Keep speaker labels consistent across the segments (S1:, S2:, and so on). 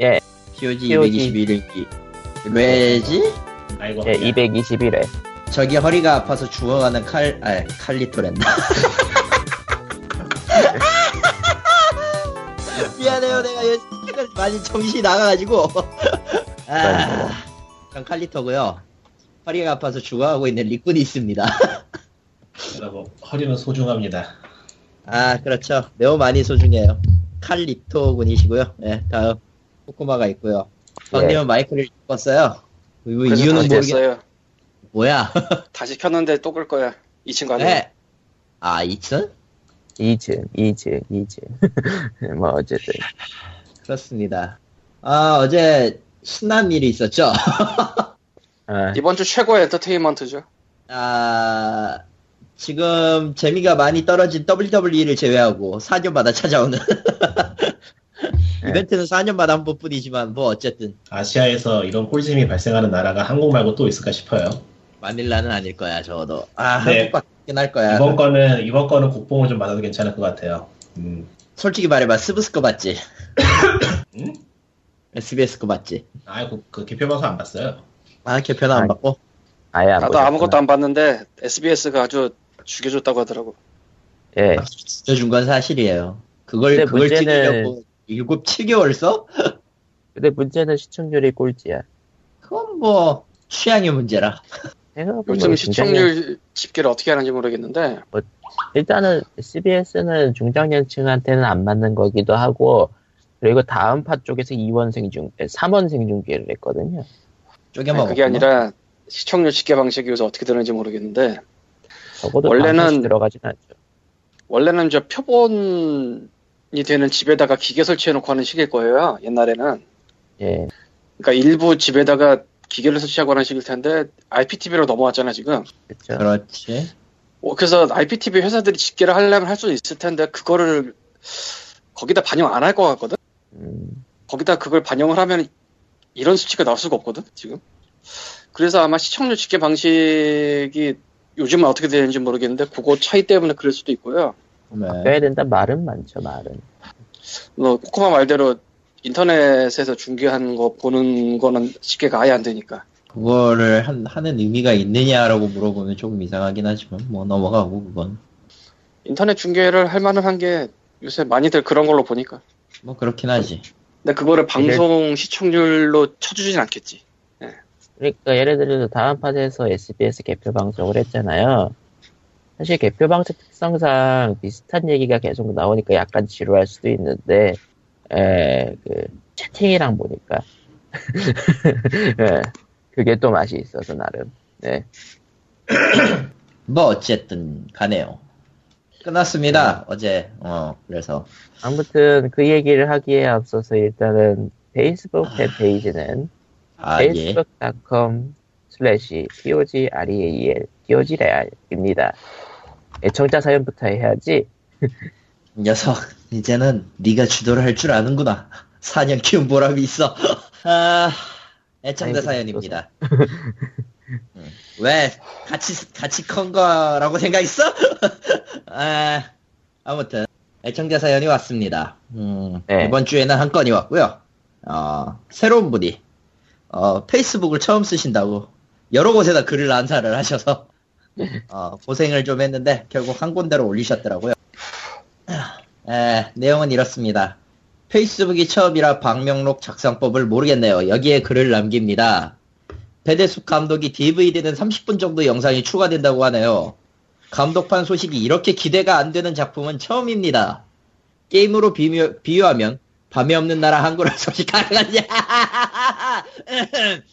S1: 예,
S2: POG
S1: POG
S2: 221기. 왜지?
S3: 아이고.
S1: 예, 221회.
S2: 저기 허리가 아파서 죽어가는 칼, 아, 칼리토랜다. 미안해요, 내가 요즘 많이 정신이 나가가지고. 아, 전 칼리토고요. 허리가 아파서 죽어가고 있는 리꾼이 있습니다.
S3: 그리고 허리는 소중합니다.
S2: 아, 그렇죠. 매우 많이 소중해요. 칼리토 군이시고요. 네, 다음 코코마가 있고요. 방님은 마이크를 껐어요. 그 이유는
S4: 다시
S2: 모르겠.
S4: 됐어요.
S2: 뭐야?
S4: 다시 켰는데 또 끌 거야. 2층 가면.
S2: 네. 아, 2층?
S1: 2층, 2층, 2층. 뭐, 어쨌든.
S2: 그렇습니다. 아, 어제 신난 일이 있었죠?
S1: 아,
S4: 이번 주 최고의 엔터테인먼트죠.
S2: 아, 지금 재미가 많이 떨어진 WWE를 제외하고 4년마다 찾아오는
S1: 네.
S2: 이벤트는 4년마다 한 번뿐이지만 뭐 어쨌든
S3: 아시아에서 이런 꿀잼이 발생하는 나라가 한국 말고 또 있을까 싶어요.
S2: 마닐라는 아닐 거야 적어도 아
S3: 네.
S2: 한국밖에 할 거야
S3: 이번 거는 이번 거는 국뽕을 좀 받아도 괜찮을 것 같아요. 음.
S2: 솔직히 말해봐 스브스 거 봤지?
S3: 응?
S2: SBS 거 봤지?
S3: 아, 그, 그 개표 방송 안 봤어요.
S2: 아 개편 안. 받고?
S1: 아예 안
S4: 나도
S1: 보셨구나.
S4: 아무것도 안 봤는데 SBS가 아주 죽여줬다고 하더라고.
S1: 예.
S2: 진짜 준건 사실이에요 그걸 그걸
S1: 문제는-
S2: 찍으려고 7, 7개월 써?
S1: 근데 문제는 시청률이 꼴찌야.
S2: 그건 뭐 취향의 문제라
S1: 생각해보면
S4: 요즘
S1: 굉장히-
S4: 시청률 집계를 어떻게 하는지 모르겠는데
S1: 일단은 CBS는 중장년층한테는 안 맞는 거기도 하고 그리고 다음 파 쪽에서 2원 생 중, 3원 생 중계를 했거든요.
S2: 쪼개먹어
S4: 아니, 그게 아니라 시청률 집계 방식이 요새 어떻게 되는지 모르겠는데
S1: 적어도
S4: 원래는-
S1: 원래는 들어가진 않죠.
S4: 원래는 저 표본이 되는 집에다가 기계 설치해놓고 하는 식일 거예요. 옛날에는.
S1: 예.
S4: 그러니까 일부 집에다가 기계를 설치하고 하는 식일 텐데 IPTV로 넘어왔잖아 지금.
S1: 그렇죠.
S2: 그렇지
S4: 어, 그래서 IPTV 회사들이 집계를 하려면 할 수 있을 텐데 그거를 거기다 반영 안 할 것 같거든.
S1: 음,
S4: 거기다 그걸 반영을 하면 이런 수치가 나올 수가 없거든 지금. 그래서 아마 시청률 집계 방식이 요즘은 어떻게 되는지 모르겠는데 그거 차이 때문에 그럴 수도 있고요.
S2: 네.
S1: 빼야 된다 말은 많죠 말은.
S4: 뭐 코코마 말대로 인터넷에서 중계하는 거 보는 거는 집계가 아예 안 되니까.
S2: 그거를 한, 하는 의미가 있느냐라고 물어보면 조금 이상하긴 하지만 뭐 넘어가고 그건
S4: 인터넷 중계를 할 만은 한게 요새 많이들 그런 걸로 보니까.
S2: 뭐 그렇긴 하지
S4: 근데 그거를 방송 시청률로 쳐주진 않겠지.
S1: 그러니까 예를 들어서 다음 판에서 SBS 개표 방송을 했잖아요. 사실 개표 방송 특성상 비슷한 얘기가 계속 나오니까 약간 지루할 수도 있는데, 에, 그, 채팅이랑 보니까. 예, 그게 또 맛이 있어서 나름. 네.
S2: 뭐 어쨌든 가네요 끝났습니다 어제 어 그래서
S1: 아무튼 그 얘기를 하기에 앞서서 일단은 페이스북 팬페이지는
S2: 아예
S1: facebook.com slash POGREAL, POGREAL입니다. 애청자 사연부터 해야지.
S2: 녀석 이제는 네가 주도를 할 줄 아는구나. 4년 키운 보람이 있어. 아 애청자 사연입니다. 음, 왜 같이 같이 큰 거라고 생각했어? 아 아무튼 애청자 사연이 왔습니다. 음,
S1: 네.
S2: 이번 주에는 한 건이 왔고요. 어, 새로운 분이 어, 페이스북을 처음 쓰신다고 여러 곳에다 글을 난사를 하셔서 어, 고생을 좀 했는데 결국 한 군데로 올리셨더라고요. 에, 내용은 이렇습니다. 페이스북이 처음이라 방명록 작성법을 모르겠네요. 여기에 글을 남깁니다. 배대숙 감독이 DVD는 30분 정도 영상이 추가된다고 하네요. 감독판 소식이 이렇게 기대가 안 되는 작품은 처음입니다. 게임으로 비유, 비유하면 밤에 없는 나라 한글화 소식 가능하냐?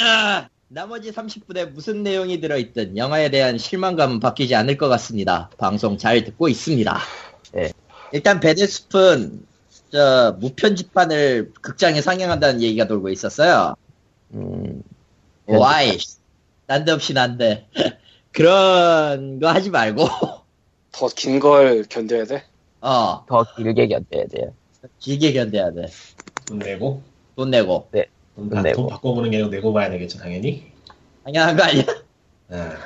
S2: 아, 나머지 30분에 무슨 내용이 들어있든 영화에 대한 실망감은 바뀌지 않을 것 같습니다. 방송 잘 듣고 있습니다.
S1: 네.
S2: 일단 베데숲은 저 무편집판을 극장에 상영한다는 얘기가 돌고 있었어요.
S1: 음,
S2: 와이 난데없이 난데 그런 거 하지 말고
S4: 더 긴 걸 견뎌야 돼.
S2: 어
S1: 더 길게 견뎌야 돼요.
S2: 길게 견뎌야 돼.
S3: 돈 내고
S2: 돈 내고
S3: 돈,
S1: 돈
S3: 바,
S1: 내고.
S3: 돈 바꿔보는 게 아니고 내고 봐야 되겠죠 당연히.
S2: 당연한 거 아니야?
S3: 아,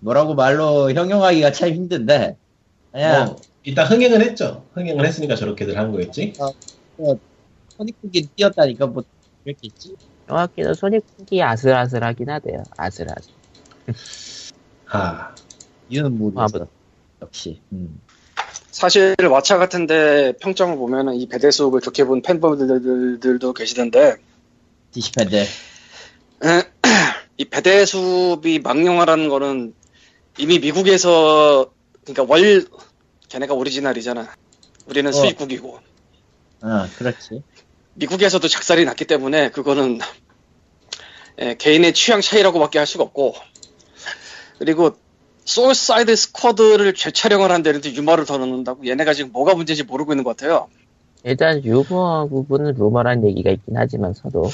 S2: 뭐라고 말로 형용하기가 참 힘든데 그냥
S3: 뭐 일단 흥행은 했죠. 흥행을 했으니까 저렇게들 한 거겠지.
S2: 소닉국이 뛰었다니까 뭐 그랬겠지.
S1: 정확히는 소닉이 아슬아슬하긴 하대요. 아슬아슬.
S3: 아,
S2: 이유는 모르겠어.
S1: 뭐.
S2: 역시. 음.
S4: 사실 왓챠 같은데 평점을 보면은 이 배대 수업을 좋게 본 팬분들도 계시던데
S2: 디시팬들.
S4: 이 배대슈가 망영화라는 거는 이미 미국에서 그러니까 월 걔네가 오리지널이잖아. 우리는
S2: 어.
S4: 수입국이고
S2: 어, 그렇지.
S4: 미국에서도 작살이 났기 때문에 그거는 예, 개인의 취향 차이라고밖에 할 수가 없고 그리고 수어사이드 스쿼드를 재촬영을 한다는데 유머를 더 넣는다고 얘네가 지금 뭐가 문제인지 모르고 있는 것 같아요.
S1: 일단 유머 부분은 루머란 얘기가 있긴 하지만 서도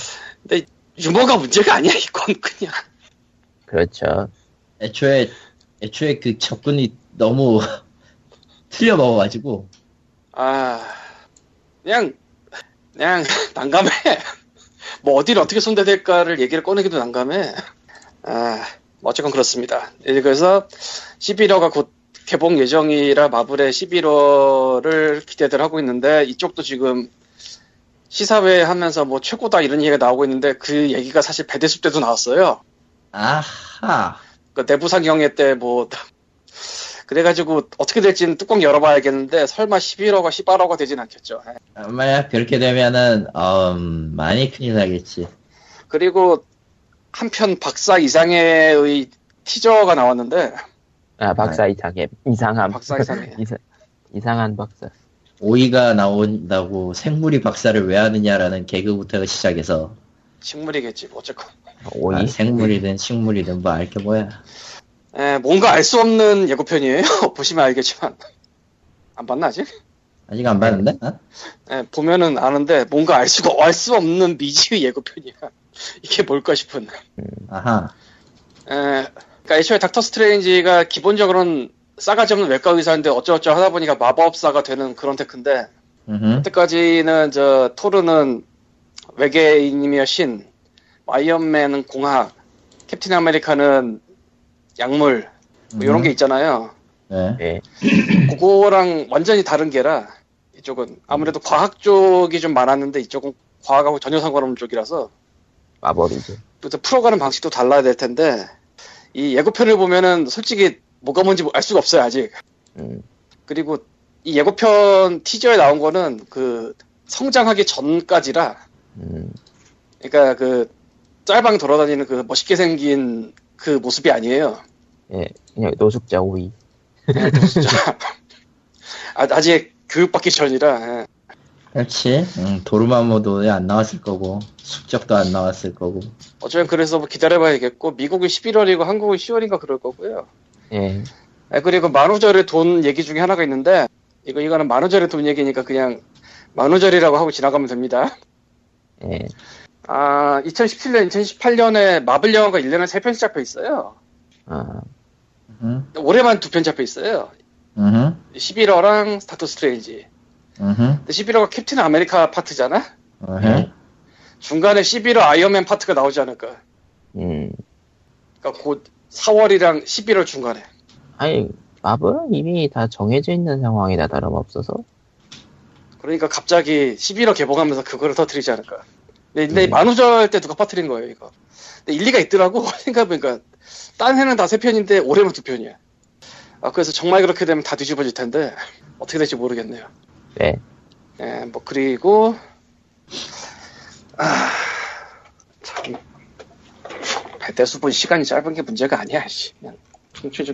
S4: 유머가 문제가 아니야 이건 그냥
S1: 그렇죠.
S2: 애초에, 애초에 그 접근이 너무 틀려 먹어가지고.
S4: 아 그냥 그냥 난감해. 뭐 어디를 어떻게 손대될까를 얘기를 꺼내기도 난감해. 아뭐 어쨌건 그렇습니다. 예, 그래서 11화가 곧 개봉 예정이라 마블의 11화를 기대들 하고 있는데 이쪽도 지금 시사회 하면서 뭐 최고다 이런 얘기가 나오고 있는데 그 얘기가 사실 배대숲 때도 나왔어요.
S2: 아하.
S4: 그 내부 상경회 때 뭐 그래가지고 어떻게 될지는 뚜껑 열어봐야겠는데 설마 11화가 18화가 되진 않겠죠. 예.
S2: 만약 그렇게 되면은, 음, 많이 큰일 나겠지.
S4: 그리고 한편 박사 이상해의 티저가 나왔는데
S1: 아 박사 이상해 이상한
S4: 박사 이상해.
S1: 이상, 이상한 박사.
S2: 오이가 나온다고 생물이 박사를 왜 하느냐라는 개그부터 시작해서
S4: 식물이겠지 뭐 어쨌건
S1: 오이
S2: 아, 생물이든 식물이든 뭐 알게 뭐야.
S4: 에, 뭔가 알 수 없는 예고편이에요 보시면 알겠지만 안 봤나 아직?
S2: 아직 안 봤는데? 어?
S4: 에, 보면은 아는데 뭔가 알 수가 알 수 없는 미지의 예고편이야 이게 뭘까 싶은
S2: 아하.
S4: 에, 그러니까 애초에 닥터 스트레인지가 기본적으로는 싸가지 없는 외과 의사인데 어쩌고저쩌고 하다 보니까 마법사가 되는 그런 tech인데
S2: 음흠.
S4: 그때까지는 저 토르는 외계인이며 신, 아이언맨은 공학, 캡틴 아메리카는 약물 뭐 이런 게 있잖아요.
S2: 네.
S1: 예.
S4: 그거랑 완전히 다른 거라 이쪽은 아무래도 과학 쪽이 좀 많았는데 이쪽은 과학하고 전혀 상관없는 쪽이라서
S1: 마법이지.
S4: 또 풀어가는 방식도 달라야 될 텐데 이 예고편을 보면은 솔직히 뭐가 뭔지 알 수가 없어요 아직.
S1: 음.
S4: 그리고 이 예고편 티저에 나온 거는 그 성장하기 전까지라
S1: 음.
S4: 그러니까 그 짤방 돌아다니는 그 멋있게 생긴 그 모습이 아니에요.
S1: 예. 그냥 노숙자 오이.
S4: 또 진짜 아, 아직 교육받기 전이라 예.
S2: 그렇지. 음, 도르마모도 안 나왔을 거고 숙적도 안 나왔을 거고.
S4: 어쩌면 그래서 뭐 기다려봐야겠고 미국은 11월이고 한국은 10월인가 그럴 거고요.
S1: 예.
S4: 아, 그리고 만우절의 돈 얘기 중에 하나가 있는데 이거 이거는 만우절의 돈 얘기니까 그냥 만우절이라고 하고 지나가면 됩니다.
S1: 예.
S4: 아 2017년, 2018년에 마블 영화가 1년에 3편씩 잡혀 있어요.
S1: 아.
S2: 음,
S4: 올해만 두편 잡혀 있어요.
S2: 음,
S4: 시빌워랑 닥터 스트레인지.
S2: 음,
S4: 근데 11화가 캡틴 아메리카 파트잖아?
S2: 음.
S4: 중간에 시빌워 아이언맨 파트가 나오지 않을까.
S1: 음.
S4: 그러니까 곧 4월이랑 11월 중간에.
S1: 아니 마블은 이미 다 정해져 있는 상황이나 다름없어서.
S4: 그러니까 갑자기 시빌워 개봉하면서 그거를 터뜨리지 않을까. 근데, 근데
S1: 음.
S4: 만우절 때 누가 퍼뜨린 거예요, 이거. 근데 일리가 있더라고. 생각해보니까. 딴 해는 다 세 편인데 올해만 두 편이야. 아, 그래서 정말 그렇게 되면 다 뒤집어질 텐데 어떻게 될지 모르겠네요.
S1: 네.
S4: 예, 뭐 그리고 아, 참 배대슈는 시간이 짧은 게 문제가 아니야. 씨. 그냥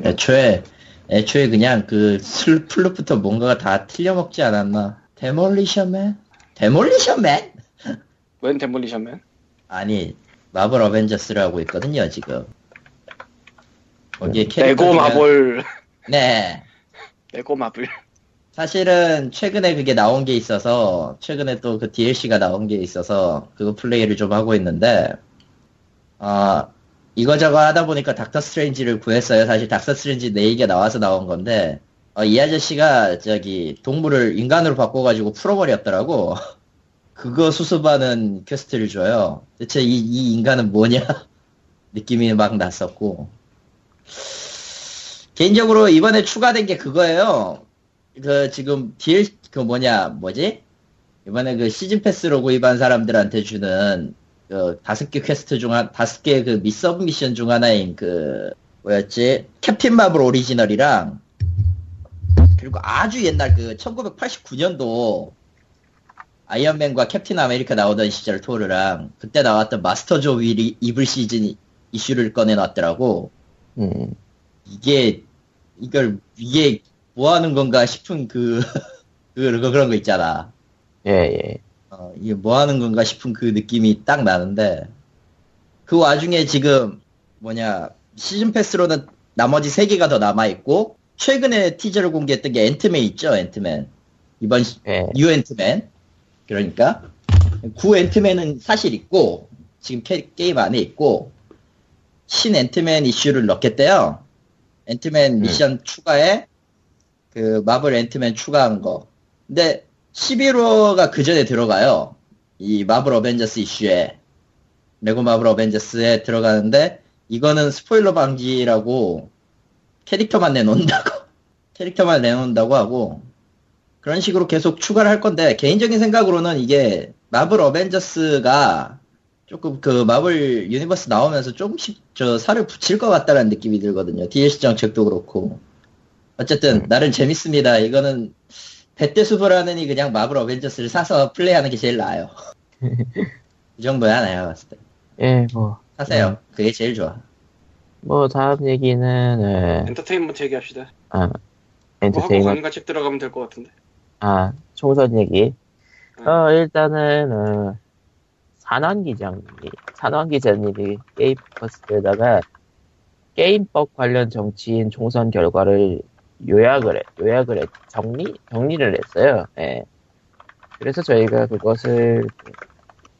S2: 애초에 애초에 그냥 그 슬, 플롯부터 뭔가가 다 틀려먹지 않았나? 데몰리션맨? 데몰리션맨?
S4: 웬 데몰리션맨?
S2: 아니 마블 어벤져스를 하고 있거든요 지금. 거기에 캐릭터
S4: 레고 마블
S2: 네.
S4: 레고 마블
S2: 사실은 최근에 그게 나온 게 있어서 최근에 또 그 DLC가 나온 게 있어서 그거 플레이를 좀 하고 있는데 아 이거저거 하다 보니까 닥터 스트레인지를 구했어요. 사실 닥터 스트레인지 네 얘기가 나와서 나온 건데 어, 이 아저씨가 저기 동물을 인간으로 바꿔가지고 풀어버렸더라고. 그거 수습하는 quest를 줘요. 대체 이, 이 인간은 뭐냐 느낌이 막 났었고 개인적으로 이번에 추가된 게 그거예요. 그 지금 DL 그 뭐냐 뭐지? 이번에 그 시즌 패스로 구입한 사람들한테 주는 그 다섯 개 퀘스트 중한 다섯 개 그 미 sub mission 중 하나인 그 뭐였지? 캡틴 마블 오리지널이랑 그리고 아주 옛날 그 1989년도 아이언맨과 캡틴 아메리카 나오던 시절 토르랑 그때 나왔던 오브 이- 이블 시즌 이슈를 꺼내놨더라고.
S1: 음,
S2: 이게 이걸 이게 뭐 하는 건가 싶은 그, 그 그런 거 있잖아.
S1: 예, 예.
S2: 어, 이게 뭐 하는 건가 싶은 그 느낌이 딱 나는데 그 와중에 지금 뭐냐 시즌 패스로는 나머지 세 개가 더 남아 있고 최근에 티저를 공개했던 게 앤트맨 있죠 앤트맨 이번 시-
S1: 예.
S2: 뉴 앤트맨 그러니까 구 앤트맨은 사실 있고 지금 캐- 게임 안에 있고 신 앤트맨 이슈를 넣겠대요 앤트맨 미션 추가에 그 마블 앤트맨 추가한 거 근데 11호가 그 전에 들어가요 이 마블 어벤져스 이슈에 레고 마블 어벤져스에 들어가는데 이거는 스포일러 방지라고 캐릭터만 내놓는다고 캐릭터만 내놓는다고 하고 그런 식으로 계속 추가를 할 건데 개인적인 생각으로는 이게 마블 어벤져스가 조금 그 마블 유니버스 나오면서 조금씩 저 살을 붙일 것 같다는 느낌이 들거든요. DLC 정책도 그렇고. 어쨌든 나름 재밌습니다. 이거는 배때수보라느니 그냥 마블 어벤져스를 사서 플레이하는 게 제일 나아요. 이 정도야 나야 봤을 때.
S1: 예, 뭐,
S2: 사세요. 그게 제일 좋아.
S1: 뭐, 다음 얘기는, 예,
S4: 엔터테인먼트 얘기합시다.
S1: 아,
S4: 뭐
S1: 엔터테인먼트,
S4: 관광책 들어가면 될 것 같은데.
S1: 아, 총선 얘기.
S4: 음.
S1: 어, 일단은, 어, 산원 기장님이, 산원 기자님이 게임 포스트에다가 게임법 관련 정치인 총선 결과를 요약을 해, 요약을 해, 정리? 정리를 했어요. 예. 그래서 저희가 그것을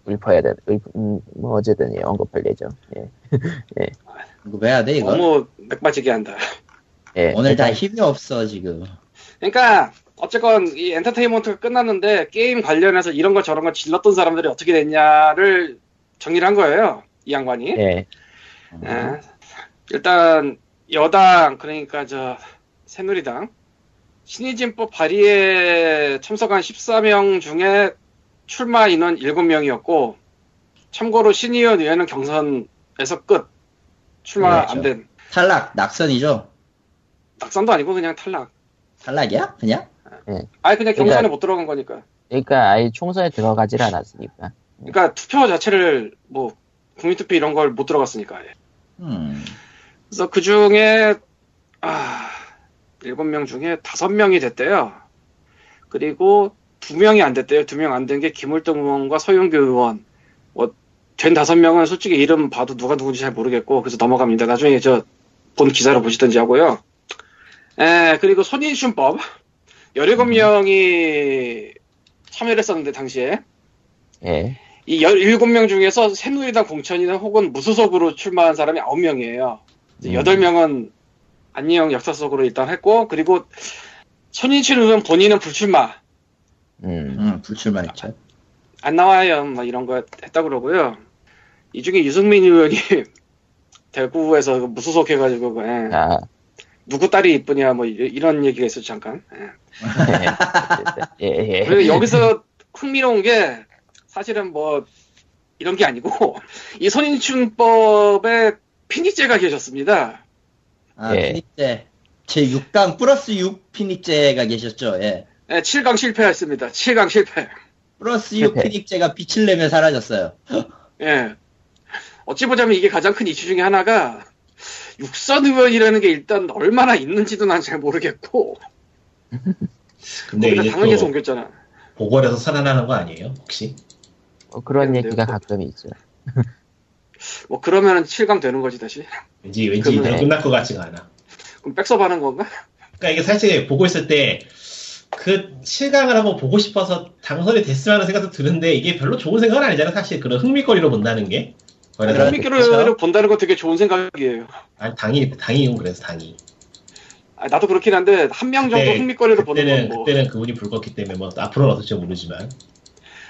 S1: 읊어야 돼, 읊, 음, 뭐, 어쨌든, 예, 언급할 예정. 예.
S2: 이거 왜 해야 돼 이거?
S4: 너무 맥빠지게 한다.
S1: 예.
S2: 오늘 다
S1: 일단,
S2: 힘이 없어 지금.
S4: 그러니까 어쨌건 이 엔터테인먼트가 끝났는데 게임 관련해서 이런 거 저런 거 질렀던 사람들이 어떻게 됐냐를 정리를 한 거예요. 이 양반이.
S1: 예.
S4: 예. 일단 여당 그러니까 저 새누리당 신의진법 발의에 참석한 14명 중에 출마 인원 7명이었고 참고로 신의원 의원은 경선에서 끝 출마
S2: 그렇죠.
S4: 안된
S2: 탈락 낙선이죠.
S4: 낙선도 아니고 그냥 탈락
S2: 탈락이야? 그냥?
S4: 아예 그냥 경선에
S1: 그러니까-
S4: 못 들어간 거니까
S1: 그러니까 아예 총선에 들어가질 않았으니까.
S4: 그러니까 투표 자체를 뭐 국민투표 이런 걸 못 들어갔으니까 아예.
S2: 음.
S4: 그래서 그 중에 아 일곱 명 중에 다섯 명이 됐대요. 그리고 두 명이 안 됐대요. 두명안 된 게 김울동 의원과 서영교 의원. 뭐된 다섯 명은 솔직히 이름 봐도 누가 누군지 잘 모르겠고 그래서 넘어갑니다. 나중에 저 본 기사를 보시든지 하고요. 에 그리고 손인순법 17명이 참여를 했었는데 당시에
S1: 예.
S4: 이 17명 중에서 새누리당 공천이나 혹은 무소속으로 출마한 사람이 9명이에요.
S1: 음.
S4: 8명은 안녕 역사 속으로 일단 했고, 그리고 손인춘 의원 본인은 불출마.
S1: 음.
S2: 음, 불출마했죠.
S4: 안 나와요. 막 이런 거 했다 그러고요. 이 중에 유승민 의원이 대구에서 무소속 해가지고, 예.
S1: 아,
S4: 누구 딸이 이쁘냐, 뭐 이- 이런 얘기가 있었죠, 잠깐. 예.
S1: 예, 예.
S4: 그리고 여기서 흥미로운 게 사실은 뭐 이런 게 아니고 이 손인춘법에 피니제가 계셨습니다.
S2: 아,
S1: 예.
S2: 피닉제. 제 6강 플러스 6 피닉제가 계셨죠. 예.
S4: 예, 7강 실패했습니다. 7강 실패.
S2: 플러스 6
S1: 실패.
S2: 피닉제가 빛을 내며 사라졌어요.
S4: 예. 어찌 보자면 이게 가장 큰 이슈 중에 하나가 육선 의원이라는 게 일단 얼마나 있는지도 난 잘 모르겠고
S3: 근데 이제
S4: 당에서
S3: 또
S4: 옮겼잖아.
S3: 보궐에서 살아나는 거 아니에요? 혹시?
S1: 뭐 그런
S4: 그런데요,
S1: 얘기가
S4: 뭐.
S1: 가끔 있죠.
S4: 뭐 그러면은 7강 되는 거지 다시.
S3: 왠지 왠지
S4: 그러면-
S3: 이대로 끝날 것 같지가 않아.
S4: 그럼 백섭하는 건가?
S3: 그러니까 이게 사실 보고 있을 때그 실강을 한번 보고 싶어서 당선이 됐으면 하는 생각도 드는데 이게 별로 좋은 생각은 아니잖아 사실 그런 흥미거리로 본다는 게
S4: 흥미기를
S2: 그렇죠.
S4: 본다는 건 되게 좋은 생각이에요.
S3: 아니 당이 당이용 그래서 당이
S4: 아, 나도 그렇긴 한데 한 명 정도
S3: 그때-
S4: 흥미거리로 보는 건 뭐.
S3: 그때는 그분이 불렀기 때문에 뭐 앞으로는 어떨지 모르지만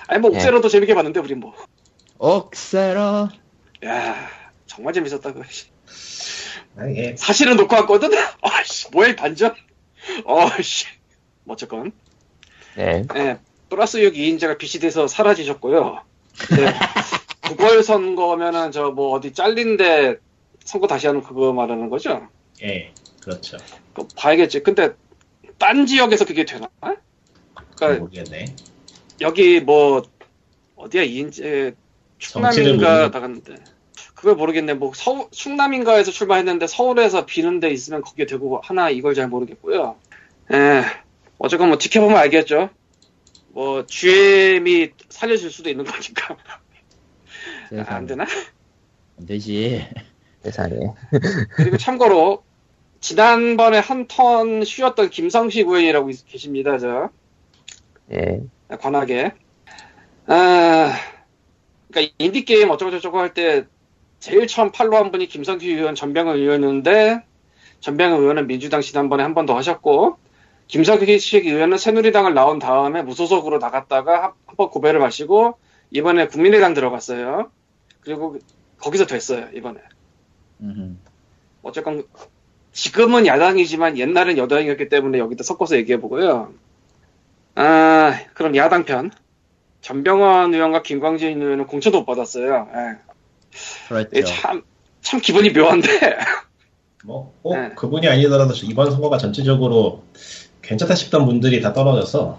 S4: 아니 뭐
S1: 예.
S4: 옥세로도 재밌게 봤는데 우린 뭐.
S2: 옥세로.
S4: 야 정말 재밌었다 그.
S3: 아, 이게
S4: 사실은 놓고 왔거든. 아씨 뭐야 이 반전. 뭐 어쨌건.
S1: 네.
S4: 예, 플러스 6 2인자가 비치돼서 사라지셨고요. 네, 보궐선거면은 저 뭐 어디 잘린데 선거 다시 하는 그거 말하는 거죠?
S3: 예, 그렇죠.
S4: 그거 봐야겠지. 근데 딴 지역에서 그게 되나? 그러니까
S3: 모르겠네.
S4: 여기 뭐 어디야 이인제
S3: 정치를
S4: 충남인가
S3: 모르는-
S4: 나갔는데 그걸 모르겠네. 뭐 서울 충남인가에서 출마했는데 서울에서 비는 데 있으면 거기에 되고 하나 이걸 잘 모르겠고요. 예. 어쨌건 뭐 지켜보면 알겠죠. 뭐 GM이 살려줄 수도 있는 거니까 아, 안 되나?
S2: 안 되지.
S1: 세상에.
S4: 그리고 참고로 지난번에 한 턴 쉬었던 김성식 의원이라고 있- 계십니다. 저
S1: 예.
S4: 관하게. 아, 그러니까 인디 게임 어쩌고 저쩌고 할 때 제일 처음 팔로 한 분이 김성규 의원, 전병헌 의원이었는데 전병헌 의원은 민주당 지난번에 한 번 더 하셨고 김성규 의원은 새누리당을 나온 다음에 무소속으로 나갔다가 한 번 고배를 마시고 이번에 국민의당 들어갔어요. 그리고 거기서 됐어요 이번에.
S2: 음흠.
S4: 어쨌건 지금은 야당이지만 옛날엔 여당이었기 때문에 여기다 섞어서 얘기해 보고요. 아 그럼 야당 편 전병헌 의원과 김광진 의원은 공천도 못 받았어요. 예.
S2: 그렇죠.
S4: 참, 참 기분이 묘한데
S3: 뭐, 꼭
S4: 네.
S3: 그분이 아니더라도 이번 선거가 전체적으로 괜찮다 싶던 분들이 다 떨어져서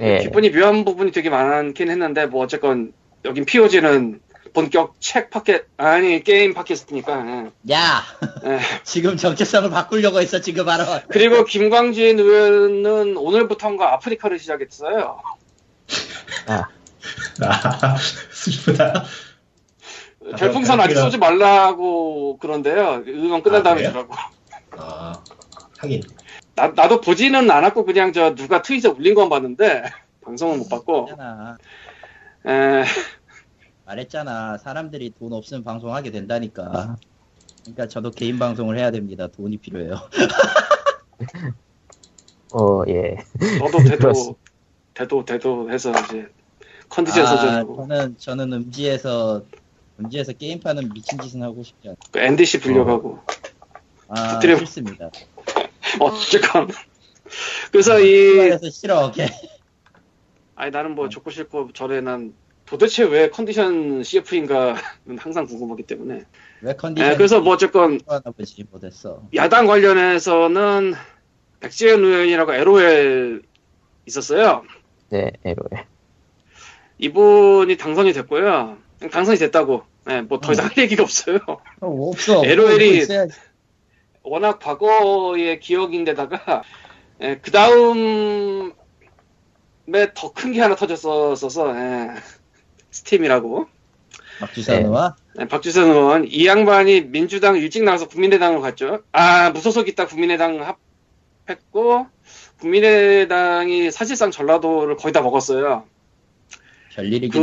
S1: 예.
S4: 기분이 묘한 부분이 되게 많긴 했는데 뭐 어쨌건 여긴 POG는 본격 책 팟캐 아니 게임 팟캐스트니까 예.
S2: 야,
S4: 예.
S2: 지금 정체성을 바꾸려고 했어 지금 바로.
S4: 그리고 김광진 의원은 오늘부터인가 아프리카를 시작했어요.
S1: 아,
S3: 아, 슬프다. 아,
S4: 별풍선 아직. 쏘지 말라고 그런데요. 의원 끝난
S3: 아,
S4: 다음에
S3: 그래요?
S4: 주라고.
S3: 아, 하긴
S4: 나, 나도 보지는 않았고 그냥 저 누가 트윗에 올린 건 봤는데 방송은 못 봤고.
S2: 말했잖아.
S4: 에,
S2: 말했잖아. 사람들이 돈 없으면 방송하게 된다니까. 그러니까 저도 개인 방송을 해야 됩니다. 돈이 필요해요.
S1: 어, 예.
S4: 너도 대도. 대도 대도 해서 이제 컨디션
S2: 아,
S4: 서전하고
S2: 저는 저는 음지에서 음지에서 게임파는 미친 짓은 하고 싶지 않아요.
S4: 그 NDC 불려가고
S2: 아,
S4: 터뜨려.
S2: 싫습니다.
S4: 어쨌건 그래서 이
S2: 그래서 싫어. 오케이.
S4: 아니 나는 뭐 좋고 싫고 저래 난 도대체 왜 컨디션 CF인가는 항상 궁금하기 때문에
S2: 왜 컨디션?
S4: 에, 그래서 뭐 어쨌건
S2: 못했어.
S4: 야당 관련해서는 백지현 의원이라고 LOL 있었어요.
S1: 네, 에로에.
S4: 이분이 당선이 됐고요. 당선이 됐다고. 뭐더 이상 할 얘기가 없어요.
S2: 어, 없어.
S4: LOL 이-
S2: 뭐.
S4: 워낙 과거의 기억인데다가 그 다음에 더 큰 게 하나 터졌었어서 예, 스팀이라고.
S2: 박주선우와
S4: 예, 박주선 의원 이 양반이 민주당 일찍 나가서 국민의당으로 갔죠. 아 무소속 있다 국민의당 합했고 국민의당이 사실상 전라도를 거의 다 먹었어요.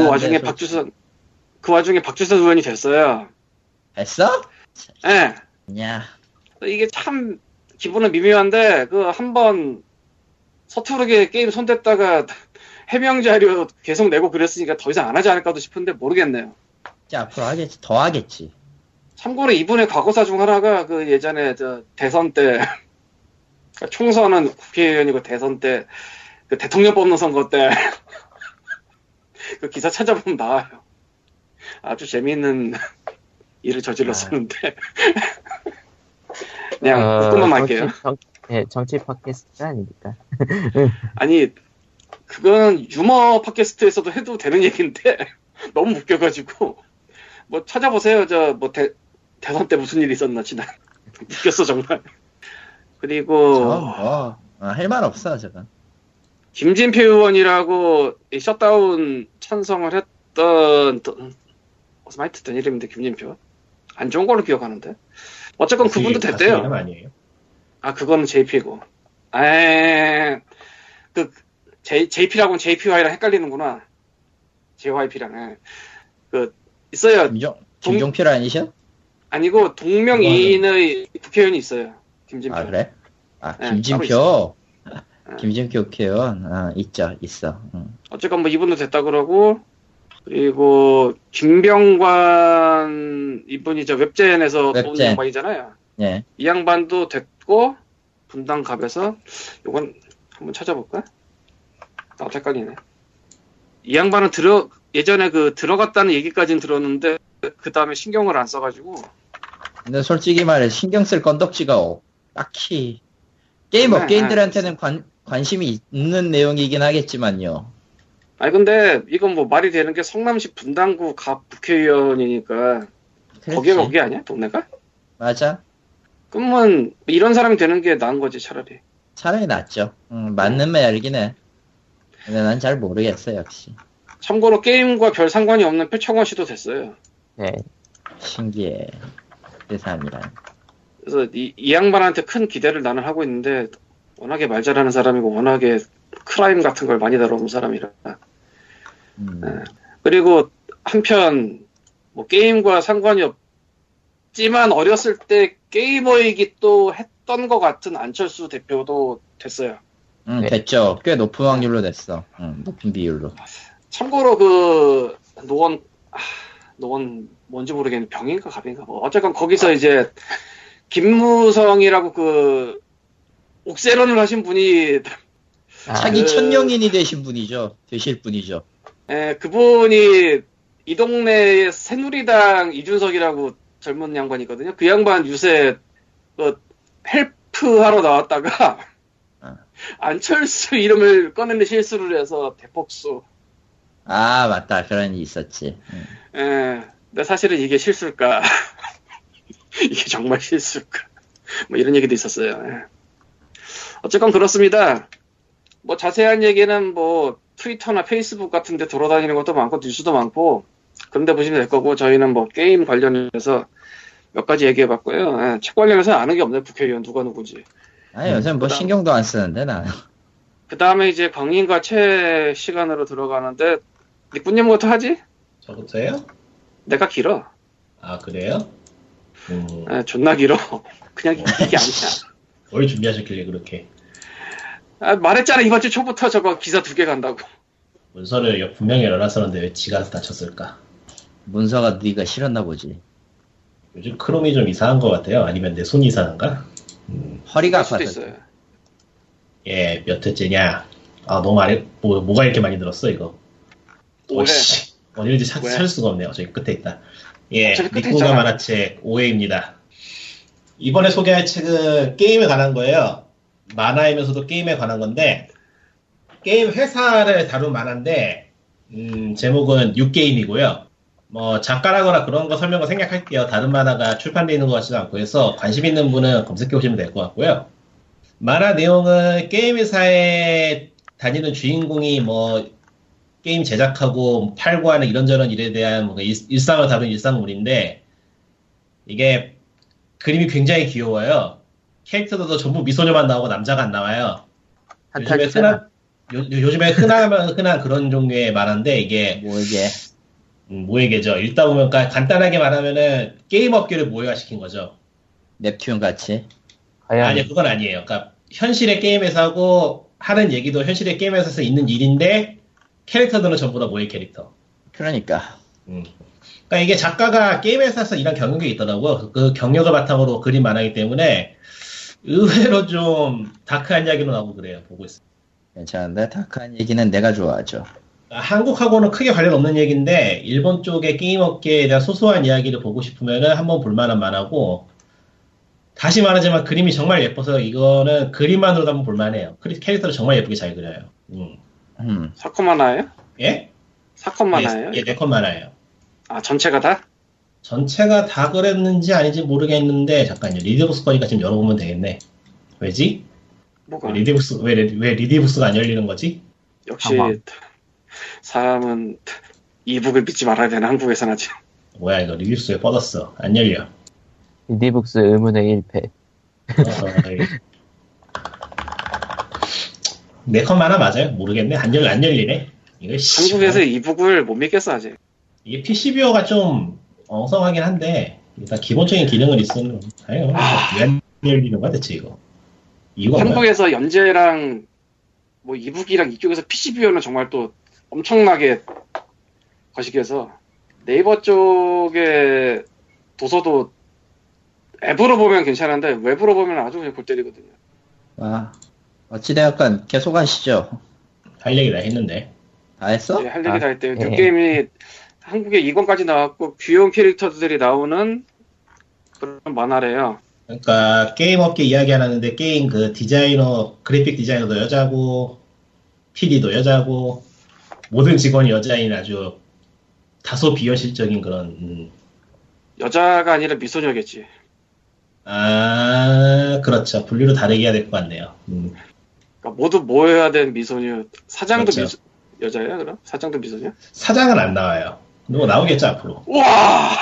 S4: 그. 와중에. 박주선 그 와중에 박주선 의원이 됐어요.
S2: 했어?
S4: 예.
S2: 야,
S4: 이게 참 기분은 미묘한데 그 한 번 서투르게 게임 손댔다가 해명 자료 계속 내고 그랬으니까 더 이상 안 하지 않을까도 싶은데 모르겠네요.
S2: 이제 앞으로 하겠지. 더 하겠지.
S4: 참고로 이분의 과거사 중 하나가 그 예전에 저 대선 때 그러니까 총선은 국회의원이고 대선 때 그 대통령 뽑는 선거 때 그 기사 찾아보면 나와요. 아주 재미있는 일을 저질렀었는데 그냥
S1: 어,
S4: 웃고만 말게요.
S1: 정치, 정, 예, 정치 팟캐스트 아닙니까?
S4: 아니 그건 유머 팟캐스트에서도 해도 되는 얘기인데 너무 웃겨가지고 뭐 찾아보세요 저 뭐 대선 때 무슨 일이 있었나 지난 웃겼어 정말 그리고
S2: 뭐, 어, 할말 없어, 저건.
S4: 김진표 의원이라고 이 셧다운 찬성을 했던 많이 듣던 이름인데 김진표 안 좋은 걸로 기억하는데 어쨌건 그분도
S3: 가수
S4: 됐대요
S3: 아니에요?
S4: 아, 그거는 JP고. 에, 그, J, JP라고는 JPY랑 헷갈리는구나. JYP랑, 그, 있어요. 동-
S2: 김종필 아니셔?
S4: 아니고, 동명이인의 국회의원이 있어요. 김진표.
S2: 아, 그래? 아,
S4: 네,
S2: 김진표.
S4: 네.
S2: 김진표 국회의원. 아, 있죠, 있어. 응.
S4: 어쨌건 뭐 이분도 됐다 그러고, 그리고, 김병관 이분이 저 웹젠에서
S2: 웹젠.
S4: 뽑은 양반이잖아요.
S2: 예.
S4: 이 양반도 됐고, 분당 갑에서, 요건 한번 찾아볼까? 나 헷갈리네. 이 양반은 들어 예전에 그 들어갔다는 얘기까지는 들었는데 그 다음에 신경을 안 써가지고
S2: 근데 솔직히 말해 신경 쓸 건덕지가 없- 딱히 게임
S4: 네,
S2: 업계인들한테는 관, 관심이 있는 내용이긴 하겠지만요.
S4: 아니 근데 이건 뭐 말이 되는 게 성남시 분당구 갑 국회의원이니까 거기가. 거기 아니야 동네가?
S2: 맞아.
S4: 그러면 이런 사람이 되는 게 나은 거지 차라리.
S2: 차라리 낫죠. 음, 맞는 말이긴 해. 근데 난 잘 모르겠어 역시.
S4: 참고로 게임과 별 상관이 없는 표창원 씨도 됐어요.
S1: 네.
S2: 신기해. 세상이란.
S4: 그래서 이, 이 양반한테 큰 기대를 나는 하고 있는데 워낙에 말 잘하는 사람이고 워낙에 크라임 같은 걸 많이 다뤄본 사람이라.
S2: 음.
S4: 네. 그리고 한편 뭐 게임과 상관이 없지만 어렸을 때 게이머이기 또 했던 것 같은 안철수 대표도 됐어요.
S2: 음,
S1: 네.
S2: 됐죠. 꽤 높은 확률로 됐어. 음, 높은 비율로.
S4: 참고로 그 노원 아, 노원 뭔지 모르겠는데 병인가 갑인가 뭐 어쨌건 거기서 이제 김무성이라고 그 옥세론을 하신 분이
S1: 아,
S2: 차기
S4: 그-
S2: 천명인이 되신 분이죠. 되실 분이죠.
S4: 에, 그분이 이 동네의 새누리당 이준석이라고 젊은 양반이거든요. 그 양반 요새 그 help 하러 나왔다가
S2: 아.
S4: 안철수 이름을 꺼내는 실수를 해서 대폭소.
S2: 아 맞다. 그런 일이 있었지. 음.
S4: 에, 근데 사실은 이게 실수일까? 이게 정말 실수일까? 뭐 이런 얘기도 있었어요. 예. 어쨌건 그렇습니다. 뭐 자세한 얘기는 뭐 트위터나 페이스북 같은 데 돌아다니는 것도 많고 뉴스도 많고 그런 데 보시면 될 거고 저희는 뭐 게임 관련해서 몇 가지 얘기해 봤고요. 예, 책 관련해서 아는 게 없네 국회의원 누가 누구지.
S2: 아니 요새 뭐
S4: 그다음-
S2: 신경도 안 쓰는데 나.
S4: 그 다음에 이제 광인과 채 시간으로 들어가는데 니꾸님부터 하지?
S3: 저부터요?
S4: 내가 길어.
S3: 아 그래요? 음,
S4: 예, 존나 길어. 그냥 이게 아니야.
S3: 뭘 준비하셨길래 그렇게
S4: 아, 말했잖아 이번 주 초부터 저거 기사 두 개 간다고.
S3: 문서를 분명히 열어놨었는데 왜 지가 다쳤을까?
S2: 문서가 네가 싫었나 보지.
S3: 요즘 크롬이 좀 이상한 것 같아요. 아니면 내 손이 이상한가?
S2: 허리가
S4: 그럴 수도
S2: 아파서.
S3: 예, 몇 회째냐? 아, 너무 말해, 뭐, 뭐가 이렇게 많이 들었어, 이거? 오씨, 어디든지 찾,
S4: 왜?
S3: 찾을 수가 없네요. 저기 끝에 있다. 예, 니코가
S4: 있잖아.
S3: 만화책 5회입니다. 이번에 소개할 책은 게임에 관한 거예요. 만화이면서도 게임에 관한 건데, 게임 회사를 다룬 만화인데, 음, 제목은 6게임이고요. 뭐, 작가라거나 그런 거 설명을 생략할게요. 다른 만화가 출판되어 있는 것 같지도 않고 해서 관심 있는 분은 검색해 보시면 될 것 같고요. 만화 내용은 게임 회사에 다니는 주인공이 뭐 게임 제작하고 팔고 하는 이런저런 일에 대한 뭔가 일, 일상을 다룬 일상물인데 이게 그림이 굉장히 귀여워요. 캐릭터들도 전부 미소녀만 나오고 남자가 안 나와요. 요즘에. 흔한 요, 요즘에 흔하면 흔한 그런 종류의 만화인데 이게
S2: 뭐 이게
S3: 음, 모의계죠. 읽다 보면 가- 간단하게 말하면은 게임 업계를 모의화시킨 거죠.
S2: 넵튠 같이.
S1: 과연
S3: 아니요, 그건 아니에요. 그러니까 현실의 게임에서 하고 하는 얘기도 현실의 게임에서 있는 일인데 캐릭터들은 전부 다 모의 캐릭터.
S2: 그러니까
S3: 음. 그러니까 이게 작가가 게임 회사에서 일한 경력이 있더라고요. 그 경력을 바탕으로 그림 만화이기 때문에 의외로 좀 다크한 이야기로 나오고 그래요. 보고 있어요.
S2: 괜찮은데 다크한 얘기는 내가 좋아하죠.
S3: 한국하고는 크게 관련 없는 얘기인데 일본 쪽의 게임 업계에 대한 소소한 이야기를 보고 싶으면은 한번 볼만한 만화고 다시 말하지만 그림이 정말 예뻐서 이거는 그림만으로도 한번 볼만해요. 캐릭터를 정말 예쁘게 잘 그려요. 음.
S2: 음.
S4: 사건 만화예요?
S3: 예?
S4: 사건 만화예요?
S3: 예, 네컷 만화예요.
S4: 아 전체가 다?
S3: 전체가 다 그랬는지 아닌지 모르겠는데 잠깐요. 리디북스 거니까 지금 열어보면 되겠네. 왜지?
S4: 뭐가?
S3: 왜 리디북스 왜, 레- 왜 리디북스가 안 열리는 거지?
S4: 역시
S1: 아마.
S4: 사람은 e-book을 믿지 말아야 되나 한국에서는 아직.
S3: 뭐야 이거 리디북스 왜 뻗었어? 안 열려.
S1: 리디북스 의문의 1패.
S3: 어, 이- 네컷 만화 맞아요? 모르겠네. 안 열, 안 열리네. 이거 씨,
S4: 한국에서 이북을 못 믿겠어 아직.
S3: 이게 PCBO가 좀 엉성하긴 한데 일단 기본적인 기능은 있으면 다행히 왜안 열리는 거야 대체 이거? 이유가?
S4: 한국에서 연재랑 뭐 이북이랑 이쪽에서 PCBO는 정말 또 엄청나게 거시기해서 네이버 쪽에 도서도 앱으로 보면 괜찮은데 웹으로 보면 아주 그냥 골 때리거든요.
S2: 아 어찌되었건 계속 하시죠.
S3: 할 얘기 다 했는데.
S2: 다 했어?
S4: 예, 할 얘기
S1: 아,
S4: 다 했대요.
S1: 예.
S4: 뉴게임이 한국에 2권까지 나왔고 귀여운 캐릭터들이 나오는 그런 만화래요.
S3: 그러니까 게임 업계 이야기 안 하는데 게임 그 디자이너 그래픽 디자이너도 여자고 PD도 여자고 모든 직원이 여자인 아주 다소 비현실적인 그런 음.
S4: 여자가 아니라 미소녀겠지.
S3: 아 그렇죠 분류를 다르게 해야 될 것 같네요. 음.
S4: 그러니까 모두 모여야 되는 미소녀. 사장도
S3: 그렇죠.
S4: 미소, 여자예요, 그럼? 사장도 미소녀?
S3: 사장은 안 나와요. 뭐 나오겠죠 앞으로.
S4: 와!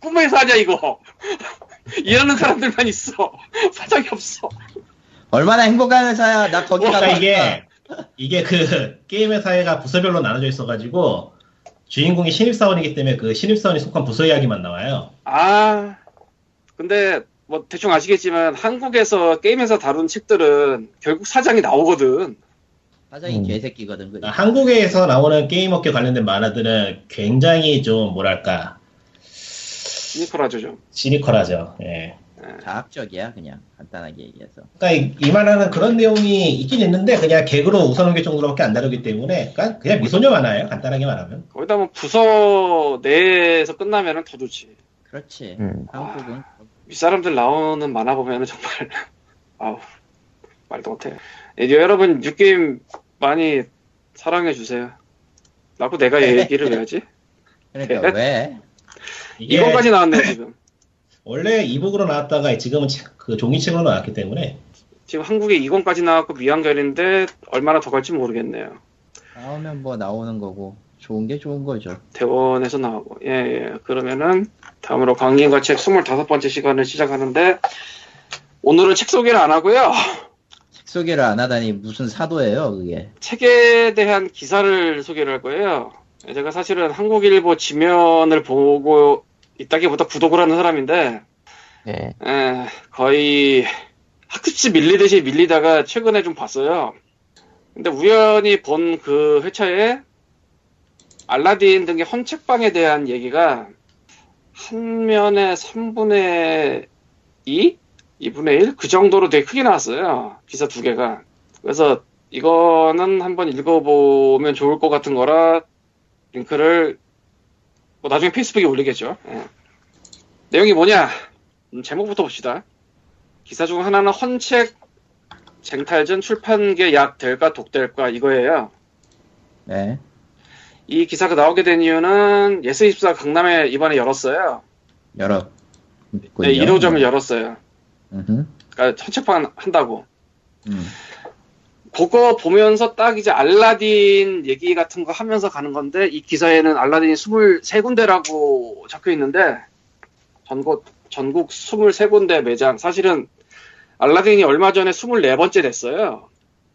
S4: 꿈의 사냐, 이거! 이러는 사람들만 있어. 사장이 없어.
S2: 얼마나 행복한 회사야. 나 거기
S3: 그러니까
S2: 가고
S3: 이게 이게 그 게임 회사가 부서별로 나눠져 있어가지고 주인공이 신입사원이기 때문에 그 신입사원이 속한 부서 이야기만 나와요.
S4: 아, 근데, 뭐, 대충 아시겠지만, 한국에서 게임에서 다룬 책들은 결국 사장이 나오거든.
S2: 사장이
S1: 음.
S2: 개새끼거든. 그게.
S3: 한국에서 나오는 게임 업계 관련된 만화들은 굉장히 좀 뭐랄까
S4: 시니컬하죠, 좀.
S3: 시니컬하죠. 예.
S2: 자학적이야 그냥 간단하게 얘기해서.
S3: 그러니까 이, 이 만화는 그런 내용이 있긴 있는데 그냥 개그로 웃어넘길 정도로밖에 안 다루기 때문에 그냥, 그냥 미소녀 만화예요. 간단하게 말하면.
S4: 거기다 뭐, 부서 내에서 끝나면은 더 좋지.
S2: 그렇지.
S1: 음.
S2: 한국은
S4: 윗사람들 나오는 만화 보면은 정말 아우 말도 못해 예, 여러분 뉴게임 많이 사랑해 주세요. 나고 내가 얘기를 해야지?
S2: 그러니까 왜?
S3: 이게
S4: 이거까지 나왔네 지금.
S3: 원래 이북으로 나왔다가 지금은 책- 그 종이책으로 나왔기 때문에.
S4: 지금 한국에 2권까지 나왔고 미완결인데 얼마나 더 갈지 모르겠네요.
S2: 나오면 뭐 나오는 거고. 좋은 게 좋은 거죠.
S4: 대원에서 나오고. 예 예. 그러면은 다음으로 강의과 책 25번째 시간을 시작하는데 오늘은 책 소개를 안 하고요.
S2: 책 소개를 안 하다니 무슨 사도예요 그게.
S4: 책에 대한 기사를 소개를 할 거예요. 제가 사실은 한국일보 지면을 보고 있다기보다 구독을 하는 사람인데,
S1: 예.
S4: 에, 거의 학습지 밀리듯이 밀리다가 최근에 좀 봤어요. 근데 우연히 본 그 회차에 알라딘 등의 헌책방에 대한 얘기가 한 면에 3분의 2? 2분의 1? 그 정도로 되게 크게 나왔어요. 기사 두 개가. 그래서 이거는 한번 읽어보면 좋을 것 같은 거라 링크를 뭐 나중에 페이스북에 올리겠죠. 예. 내용이 뭐냐? 음, 제목부터 봅시다. 기사 중 하나는 헌책 쟁탈전 출판계 약 될까 독될까 이거예요.
S2: 네.
S4: 이 기사가 나오게 된 이유는 예스24 강남에 이번에 열었어요.
S2: 여러.
S4: 네, 1호점을 열었어요.
S2: 음흠.
S4: 그러니까 헌책방 한다고.
S2: 음.
S4: 그거 보면서 딱 이제 알라딘 얘기 같은 거 하면서 가는 건데 이 기사에는 알라딘이 23군데라고 적혀 있는데 전국 전국 23군데 매장 사실은 알라딘이 얼마 전에 24번째 됐어요.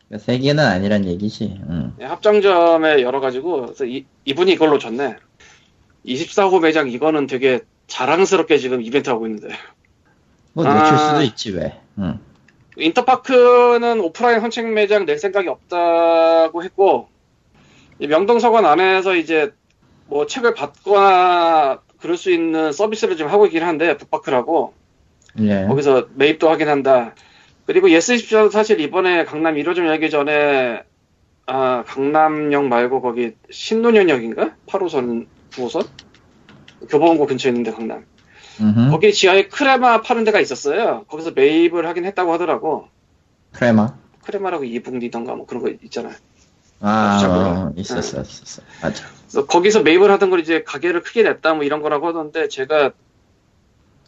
S2: 그러니까 세 개는 아니란 얘기지. 음.
S4: 예, 합정점에 열어 가지고 그래서 이, 이분이 이걸로 줬네. 24호 매장 이거는 되게 자랑스럽게 지금 이벤트 하고 있는데
S2: 뭐 놓칠
S4: 아.
S2: 수도 있지 왜. 음.
S4: 인터파크는 오프라인 헌책 매장 낼 생각이 없다고 했고 이 명동서관 안에서 이제 뭐 책을 받거나 그럴 수 있는 서비스를 좀 하고 있긴 한데 북파크라고
S2: 예.
S4: 거기서 매입도 하긴 한다. 그리고 예스24도 사실 이번에 강남 1호점 열기 전에 아 강남역 말고 거기 신논현역인가? 8호선, 9호선? 교보문고 근처에 있는데 강남.
S2: 음흠.
S4: 거기 지하에 크레마 파는 데가 있었어요. 거기서 매입을 하긴 했다고 하더라고.
S2: 크레마.
S4: 크레마라고 e-book reader던가 뭐 그런 거 있잖아요.
S2: 아. 어, 있었어, 있었어. 맞아.
S4: 그래서 거기서 매입을 하던 걸 이제 가게를 크게 냈다 뭐 이런 거라고 하던데 제가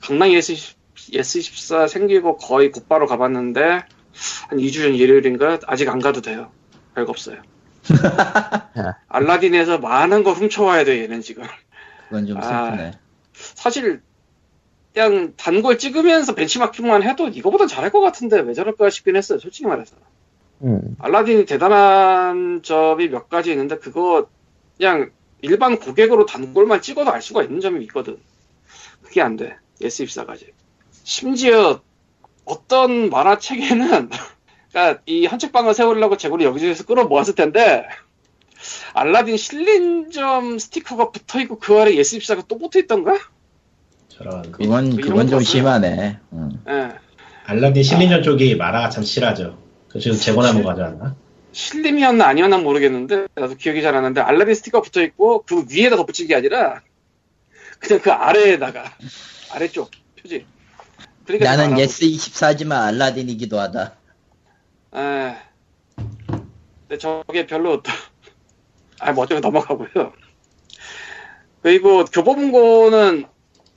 S4: 강남 예스, 예스24 생기고 거의 곧바로 가봤는데 한 2주 전 일요일인가 아직 안 가도 돼요. 별거 없어요. 알라딘에서 많은 걸 훔쳐와야 돼 얘는 지금.
S2: 그건 좀
S4: 아.
S2: 슬프네.
S4: 사실 그냥 단골 찍으면서 벤치마킹만 해도 이거보단 잘할 것 같은데 왜 저럴까 싶긴 했어요. 솔직히 말해서.
S1: 음.
S4: 알라딘이 대단한 점이 몇 가지 있는데 그거 그냥 일반 고객으로 단골만 찍어도 알 수가 있는 점이 있거든. 그게 안 돼. 예스24까지. 심지어 어떤 만화책에는 그러니까 이 헌책방을 세우려고 재고를 여기저기서 끌어모았을 텐데 알라딘 신림점 스티커가 붙어있고 그 아래 예스24가 또 붙어있던가?
S3: 저런
S2: 그건,
S4: 이런
S2: 그건 좀? 심하네. 음.
S4: 예.
S3: 알라딘 실린전 쪽이 만화가 참 실하죠. 그그 지금 재고나무 가져왔나?
S4: 실림이었나 아니었나 모르겠는데 나도 기억이 잘 안 나는데 알라딘 스티커 붙어 있고 그 위에다 덧붙인 게 아니라 그냥 그 아래에다가 아래쪽 표지. 그러니까
S2: 나는 예스 24지만 알라딘이기도 하다.
S4: 에, 근데 저게 별로 또- 아, 뭐 어쩌면 넘어가고요. 그리고 교보문고는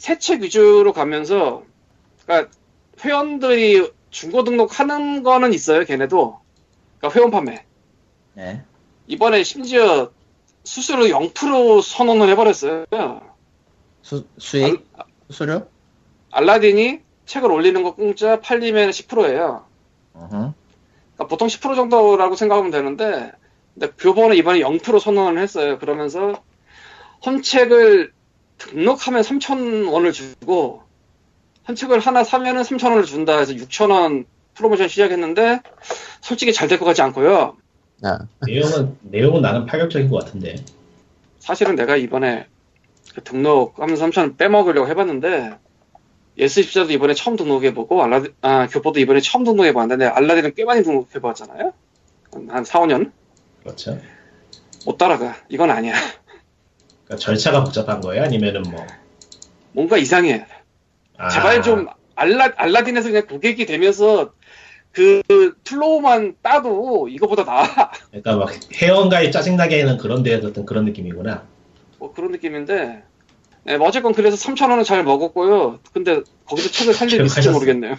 S4: 새 책 위주로 가면서 그러니까 회원들이 중고 등록하는 거는 있어요, 걔네도. 그러니까 회원 판매.
S2: 네.
S4: 이번에 심지어 수수료 0% 선언을 해버렸어요.
S2: 수, 수익?
S4: 알,
S2: 수수료?
S4: 알라딘이 책을 올리는 거 공짜 팔리면 10%예요.
S2: 어허.
S4: 그러니까 보통 10% 정도라고 생각하면 되는데, 근데 교보는 이번에 0% 선언을 했어요. 그러면서 헌책을 등록하면 3,000원을 주고, 헌책을 하나 사면은 3,000원을 준다 해서 6,000원 프로모션 시작했는데, 솔직히 잘 될 것 같지 않고요.
S1: 아,
S3: 내용은 내용은 나는 파격적인 것 같은데.
S4: 사실은 내가 이번에 그 등록하면서 3,000원 빼먹으려고 해봤는데, 예스24도 이번에 처음 등록해보고, 알라딘, 아, 교보도 이번에 처음 등록해봤는데, 알라딘은 꽤 많이 등록해봤잖아요? 한 4, 5년?
S3: 그렇죠.
S4: 못 따라가. 이건 아니야.
S3: 그러니까 절차가 복잡한 거예요? 아니면은 뭐
S4: 뭔가 이상해.
S3: 아,
S4: 제발 좀 알라, 알라딘에서 그냥 고객이 되면서 그 flow만 따도 이거보다 나아.
S3: 그러니까 막 회원가입 짜증나게 하는 그런 데에 어떤 그런 느낌이구나.
S4: 뭐 그런 느낌인데. 네, 뭐 어쨌건 그래서 3,000원은 잘 먹었고요. 근데 거기서 책을 살 일이 있을지. 모르겠네요.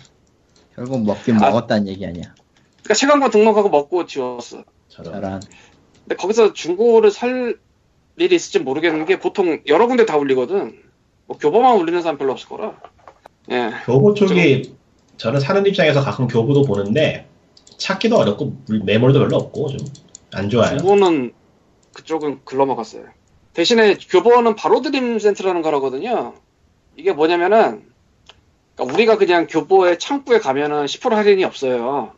S2: 결국 먹긴
S4: 아.
S2: 먹었다는 얘기 아니야.
S4: 그러니까 책한권 등록하고 먹고 지웠어.
S3: 저런.
S4: 근데 거기서 중고를 살 일이 있을지 모르겠는 게 보통 여러 군데 다 울리거든. 뭐 교보만 울리는 사람 별로 없을 거라. 예.
S3: 교보 쪽이 저는 사는 입장에서 가끔 교보도 보는데 찾기도 어렵고 물- 매물도 별로 없고 좀 안 좋아요.
S4: 중고는 그쪽은 글러먹었어요. 대신에 교보는 바로 드림 센터라는 거라거든요. 이게 뭐냐면은 그러니까 우리가 그냥 교보의 창구에 가면은 10% 할인이 없어요.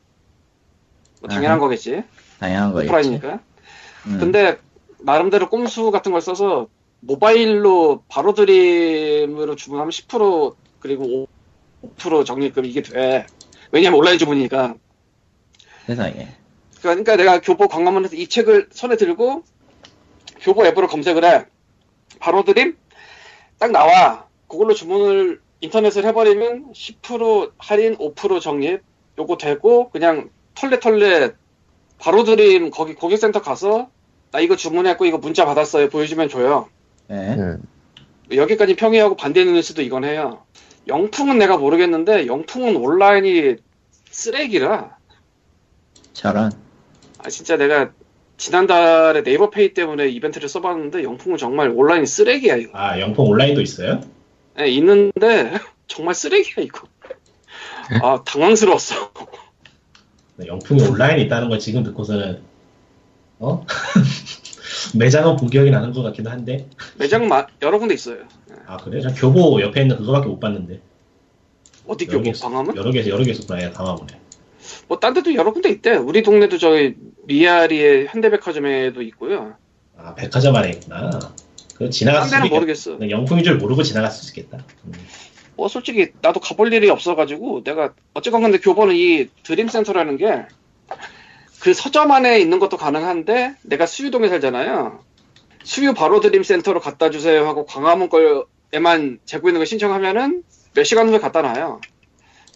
S4: 뭐 당연한
S2: 아하.
S4: 거겠지.
S2: 다양한 거겠지.
S4: 오프라인이니까.
S2: 음.
S4: 근데 나름대로 꼼수 같은 걸 써서 모바일로 바로 드림으로 주문하면 10% 그리고 5% 적립금 이게 돼. 왜냐면 온라인 주문이니까.
S2: 세상에.
S4: 그러니까 내가 교보 광화문에서 이 책을 손에 들고 교보 앱으로 검색을 해. 바로 드림 딱 나와. 그걸로 주문을 인터넷을 해버리면 10% 할인, 5% 적립 요거 되고 그냥 털레털레 바로 드림 거기 고객센터 가서 나 이거 주문했고 이거 문자 받았어요 보여주면 줘요.
S2: 네.
S1: 음.
S4: 여기까지 평이하고 반대 뉴스도 이건 해요. 영풍은 내가 모르겠는데 영풍은 온라인이 쓰레기라.
S2: 저런.
S4: 아 진짜 내가 지난달에 네이버 페이 때문에 이벤트를 써봤는데 영풍은 정말 온라인 쓰레기야 이거.
S3: 아 영풍 온라인도 있어요?
S4: 네, 있는데 정말 쓰레기야 이거. 아 당황스러웠어.
S3: 영풍이 온라인에 있다는 걸 지금 듣고서는 어? 매장은 본 기억이 나는 것 같기도 한데
S4: 매장 마, 여러 군데 있어요.
S3: 아 그래? 저 교보 옆에 있는 그거밖에 못 봤는데
S4: 어디 교보
S3: 개 있-
S4: 광화문?
S3: 여러 개 여러 개 있었구나 예, 강화문에
S4: 뭐 딴 데도 여러 군데 있대. 우리 동네도 저기 미아리의 현대백화점에도 있고요.
S3: 아 백화점 안에 있구나
S4: 그딴
S3: 지나갔을
S4: 데는
S3: 수도
S4: 모르겠어.
S3: 영풍인 줄 모르고 지나갔을 수 있겠다 음.
S4: 뭐 솔직히 나도 가볼 일이 없어가지고 내가 어쨌건 근데 교보는 이 드림센터라는 게 그 서점 안에 있는 것도 가능한데 내가 수유동에 살잖아요. 수유 바로 드림 센터로 갖다 주세요 하고 광화문 거에만 재고 있는 거 신청하면은 몇 시간 후에 갖다 놔요.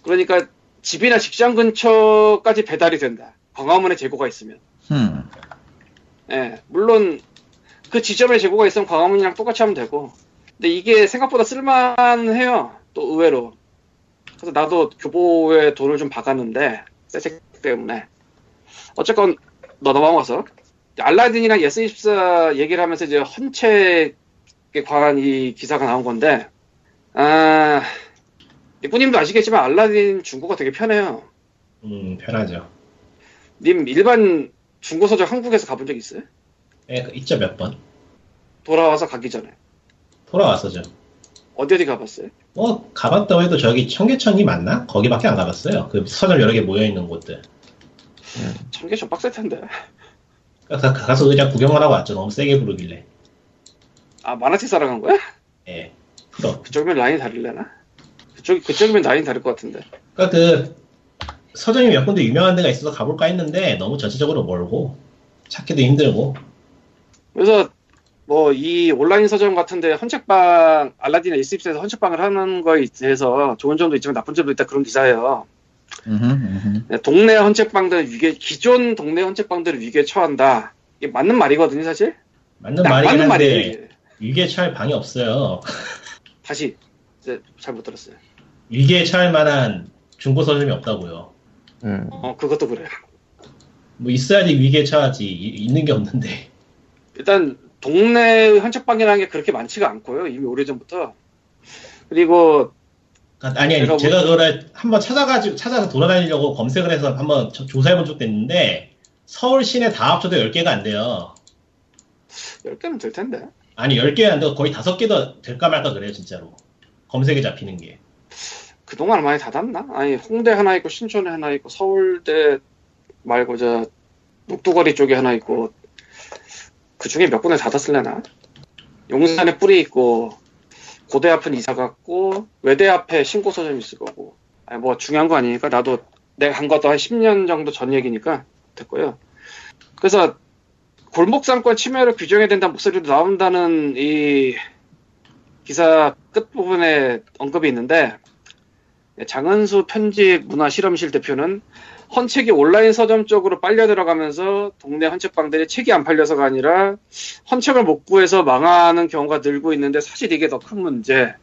S4: 그러니까 집이나 직장 근처까지 배달이 된다. 광화문에 재고가 있으면.
S2: 흠.
S4: 예, 물론 그 지점에 재고가 있으면 광화문이랑 똑같이 하면 되고. 근데 이게 생각보다 쓸만해요. 또 의외로. 그래서 나도 교보에 돈을 좀 박았는데 새책 때문에. 어쨌건 너 넘어가서 알라딘이랑 예스24 얘기를 하면서 이제 헌책에 관한 이 기사가 나온 건데 아 이분님도 아시겠지만 알라딘 중고가 되게 편해요.
S3: 음, 편하죠
S4: 님 일반 중고 서적 한국에서 가본 적 있어요?
S3: 예, 그 있죠 몇 번
S4: 돌아와서 가기 전에
S3: 돌아왔어죠
S4: 어디 어디 가봤어요?
S3: 뭐 가봤다고 해도 저기 청계천이 맞나? 거기밖에 안 가봤어요 그 서점 여러 개 모여 있는 곳들
S4: 청계 좀 빡셀 텐데.
S3: 가, 가서 그냥 구경을 하고 왔죠 너무 세게 부르길래
S4: 아 만화책 사러 간 거야?
S3: 예 프로
S4: 그쪽이면 라인이 다를래나? 그쪽 그쪽이면 라인이 다를 것 같은데.
S3: 그러니까 그 서점이 몇 군데 유명한 데가 있어서 가볼까 했는데 너무 전체적으로 멀고 찾기도 힘들고
S4: 그래서 뭐 이 온라인 서점 같은데 헌책방 알라딘 에이스입스에서 헌책방을 하는 거에 대해서 좋은 점도 있지만 나쁜 점도 있다 그런 기사예요.
S2: 음흠, 음흠.
S4: 네, 동네 헌책방들 위기에 기존 동네 헌책방들을 위기에 처한다. 이게 맞는 말이거든요, 사실.
S3: 맞는
S4: 나-
S3: 말이긴
S4: 맞는.
S3: 한데. 위기에 처할 방이 없어요.
S4: 다시 네, 잘못 들었어요.
S3: 위기에 처할 만한 중고 서점이 없다고요.
S1: 음.
S4: 어 그것도 그래요.
S3: 뭐 있어야지 위기에 처하지 이- 있는 게 없는데
S4: 일단 동네 헌책방이라는 게 그렇게 많지가 않고요. 이미 오래전부터. 그리고
S3: 그러니까 아니 아니
S4: 제가
S3: 제가
S4: 뭐-
S3: 그거를 한번 찾아가지고 찾아서 돌아다니려고 검색을 해서 한번 저- 조사해본 적도 있는데 서울 시내 다 합쳐도 10개가 안 돼요.
S4: 10개는 될 텐데.
S3: 아니 10개가 안 되고 거의 5개도 될까 말까 그래요 진짜로. 검색에 잡히는 게.
S4: 그동안 많이 닫았나? 아니 홍대 하나 있고 신촌에 하나 있고 서울대 말고 저 녹두거리 쪽에 하나 있고 그 중에 몇 군데 닫았을래나? 용산에 뿌리 있고 고대 앞은 이사 갔고 외대 앞에 신고 서점 있을 거고 아니 뭐 중요한 거 아니니까 나도 내가 간 것도 한 10년 정도 전 얘기니까 됐고요. 그래서 골목 상권 침해를 규정해야 된다는 목소리도 나온다는 이 기사 끝부분에 언급이 있는데 장은수 편집 문화실험실 대표는 헌책이 온라인 서점 쪽으로 빨려 들어가면서 동네 헌책방들이 책이 안 팔려서가 아니라 헌책을 못 구해서 망하는 경우가 늘고 있는데 사실 이게 더 큰 문제.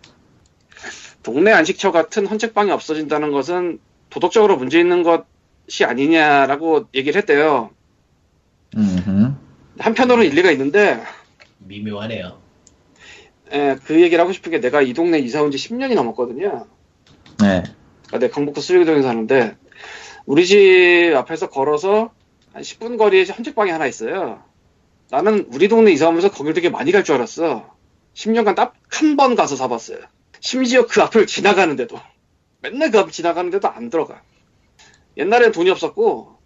S4: 동네 안식처 같은 헌책방이 없어진다는 것은 도덕적으로 문제 있는 것이 아니냐라고 얘기를 했대요.
S2: 음흠.
S4: 한편으로는 일리가 있는데
S3: 미묘하네요.
S4: 예, 그 얘기를 하고 싶은 게 내가 이 동네 이사 온 지 10년이 넘었거든요.
S2: 네.
S4: 그러니까 내가 강북구 수리동에 사는데 우리 집 앞에서 걸어서 한 10분 거리에 헌책방이 하나 있어요. 나는 우리 동네 이사 오면서 거길 되게 많이 갈 줄 알았어. 10년간 딱 한 번 가서 사봤어요. 심지어 그 앞을 지나가는데도 맨날 그 앞을 지나가는데도 안 들어가. 옛날엔 돈이 없었고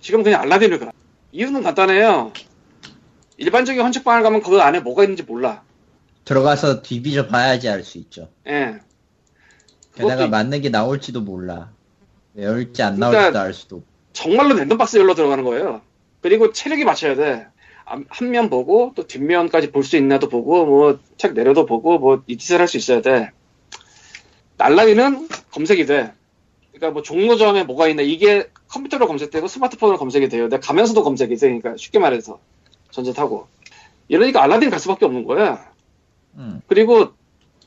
S4: 지금 그냥 알라딘을 가. 이유는 간단해요. 일반적인 헌책방을 가면 그 안에 뭐가 있는지 몰라.
S2: 들어가서 뒤비져 봐야지 알 수 있죠.
S4: 예.
S2: 게다가
S4: 그것도
S2: 맞는 게 나올지도 몰라. 열지 안
S4: 그러니까-
S2: 나올지도 알 수도. 없고.
S4: 정말로 랜덤박스 열로 들어가는 거예요. 그리고 체력이 맞춰야 돼. 한 면 보고 또 뒷면까지 볼 수 있나도 보고 뭐 책 내려도 보고 뭐 이 짓을 할 수 있어야 돼. 날라리는 검색이 돼. 그러니까 뭐 종로점에 뭐가 있나 이게 컴퓨터로 검색되고 스마트폰으로 검색이 돼요. 내가 가면서도 검색이 돼. 그러니까 쉽게 말해서 전제 타고. 이러니까 알라딘 갈 수밖에 없는 거야.
S2: 음.
S4: 그리고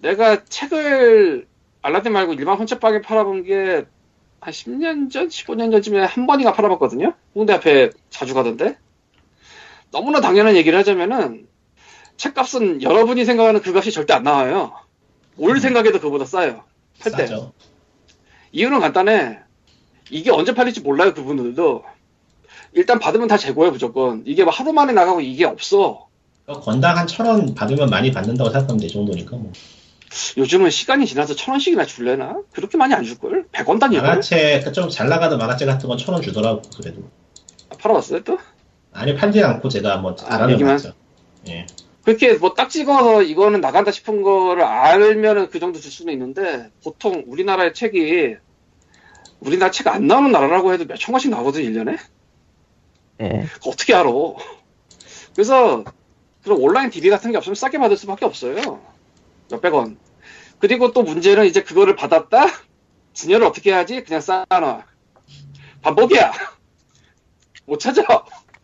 S4: 내가 책을 알라딘 말고 일반 헌책방에 팔아본 게 한 10년 전, 15년 전쯤에 한 번인가 팔아봤거든요. 홍대 앞에 자주 가던데. 너무나 당연한 얘기를 하자면은 책값은 여러분이 생각하는 그 값이 절대 안 나와요. 올 생각해도 그보다 싸요. 팔 때.
S3: 싸죠.
S4: 이유는 간단해. 이게 언제 팔릴지 몰라요, 그분들도. 일단 받으면 다 재고해, 무조건. 이게 뭐 하루 만에 나가고 이게 없어.
S3: 건당 한 천 원 받으면 많이 받는다고 생각하면 될 정도니까 뭐.
S4: 요즘은 시간이 지나서 천 원씩이나 줄래나? 그렇게 많이 안 줄걸? 100원 단위로?
S3: 만화책 좀 잘 나가던 만화책 같은 건 천 원 주더라고 그래도.
S4: 팔아봤어요, 또?
S3: 아니 팔지 않고 제가 뭐
S4: 아,
S3: 알아면
S4: 얘기만?
S3: 봤죠. 예.
S4: 그렇게 뭐 딱 찍어서 이거는 나간다 싶은 거를 알면은 그 정도 줄 수는 있는데 보통 우리나라의 책이 우리나라 책 안 나오는 나라라고 해도 몇천 권씩 나오거든 1년에
S1: 예.
S4: 어떻게 알아 그래서 그런 온라인 DB 같은 게 없으면 싸게 받을 수밖에 없어요 몇백 원. 그리고 또 문제는 이제 그거를 받았다? 진열을 어떻게 해야지? 그냥 쌓아놔. 반복이야. 못 찾아.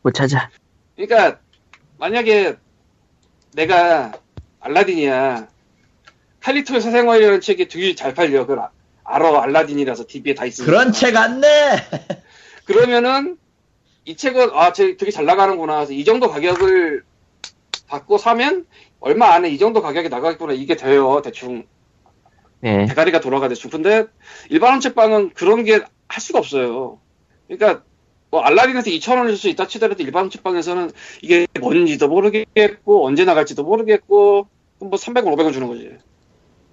S1: 못 찾아.
S4: 그러니까 만약에 내가 알라딘이야. 칼리토의 사생활이라는 책이 되게 잘 팔려. 그걸 아- 알아. 알라딘이라서 DB에 다 있으니까.
S2: 그런 책 안 내!
S4: 그러면은 이 책은 아 제- 되게 잘 나가는구나. 그래서 이 정도 가격을 받고 사면 얼마 안에 이 정도 가격이 나가겠구나 이게 돼요 대충.
S1: 예.
S4: 대가리가 돌아가 대충 근데 일반 헌책방은 그런 게 할 수가 없어요. 그러니까 뭐 알라딘한테 2,000원을 줄 수 있다 치더라도 일반 헌책방에서는 이게 뭔지도 모르겠고 언제 나갈지도 모르겠고 뭐 300원 500원 주는 거지.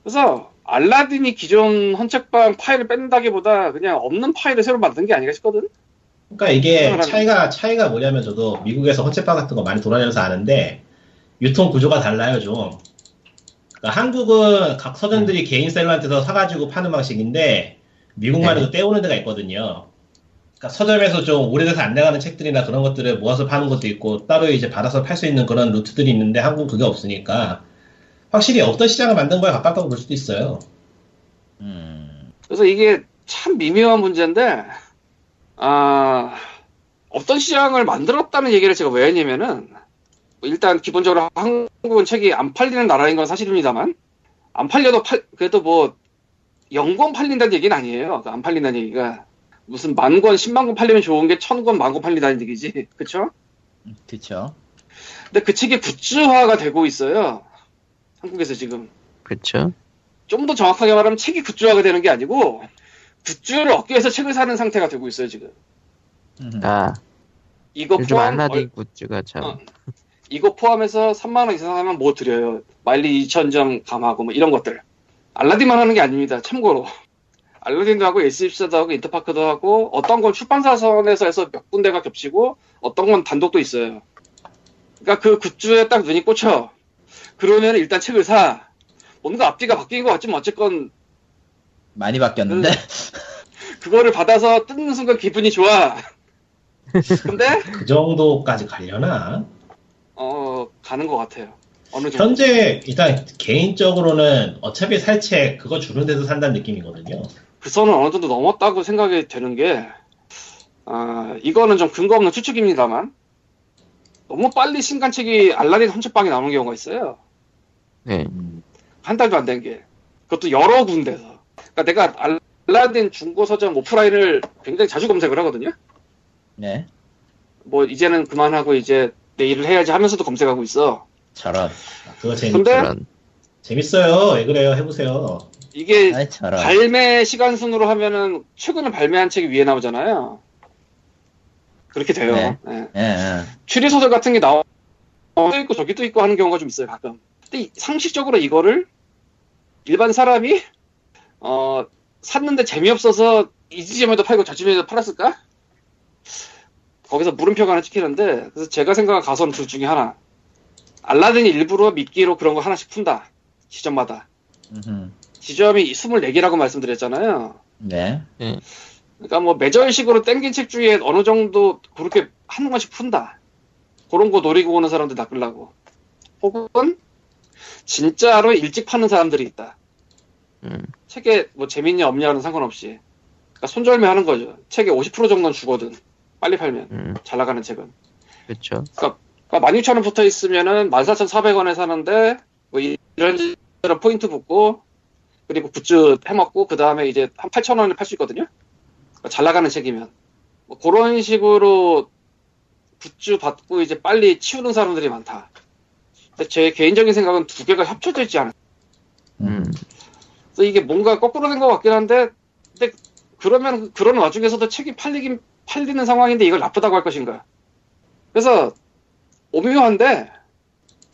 S4: 그래서 알라딘이 기존 헌책방 파일을 뺀다기보다 그냥 없는 파일을 새로 만든 게 아닌가 싶거든?
S3: 그러니까 이게 차이가 차이가 뭐냐면 저도 미국에서 헌책방 같은 거 많이 돌아다녀서 아는데 유통 구조가 달라요 좀. 그러니까 한국은 각 서점들이 개인 셀러한테서 사가지고 파는 방식인데 미국만으로 떼오는 데가 있거든요. 그러니까 서점에서 좀 오래돼서 안 나가는 책들이나 그런 것들을 모아서 파는 것도 있고 따로 이제 받아서 팔 수 있는 그런 루트들이 있는데 한국은 그게 없으니까 확실히 없던 시장을 만든 거에 가깝다고 볼 수도 있어요.
S2: 음,
S4: 그래서 이게 참 미묘한 문제인데, 아, 없던 시장을 만들었다는 얘기를 제가 왜 했냐면은, 뭐 일단 기본적으로 한국은 책이 안 팔리는 나라인 건 사실입니다만, 안 팔려도 팔, 그래도 뭐, 영권 팔린다는 얘기는 아니에요. 그안 팔린다는 얘기가. 무슨 만 권, 십만 권 팔리면 좋은 게 천 권, 만 권 팔린다는 얘기지. 그쵸?
S2: 그쵸.
S4: 근데 그 책이 굿즈화가 되고 있어요. 한국에서 지금.
S1: 그쵸?
S4: 좀더 정확하게 말하면 책이 굿즈화가 되는 게 아니고, 굿즈를 얻기 위해서 책을 사는 상태가 되고 있어요, 지금.
S2: 음,
S1: 아,
S4: 이거
S1: 요즘
S4: 포함, 얼-
S1: 굿즈가 참.
S4: 어, 이거 포함해서 3만원 이상 하면 뭐 드려요. 마일리 2000점 감하고 뭐 이런 것들. 알라딘만 하는 게 아닙니다. 참고로. 알라딘도 하고 S24도 하고 인터파크도 하고 어떤 건 출판사선에서 해서 몇 군데가 겹치고 어떤 건 단독도 있어요. 그러니까 그 굿즈에 딱 눈이 꽂혀. 그러면 일단 책을 사. 뭔가 앞뒤가 바뀐 것 같지만 어쨌건
S2: 많이 바뀌었는데.
S4: 그 거를 받아서 뜯는 순간 기분이 좋아. 근데
S3: 그 정도까지 가려나?
S4: 어 가는 것 같아요. 어느 정도.
S3: 현재 일단 개인적으로는 어차피 살책 그거 주는 데서 산다는 느낌이거든요.
S4: 그 선은 어느 정도 넘었다고 생각이 되는 게, 아, 이거는 좀 근거 없는 추측입니다만, 너무 빨리 신간책이 알라딘 홈책방에 나오는 경우가 있어요.
S1: 네.
S2: 음,
S4: 한 달도 안 된 게. 그것도 여러 군데서. 그러니까 내가 알라딘 중고 서점 오프라인을 굉장히 자주 검색을 하거든요.
S2: 네.
S4: 뭐, 이제는 그만하고 이제 내 일을 해야지 하면서도 검색하고 있어.
S2: 저런.
S3: 그거 재밌,
S4: 근데.
S3: 재밌어요. 왜 그래요? 해보세요.
S4: 이게
S2: 아이.
S4: 발매 시간 순으로 하면은 최근에 발매한 책이 위에 나오잖아요. 그렇게 돼요.
S2: 네.
S4: 예.
S2: 예, 예.
S4: 추리 소설 같은 게 나와 또 있고 저기 또 있고 하는 경우가 좀 있어요 가끔. 근데 이- 상식적으로 이거를 일반 사람이 어 샀는데 재미없어서 이 지점에도 팔고 저 지점에도 팔았을까? 거기서 물음표가 하나 찍히는데 그래서 제가 생각한 가설은 둘 중에 하나. 알라딘이 일부러 미끼로 그런 거 하나씩 푼다. 지점마다.
S2: 음흠.
S4: 지점이 24개라고 말씀드렸잖아요.
S2: 네.
S4: 그러니까 뭐 매절식으로 땡긴 책 중에 어느 정도 그렇게 한 권씩 푼다. 그런 거 노리고 오는 사람들 낚으려고. 혹은 진짜로 일찍 파는 사람들이 있다.
S1: 음.
S4: 책에 뭐 재밌냐 없냐는 상관없이. 그러니까 손절매 하는 거죠. 책에 50% 정도는 주거든. 빨리 팔면.
S1: 음,
S4: 잘 나가는 책은.
S1: 그쵸.
S4: 그러니까 16,000원 붙어 있으면은 14,400원에 사는데 뭐 이런 이런 포인트 붙고 그리고 굿즈 해먹고 그 다음에 이제 한 8,000원에 팔 수 있거든요. 그러니까 잘 나가는 책이면 뭐 그런 식으로 굿즈 받고 이제 빨리 치우는 사람들이 많다. 근데 제 개인적인 생각은 두 개가 협쳐져 있지 않아요.
S1: 음,
S4: 그래서 이게 뭔가 거꾸로 된 것 같긴 한데, 근데 그러면 그런 와중에서도 책이 팔리긴 팔리는 상황인데 이걸 나쁘다고 할 것인가? 그래서 오묘한데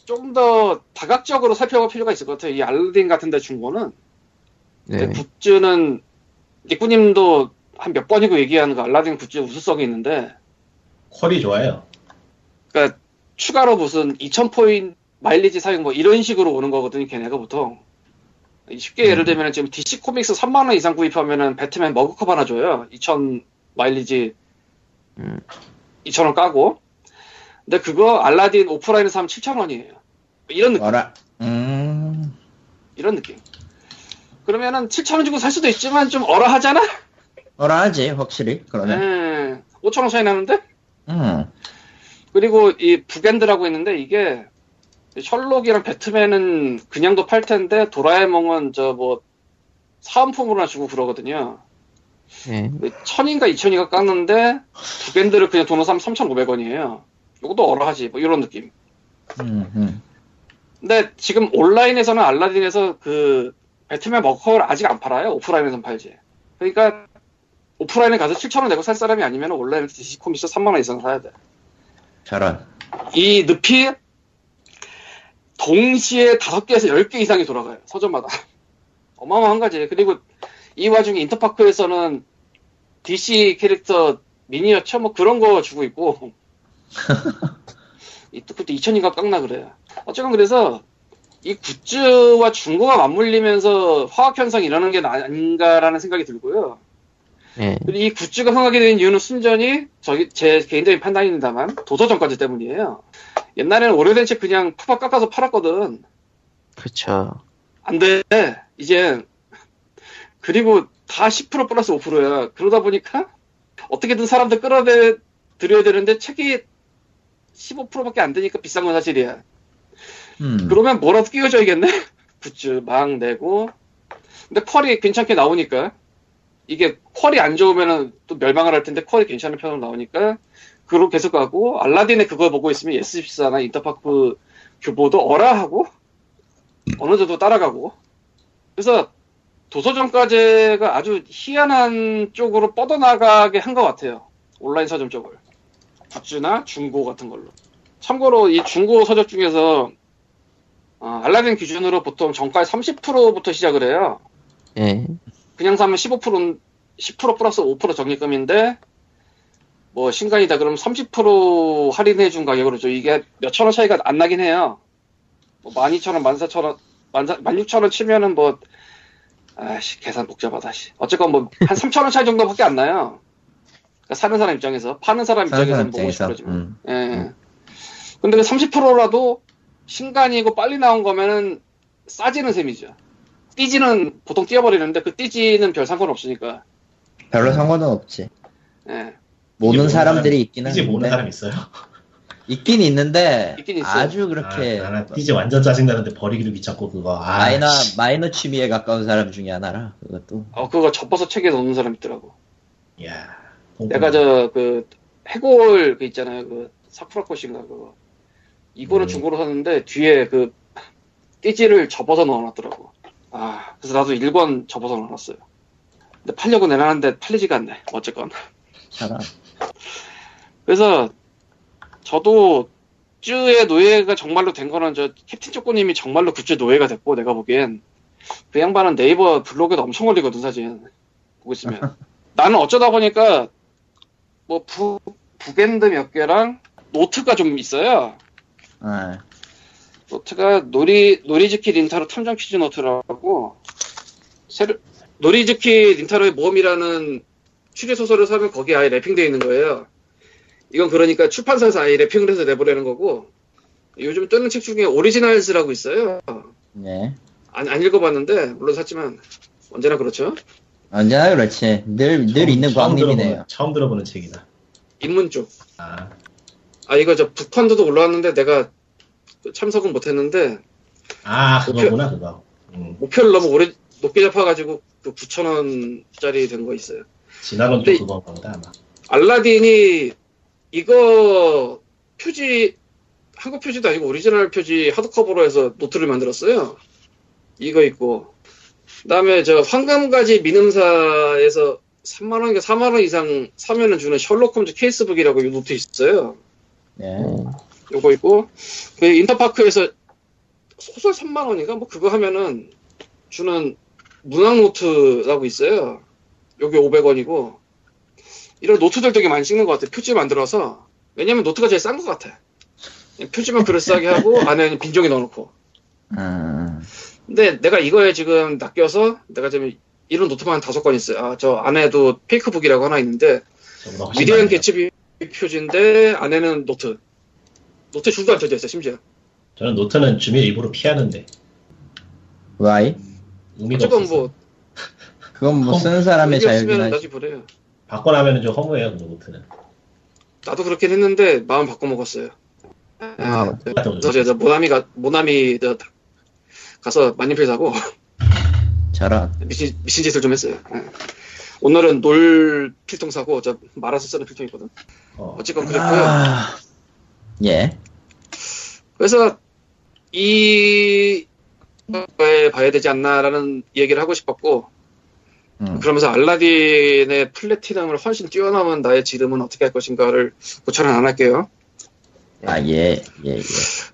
S4: 좀 더 다각적으로 살펴볼 필요가 있을 것 같아요. 이 알라딘 같은 데 중고는
S1: 네.
S4: 굿즈는 니꾸님도 한 몇 번이고 얘기하는 그 알라딘 굿즈 우수성이 있는데,
S3: 퀄이 좋아요.
S4: 그러니까 추가로 무슨 2000포인트 마일리지 사용 뭐 이런 식으로 오는 거거든요. 걔네가 보통. 쉽게 예를 들면 지금 DC 코믹스 3만 원 이상 구입하면은 배트맨 머그컵 하나 줘요. 2000 마일리지
S1: 음.
S4: 2000원 까고. 근데 그거 알라딘 오프라인에서 사면 7000원이에요. 이런 느낌.
S2: 어라. 음.
S4: 이런 느낌. 그러면은 7000원 주고 살 수도 있지만 좀 어라하잖아?
S2: 어라하지, 확실히. 그러면.
S4: 예. 5천원 차이 나는데?
S2: 음.
S4: 그리고 이 북엔드라고 있는데 이게 셜록이랑 배트맨은 그냥도 팔 텐데 도라에몽은 저 뭐 사은품으로나 주고 그러거든요.
S1: 네.
S4: 천인가 이천인가 깎는데 북엔드를 그냥 돈으로 사면 3,500원이에요. 이것도 어라하지 뭐 이런 느낌.
S2: 음, 음.
S4: 근데 지금 온라인에서는 알라딘에서 그 배트맨 머커를 아직 안 팔아요. 오프라인에서는 팔지. 그러니까 오프라인에 가서 7,000원 내고 살 사람이 아니면 온라인에서 DC 코믹스 3만원 이상 사야 돼.
S2: 저런.
S4: 이 늪이 동시에 다섯 개에서 열개 이상이 돌아가요. 서점마다. 어마어마한 거지. 그리고 이 와중에 인터파크에서는 DC 캐릭터 미니어처 뭐 그런 거 주고 있고 이- 그때 2000인가 깎나 그래요. 어쨌건 그래서 이 굿즈와 중고가 맞물리면서 화학 현상이 일어나는 게 아닌가라는 생각이 들고요.
S1: 예.
S4: 그리고 이 굿즈가 흥하게 된 이유는 순전히 저기 제 개인적인 판단입니다만 도서점까지 때문이에요. 옛날에는 오래된 책 그냥 푸박 깎아서 팔았거든.
S1: 그쵸.
S4: 안 돼. 이제 그리고 다 10% 플러스 5%야. 그러다 보니까 어떻게든 사람들 끌어들여야 되는데 책이 15%밖에 안 되니까 비싼 건 사실이야.
S2: 음.
S4: 그러면 뭐라도 끼워줘야겠네? 굿즈 막 내고. 근데 퀄이 괜찮게 나오니까. 이게 퀄이 안 좋으면은 또 멸망을 할 텐데 퀄이 괜찮은 편으로 나오니까. 그걸 계속 가고, 알라딘의 그걸 보고 있으면 S14나 인터파크 교보도 어라 하고, 어느 정도 따라가고. 그래서 도서점까지가 아주 희한한 쪽으로 뻗어나가게 한 것 같아요. 온라인 서점 쪽을. 굿즈나 중고 같은 걸로. 참고로 이 중고 서적 중에서 어, 알라딘 기준으로 보통 정가의 30%부터 시작을 해요.
S1: 예.
S4: 그냥 사면 15%, 10% 플러스 5% 적립금인데, 뭐, 신간이다 그러면 30% 할인해 준 가격으로 줘. 이게 몇 천 원 차이가 안 나긴 해요. 뭐, 12,000원, 14,000원, 16,000원 치면은 뭐, 아씨, 계산 복잡하다, 씨. 어쨌건 뭐, 한 3,000원 차이 정도밖에 안 나요. 그러니까 사는 사람 입장에서. 파는 사람 입장에서는 뭐
S2: 입장에서.
S4: 50%지만.
S2: 음.
S4: 예. 근데 그 30%라도 신간이고 빨리 나온 거면은 싸지는 셈이죠. 띠지는 보통 띄어버리는데 그 띠지는 별 상관 없으니까.
S2: 별로 상관은 없지.
S4: 예.
S2: 모는 사람들이 있기는
S3: 이제 모르는
S2: 한데
S3: 사람 있어요?
S2: 있긴 있는데
S4: 있긴.
S2: 아주 그렇게
S3: 아, 나는 이제 완전 짜증나는데 버리기도 귀찮고 그거. 아,
S2: 마이너
S3: 씨.
S2: 마이너 취미에 가까운 사람 중에 하나라 그것도.
S4: 어 그거 접어서 책에 넣는 사람 있더라고.
S3: 야.
S4: 내가 저 그 해골 그 있잖아요. 그 사쿠라코신가 그거. 이거는
S3: 음.
S4: 중고로 샀는데 뒤에 그 띠지를 접어서 넣어놨더라고. 아 그래서 나도 1권 접어서 넣어놨어요. 근데 팔려고 내놨는데 팔리지가 않네. 어쨌건.
S2: 참
S4: 그래서 저도 굿즈의 노예가 정말로 된 거는 저 캡틴 쪼꼬님이 정말로 굿즈 노예가 됐고 내가 보기엔. 그 양반은 네이버 블로그에도 엄청 올리거든 사진. 보고 있으면. 나는 어쩌다 보니까 뭐 부, bookend 몇 개랑 노트가 좀 있어요.
S2: 아,
S4: 노트가 노리 노리즈키 린타로 탐정 퀴즈 노트라고 새로 노리즈키 린타로의 모험이라는 추리 소설을 사면 거기에 아예 wrapping되어 있는 거예요. 이건 그러니까 출판사에서 아예 wrapping을 해서 내보내는 거고 요즘 뜨는 책 중에 오리지널즈라고 있어요.
S2: 네.
S4: 안, 안 읽어봤는데 물론 샀지만 언제나 그렇죠.
S2: 언제나 그렇지. 늘 늘 있는 광림이네요.
S3: 처음 들어보는 책이다.
S4: 입문 쪽.
S3: 아,
S4: 아 이거 저 북펀드도 올라왔는데 내가 참석은 못했는데
S3: 아 그거구나 그거. 음,
S4: 목표를 너무 오래 높게 잡아가지고 그 9천 원짜리 된 거 있어요.
S3: 지난번
S4: 근데-
S3: 또 그건가 보다 아마.
S4: 알라딘이 이거 표지 한국 표지도 아니고 오리지널 표지 하드커버로 해서 노트를 만들었어요. 이거 있고 그다음에 저 황금가지 민음사에서 3만 원인가 4만 원 이상 사면은 주는 셜록 홈즈 casebook이라고 이 노트 있어요.
S2: 네.
S1: 음.
S4: 요거 있고 그 인터파크에서 소설 3만 원인가 뭐 그거 하면은 주는 문학 노트라고 있어요. 요게 500원이고 이런 노트들 되게 많이 찍는 것 같아. 표지 만들어서 왜냐면 노트가 제일 싼 것 같아. 표지만 그럴싸하게 하고 안에는 빈종이 넣어놓고.
S2: 음,
S4: 근데 내가 이거에 지금 낚여서 내가 지금 이런 노트만 한 다섯 권 있어요. 아, 저 안에도 fake book이라고 하나 있는데 위대한. 개츠비 표지인데 안에는 노트. 노트 줄도 안 쳐져 있어 심지어.
S3: 저는 노트는 주면 일부러 피하는데
S2: why?
S3: 의미가
S4: 어쨌건. 뭐
S2: 그건 뭐 쓰는 사람의 자유긴 하지.
S4: 나중에 보내요.
S3: 받고 나면은 좀 허무해요 그 노트는.
S4: 나도 그렇긴 했는데 마음 바꿔 먹었어요.
S1: 아,
S4: 어제 저 모나미가 모나미 저 가서 만년필 사고
S2: 저런.
S4: 미친 미친 짓을 좀 했어요. 예. 오늘은 놀 필통 사고 저 말아서 쓰는 필통이거든.
S3: 어,
S4: 어쨌건 그랬고요.
S2: 아, 예.
S4: 그래서 이에 봐야 되지 않나라는 얘기를 하고 싶었고
S2: 음.
S4: 그러면서 알라딘의 플래티넘을 훨씬 뛰어넘은 나의 지름은 어떻게 할 것인가를 고찰은 안 할게요.
S2: 아, 예, 예, 예.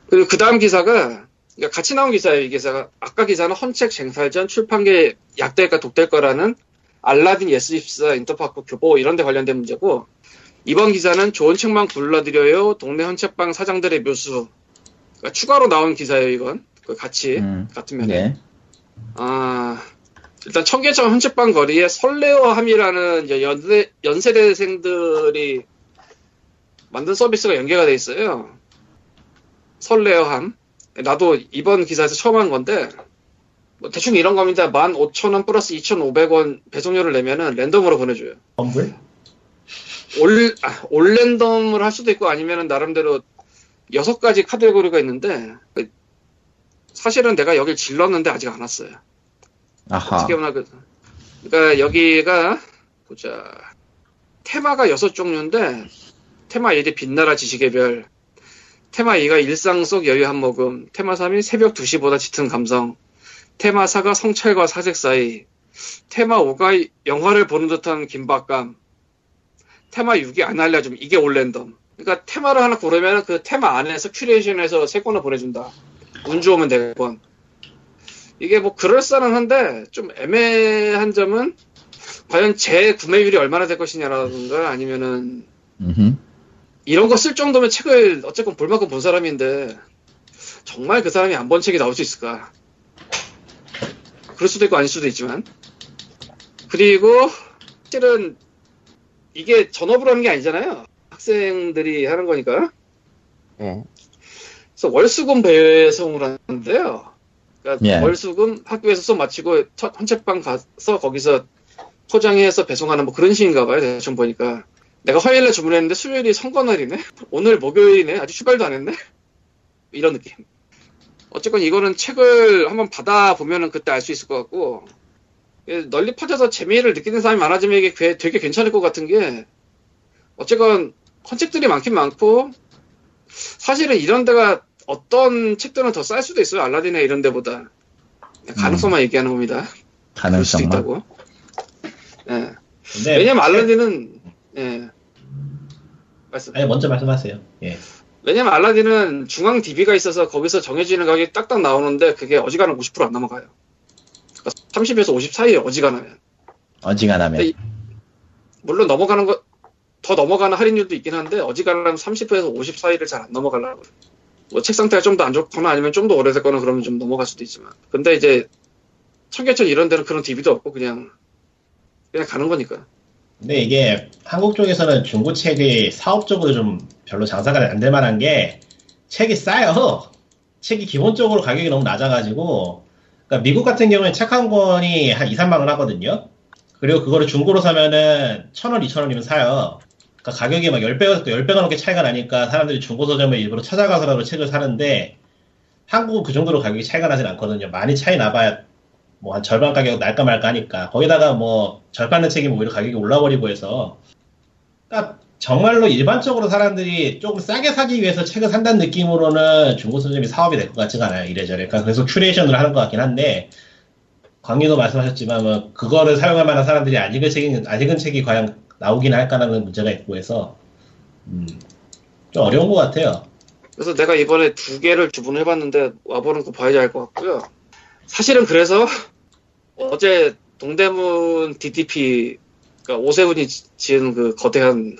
S4: 그리고 그 다음 기사가 그러니까 같이 나온 기사예요. 이 기사가 아까 기사는 헌책 쟁탈전 출판계 약대가 독될 거라는 알라딘 예스24 인터파크 교보 이런 데 관련된 문제고 이번 기사는 좋은 책만 골라드려요. 동네 헌책방 사장들의 묘수 그러니까 추가로 나온 기사예요. 이건 그 같이
S2: 음,
S4: 같은 면에
S2: 예.
S4: 아 일단 청계천 헌책방 거리에 설레어함이라는 연세, 연세대생들이 만든 서비스가 연계가 돼 있어요. 설레어함. 나도 이번 기사에서 처음 안 건데, 뭐 대충 이런 겁니다. 15,000원 플러스 2,500원 배송료를 내면은 랜덤으로 보내줘요.
S3: 험블?
S4: 올, 아, 올 랜덤을 할 수도 있고 아니면은 나름대로 여섯 가지 카테고리가 있는데, 그 사실은 내가 여길 질렀는데 아직 안 왔어요.
S2: 아하.
S4: 어떻게 보나 그, 그러니까 여기가 보자 테마가 여섯 종류인데 테마 1이 빛나라 지식의 별 테마 2가 일상 속 여유 한 모금 테마 3이 새벽 2시보다 짙은 감성 테마 4가 성찰과 사색 사이 테마 5가 영화를 보는 듯한 긴박감 테마 6이 안 알려줌 이게 올랜덤 그러니까 테마를 하나 고르면 그 테마 안에서 큐레이션해서 세 권을 보내준다 운 좋으면 네 권. 이게 뭐 그럴싸한데 좀 애매한 점은 과연 제 구매율이 얼마나 될 것이냐라든가 아니면은
S2: 음흠.
S4: 이런 거 쓸 정도면 책을 어쨌건 볼 만큼 본 사람인데 정말 그 사람이 안 본 책이 나올 수 있을까? 그럴 수도 있고 아닐 수도 있지만 그리고 실은 이게 전업으로 하는 게 아니잖아요. 학생들이 하는 거니까.
S1: 예.
S4: 그래서 월수금 배송을 하는데요. 그러니까
S2: 예.
S4: 월수금 학교에서 수업 마치고 첫 헌책방 가서 거기서 포장해서 배송하는 뭐 그런 식인가 봐요. 대충 보니까. 내가 화요일에 주문했는데 수요일이 선거날이네? 오늘 목요일이네? 아직 출발도 안 했네? 이런 느낌. 어쨌건 이거는 책을 한번 받아보면은 그때 알 수 있을 것 같고, 예, 널리 퍼져서 재미를 느끼는 사람이 많아지면 이게 꽤- 되게 괜찮을 것 같은 게, 어쨌건 헌책들이 많긴 많고, 사실은 이런 데가 어떤 책들은 더 쌀 수도 있어요. 알라딘에 이런 데보다. 가능성만 얘기하는 겁니다.
S2: 가능성만.
S4: 있다고. 예.
S3: 근데
S4: 왜냐면 알라딘은, 예. 말씀.
S3: 아니 먼저 말씀하세요. 예.
S4: 왜냐면 알라딘은 중앙 DB가 있어서 거기서 정해지는 가격이 딱딱 나오는데 그게 어지간하면 50%안 넘어가요. 그러니까 30에서 50 사이에 어지간하면.
S2: 어지간하면.
S4: 이- 물론 넘어가는 거, 더 넘어가는 할인율도 있긴 한데 어지간하면 30에서 50 사이를 잘 안 넘어가려고. 뭐 책 상태가 좀 더 안 좋거나 아니면 좀 더 오래됐거나 그러면 좀 넘어갈 수도 있지만. 근데 이제 청계천 이런 데는 그런 DB도 없고 그냥 그냥 가는 거니까.
S3: 근데 이게 한국 쪽에서는 중고 책이 사업적으로 좀 별로 장사가 안 될 만한 게 책이 싸요. 책이 기본적으로 가격이 너무 낮아가지고 그러니까 미국 같은 경우는 책 한 권이 한 2, 3만 원 하거든요. 그리고 그거를 중고로 사면은 1,000원, 2,000원이면 사요. 그러니까 가격이 막 10배가, 10배가 넘게 차이가 나니까 사람들이 중고 서점을 일부러 찾아가서라도 책을 사는데 한국은 그 정도로 가격이 차이가 나진 않거든요. 많이 차이 나봐야 뭐 한 절반 가격 날까 말까 하니까. 거기다가 뭐 절반의 책이면 오히려 가격이 올라버리고 해서. 그러니까 정말로 일반적으로 사람들이 조금 싸게 사기 위해서 책을 산다는 느낌으로는 중고 서점이 사업이 될 것 같지가 않아요 이래저래. 그러니까 계속 curation을 하는 것 같긴 한데 광희도 말씀하셨지만 뭐 그거를 사용할 만한 사람들이 안 읽은 책이 안 읽은 책이 과연 나오긴 할까라는 문제가 있고 해서 음, 좀 어려운 것 같아요
S4: 그래서 내가 이번에 두 개를 주문해봤는데 와보는 거 봐야지 알 것 같고요. 사실은 그래서 어제 동대문 DDP, 그러니까 오세훈이 지- 지은 그 거대한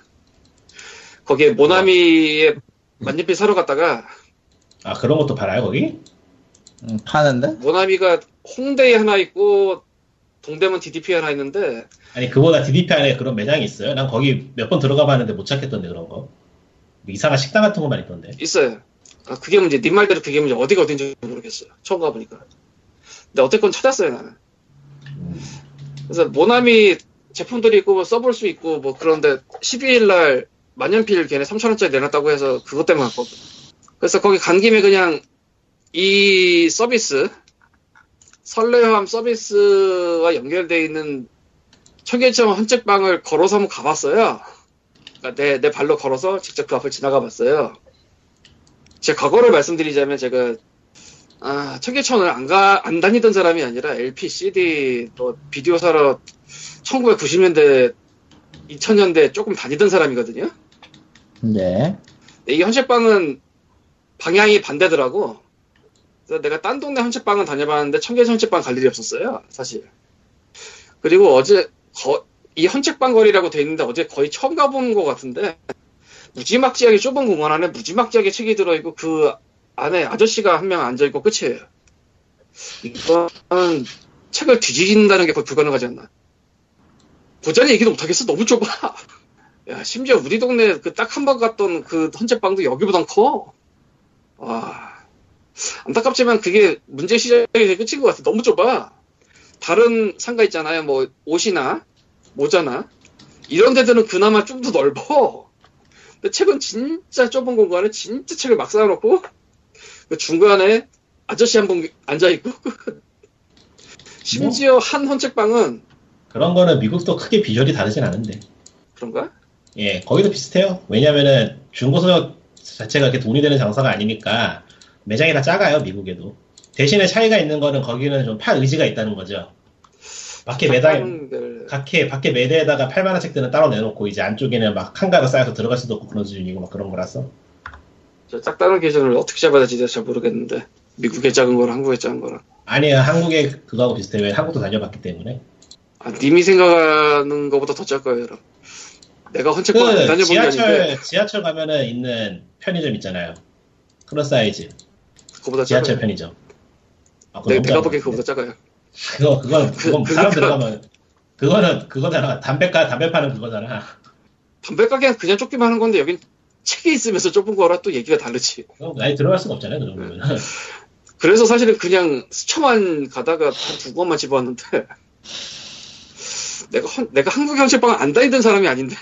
S4: 거기에 모나미의 만년필 사러 갔다가
S3: 아 그런 것도 팔아요 거기?
S2: 음, 파는데?
S4: 모나미가 홍대에 하나 있고 동대문 DDP 에 하나 있는데
S3: 아니 그보다 DDP 안에 그런 매장이 있어요? 난 거기 몇 번 들어가 봤는데 못 찾겠던데 그런 거. 뭐 이상한 식당 같은 것만 있던데.
S4: 있어요. 아, 그게 문제. 네 말대로 그게 문제. 어디가 어딘지 모르겠어요. 처음 가보니까. 근데 어쨌건 찾았어요 나는. 그래서 모나미 제품들이 있고 뭐 써볼 수 있고 뭐 그런데 12일 날 만년필 걔네 3,000원짜리 내놨다고 해서 그것 때문에 갔거든. 그래서 거기 간 김에 그냥 이 서비스 설레함 서비스와 연결되어 있는 청계천 헌책방을 걸어서 한번 가봤어요. 그러니까 내, 내 발로 걸어서 직접 그 앞을 지나가 봤어요. 제 과거를 말씀드리자면 제가 아, 청계천을 안 가, 안 다니던 사람이 아니라 LP, CD, 또 비디오 사러 1990년대, 2000년대 조금 다니던 사람이거든요.
S2: 네.
S4: 근데 이 헌책방은 방향이 반대더라고. 내가 딴 동네 헌책방은 다녀봤는데 청계천 헌책방 갈 일이 없었어요, 사실. 그리고 어제 거- 이 헌책방 거리라고 돼 있는데 어제 거의 처음 가본 것 같은데 무지막지하게 좁은 공원 안에 무지막지하게 책이 들어있고 그 안에 아저씨가 한 명 앉아있고 끝이에요. 이건 책을 뒤진다는 게 거의 불가능하지 않나. 고전이 얘기도 못하겠어. 너무 좁아. 야, 심지어 우리 동네 그 딱 한 번 갔던 그 헌책방도 여기보단 커. 와. 안타깝지만 그게 문제 시작이 끝인 것 같아. 너무 좁아. 다른 상가 있잖아요. 뭐 옷이나 모자나 이런 데들은 그나마 좀 더 넓어. 근데 책은 진짜 좁은 공간에 진짜 책을 막 쌓아놓고 그 중간에 아저씨 한 분 앉아 있고 심지어 한 헌책방은
S3: 그런 거는 미국도 크게 비주얼이 다르진 않은데.
S4: 그런가?
S3: 예, 거기도 비슷해요. 왜냐면은 중고서 자체가 그렇게 돈이 되는 장사가 아니니까 매장이 다 작아요, 미국에도. 대신에 차이가 있는 거는 거기는 좀 팔 의지가 있다는 거죠. 밖에 매달,
S4: 작가들
S3: 밖에, 밖에 매대에다가 팔만한 책들은 따로 내놓고 이제 안쪽에는 막 한가로 쌓여서 들어갈 수도 없고 그런 수준이고 막 그런 거라서.
S4: 저 짝다른 기준을 어떻게 잡아야 될지 잘 모르겠는데 미국의 작은 거랑 한국의 작은 거랑
S3: 아니야, 한국에 그거하고 비슷해요. 왜 한국도 다녀봤기 때문에.
S4: 아, 님이 생각하는 것보다 더 작아요 여러분 내가 헌책방
S3: 안그
S4: 다녀본 게 아닌데
S3: 지하철, 지하철 가면은 있는 편의점 있잖아요. 그런 사이즈.
S4: 그거보다
S3: 지하철
S4: 작아요.
S3: 편의점. 아, 그거
S4: 내,
S3: 너무
S4: 내가 보기엔
S3: 것
S4: 그거보다 작아요
S3: 그거 그건 그건
S4: 그-
S3: 사람
S4: 그러니까-
S3: 들어가면 그거는 그거잖아. 담배가 담배 파는 그거잖아.
S4: 담배 가게는 그냥 쫓기만 하는 건데 여긴 책이 있으면서 좁은 거라 또 얘기가 다르지.
S3: 그럼 아예 들어갈 수가 없잖아요 그 정도면
S4: 그래서 사실은 그냥 스쳐만 가다가 한두 번만 집어왔는데 내가 헌- 내가 한국 현실방을 안 다니던 사람이 아닌데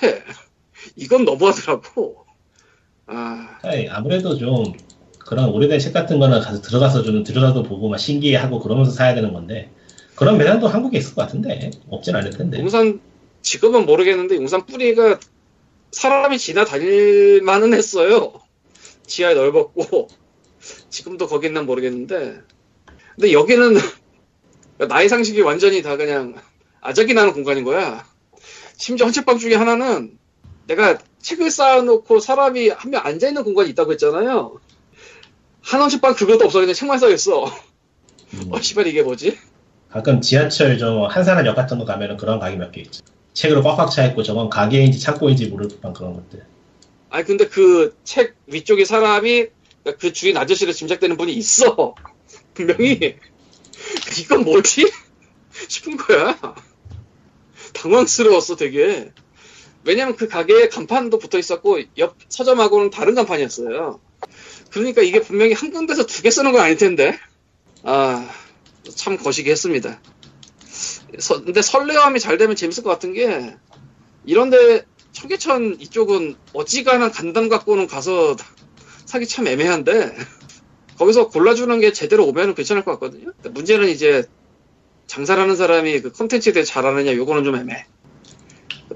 S4: 이건 너무하더라고. 아.
S3: 아니, 아무래도 좀 그런 오래된 책 같은 거는 가서 들어가서 좀 들여다도 보고 막 신기해하고 그러면서 사야 되는 건데 그런 매장도 한국에 있을 것 같은데 없진 않을 텐데
S4: 용산 지금은 모르겠는데 용산 뿌리가 사람이 지나 다닐 만은 했어요. 지하에 넓었고 지금도 거기 있나 모르겠는데 근데 여기는 나의 상식이 완전히 다 그냥 아작이 나는 공간인 거야. 심지어 헌책방 중에 하나는 내가 책을 쌓아놓고 사람이 한 명 앉아있는 공간이 있다고 했잖아요. 한 헌책방 그것도 없어. 그냥 책만 쌓여있어.
S3: 음,
S4: 어 씨발 이게 뭐지?
S3: 가끔 지하철 좀 한산한역 같은 거 가면은 그런 가게 몇 개 있죠 책으로 꽉꽉 차 있고 저건 가게인지 창고인지 모를 듯한 그런 것들.
S4: 아니 근데 그 책 위쪽에 사람이 그러니까 그 주인 아저씨로 짐작되는 분이 있어. 분명히. 이건 뭐지? 싶은 거야. 당황스러웠어 되게. 왜냐면 그 가게에 간판도 붙어 있었고 옆 서점하고는 다른 간판이었어요 그러니까 이게 분명히 한 군데서 두 개 쓰는 건 아닐 텐데 아 참 거시기 했습니다 서- 근데 설레함이 잘 되면 재밌을 것 같은 게 이런데 청계천 이쪽은 어지간한 간담 갖고는 가서 사기 참 애매한데 거기서 골라주는 게 제대로 오면은 괜찮을 것 같거든요. 근데 문제는 이제 장사라는 사람이 그 컨텐츠에 대해 잘하느냐 요거는 좀 애매해.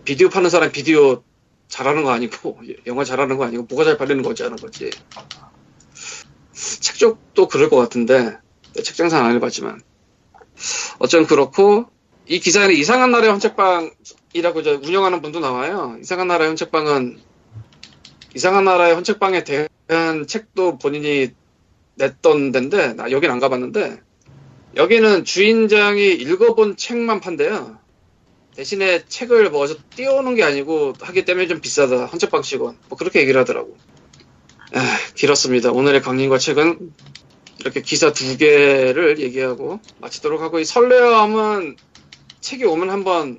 S4: 비디오 파는 사람 비디오 잘하는 거 아니고 영화 잘하는 거 아니고 뭐가 잘 팔리는 거지 하는 거지. 책 쪽도 그럴 것 같은데 책 장사는 안 해봤지만 어쨌든 그렇고 이 기사에는 이상한 나라의 헌책방이라고 저 운영하는 분도 나와요. 이상한 나라의 헌책방은 이상한 나라의 헌책방에 대한 책도 본인이 냈던 데인데 나 여긴 안 가봤는데 여기는 주인장이 읽어본 책만 판대요. 대신에 책을 뭐 띄워오는 게 아니고 하기 때문에 좀 비싸다. 헌책방 직원. 뭐 그렇게 얘기를 하더라고. 에, 길었습니다. 오늘의 강림과 책은 이렇게 기사 두 개를 얘기하고 마치도록 하고 이 설레함은 책이 오면 한번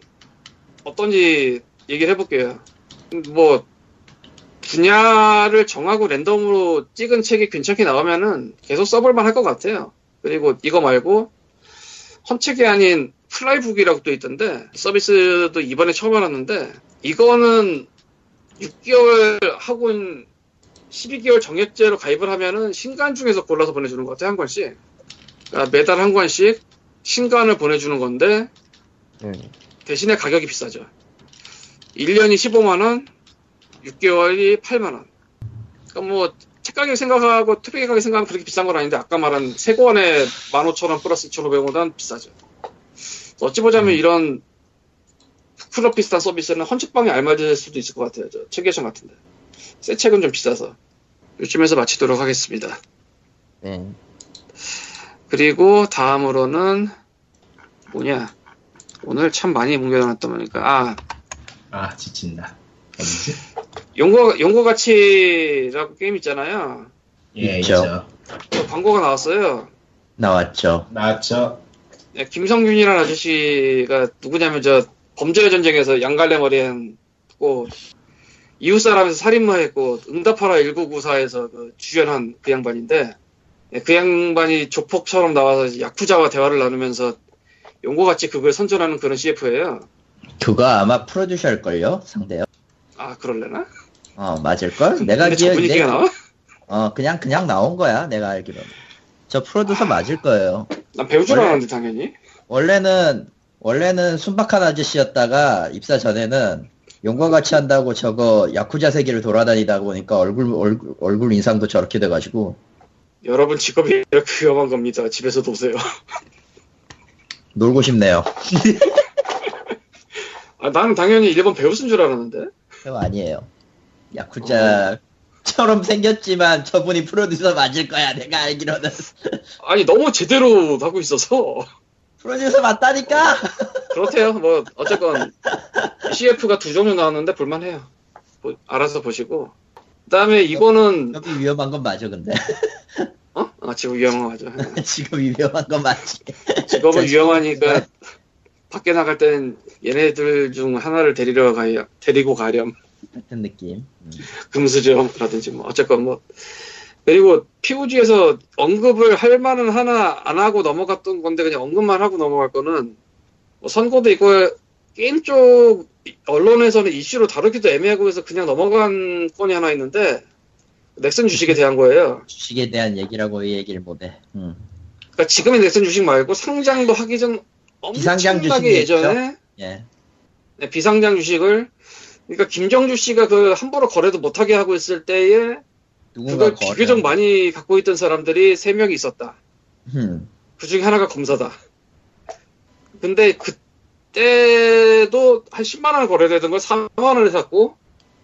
S4: 어떤지 얘기를 해볼게요. 뭐 분야를 정하고 랜덤으로 찍은 책이 괜찮게 나오면은 계속 써볼만 할 것 같아요. 그리고 이거 말고 헌책이 아닌 플라이북이라고 또 있던데 서비스도 이번에 처음 알았는데 이거는 6개월 하고 12개월 정액제로 가입을 하면은 신간 중에서 골라서 보내주는 것 같아요 한 권씩. 그러니까 매달 한 권씩 신간을 보내주는 건데
S1: 음.
S4: 대신에 가격이 비싸죠. 1년이 15만 원 6개월이 8만 원. 그러니까 뭐 책가격 생각하고 트랙 가격 생각하면 그렇게 비싼 건 아닌데 아까 말한 세 권에 15,000원 플러스 2,500원보다는 비싸죠. 어찌 보자면 이런 클럽 비슷한 서비스는 헌책방에 알맞을 수도 있을 것 같아요. 저 책예션 같은데. 새 책은 좀 비싸서 요쯤에서 마치도록 하겠습니다.
S1: 네.
S4: 그리고 다음으로는 뭐냐? 오늘 참 많이 뭉겨놨다 보니까. 아.
S3: 아 지친다. 어디지?
S4: 용과 용과 같이라고 게임 있잖아요.
S3: 예
S2: 있죠.
S3: 있죠.
S4: 그 광고가 나왔어요.
S2: 나왔죠.
S3: 나왔죠.
S4: 예, 김성균이라는 아저씨가 누구냐면 저 범죄의 전쟁에서 양갈래 머리 한 고 이웃 사람에서 살인마 했고 응답하라 1994에서 그 주연한 그 양반인데 예, 그 양반이 조폭처럼 나와서 야쿠자와 대화를 나누면서 용고같이 그걸 선전하는 그런 CF예요.
S2: 그거 아마 프로듀셜걸요? 상대요?
S4: 아 그럴래나?
S2: 어, 맞을걸? 내가 기억,
S4: 분위기가
S2: 내,
S4: 나와?
S2: 어, 그냥, 그냥 나온 거야. 내가 알기로는. 저 프로듀서 맞을 거예요.
S4: 난 배우 줄
S2: 원래-
S4: 알았는데 당연히.
S2: 원래는, 원래는 순박한 아저씨였다가 입사 전에는 용과 같이 한다고 저거 야쿠자 세계를 돌아다니다 보니까 얼굴, 얼굴, 얼굴 인상도 저렇게 돼가지고
S4: 여러분 직업이 이렇게 위험한 겁니다. 집에서도 오세요.
S2: 놀고 싶네요.
S4: 아, 나는 당연히 일본 배우 쓴 줄 알았는데.
S2: 그거 아니에요. 야쿠자처럼 생겼지만 저분이 프로듀서 맞을 거야. 내가 알기로는.
S4: 아니 너무 제대로 하고 있어서
S2: 프로듀서 맞다니까!
S4: 그렇대요. 뭐 어쨌건 CF가 두 종류 나왔는데 볼만해요. 뭐, 알아서 보시고. 그다음에 이거는
S2: 직업이 위험한 건 맞아, 근데.
S4: 어? 아 지금 위험한 거 맞아.
S2: 직업이 위험한 건 맞지.
S4: 직업은
S2: 자,
S4: 위험하니까 밖에 나갈 땐 얘네들 중 하나를 데리러 가야 데리고 가렴.
S2: 같은 느낌. 음.
S4: 금수저라든지 뭐 어쨌건 뭐 그리고 POG에서 언급을 할 만은 하나 안 하고 넘어갔던 건데 그냥 언급만 하고 넘어갈 거는 뭐 선고도 있고 게임 쪽 언론에서는 이슈로 다루기도 애매하고 해서 그냥 넘어간 건이 하나 있는데 넥슨 주식에 대한 거예요.
S2: 주식에 대한 얘기라고 이 얘기를 못해. 음.
S4: 그러니까 지금의 넥슨 주식 말고 상장도 하기 전 엄청나게 예전에
S2: 예.
S4: 네, 비상장 주식을 그러니까 김정주 씨가 그 함부로 거래도 못하게 하고 있을 때에
S2: 누군가
S4: 그걸 비교적 많이 갖고 있던 사람들이 세 명이 있었다.
S2: 음.
S4: 그 중에 하나가 검사다. 근데 그때도 한 10만 원 거래되던 걸 4만 원에 샀고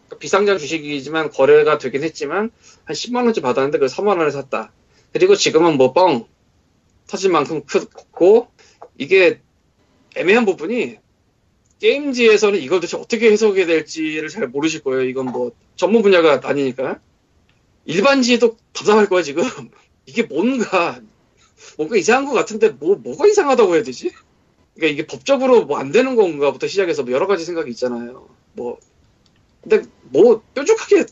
S4: 그러니까 비상장 주식이지만 거래가 되긴 했지만 한 10만 원쯤 받았는데 그걸 3만 원에 샀다. 그리고 지금은 뭐 뻥 터질 만큼 크고 이게 애매한 부분이 게임지에서는 이걸 도대체 어떻게 해석해야 될지를 잘 모르실 거예요. 이건 뭐 전문 분야가 아니니까. 일반지도 답답할 거야 지금. 이게 뭔가 뭔가 이상한 것 같은데 뭐 뭐가 이상하다고 해야 되지? 그러니까 이게 법적으로 뭐 안 되는 건가부터 시작해서 뭐 여러 가지 생각이 있잖아요. 뭐 근데 뭐 뾰족하게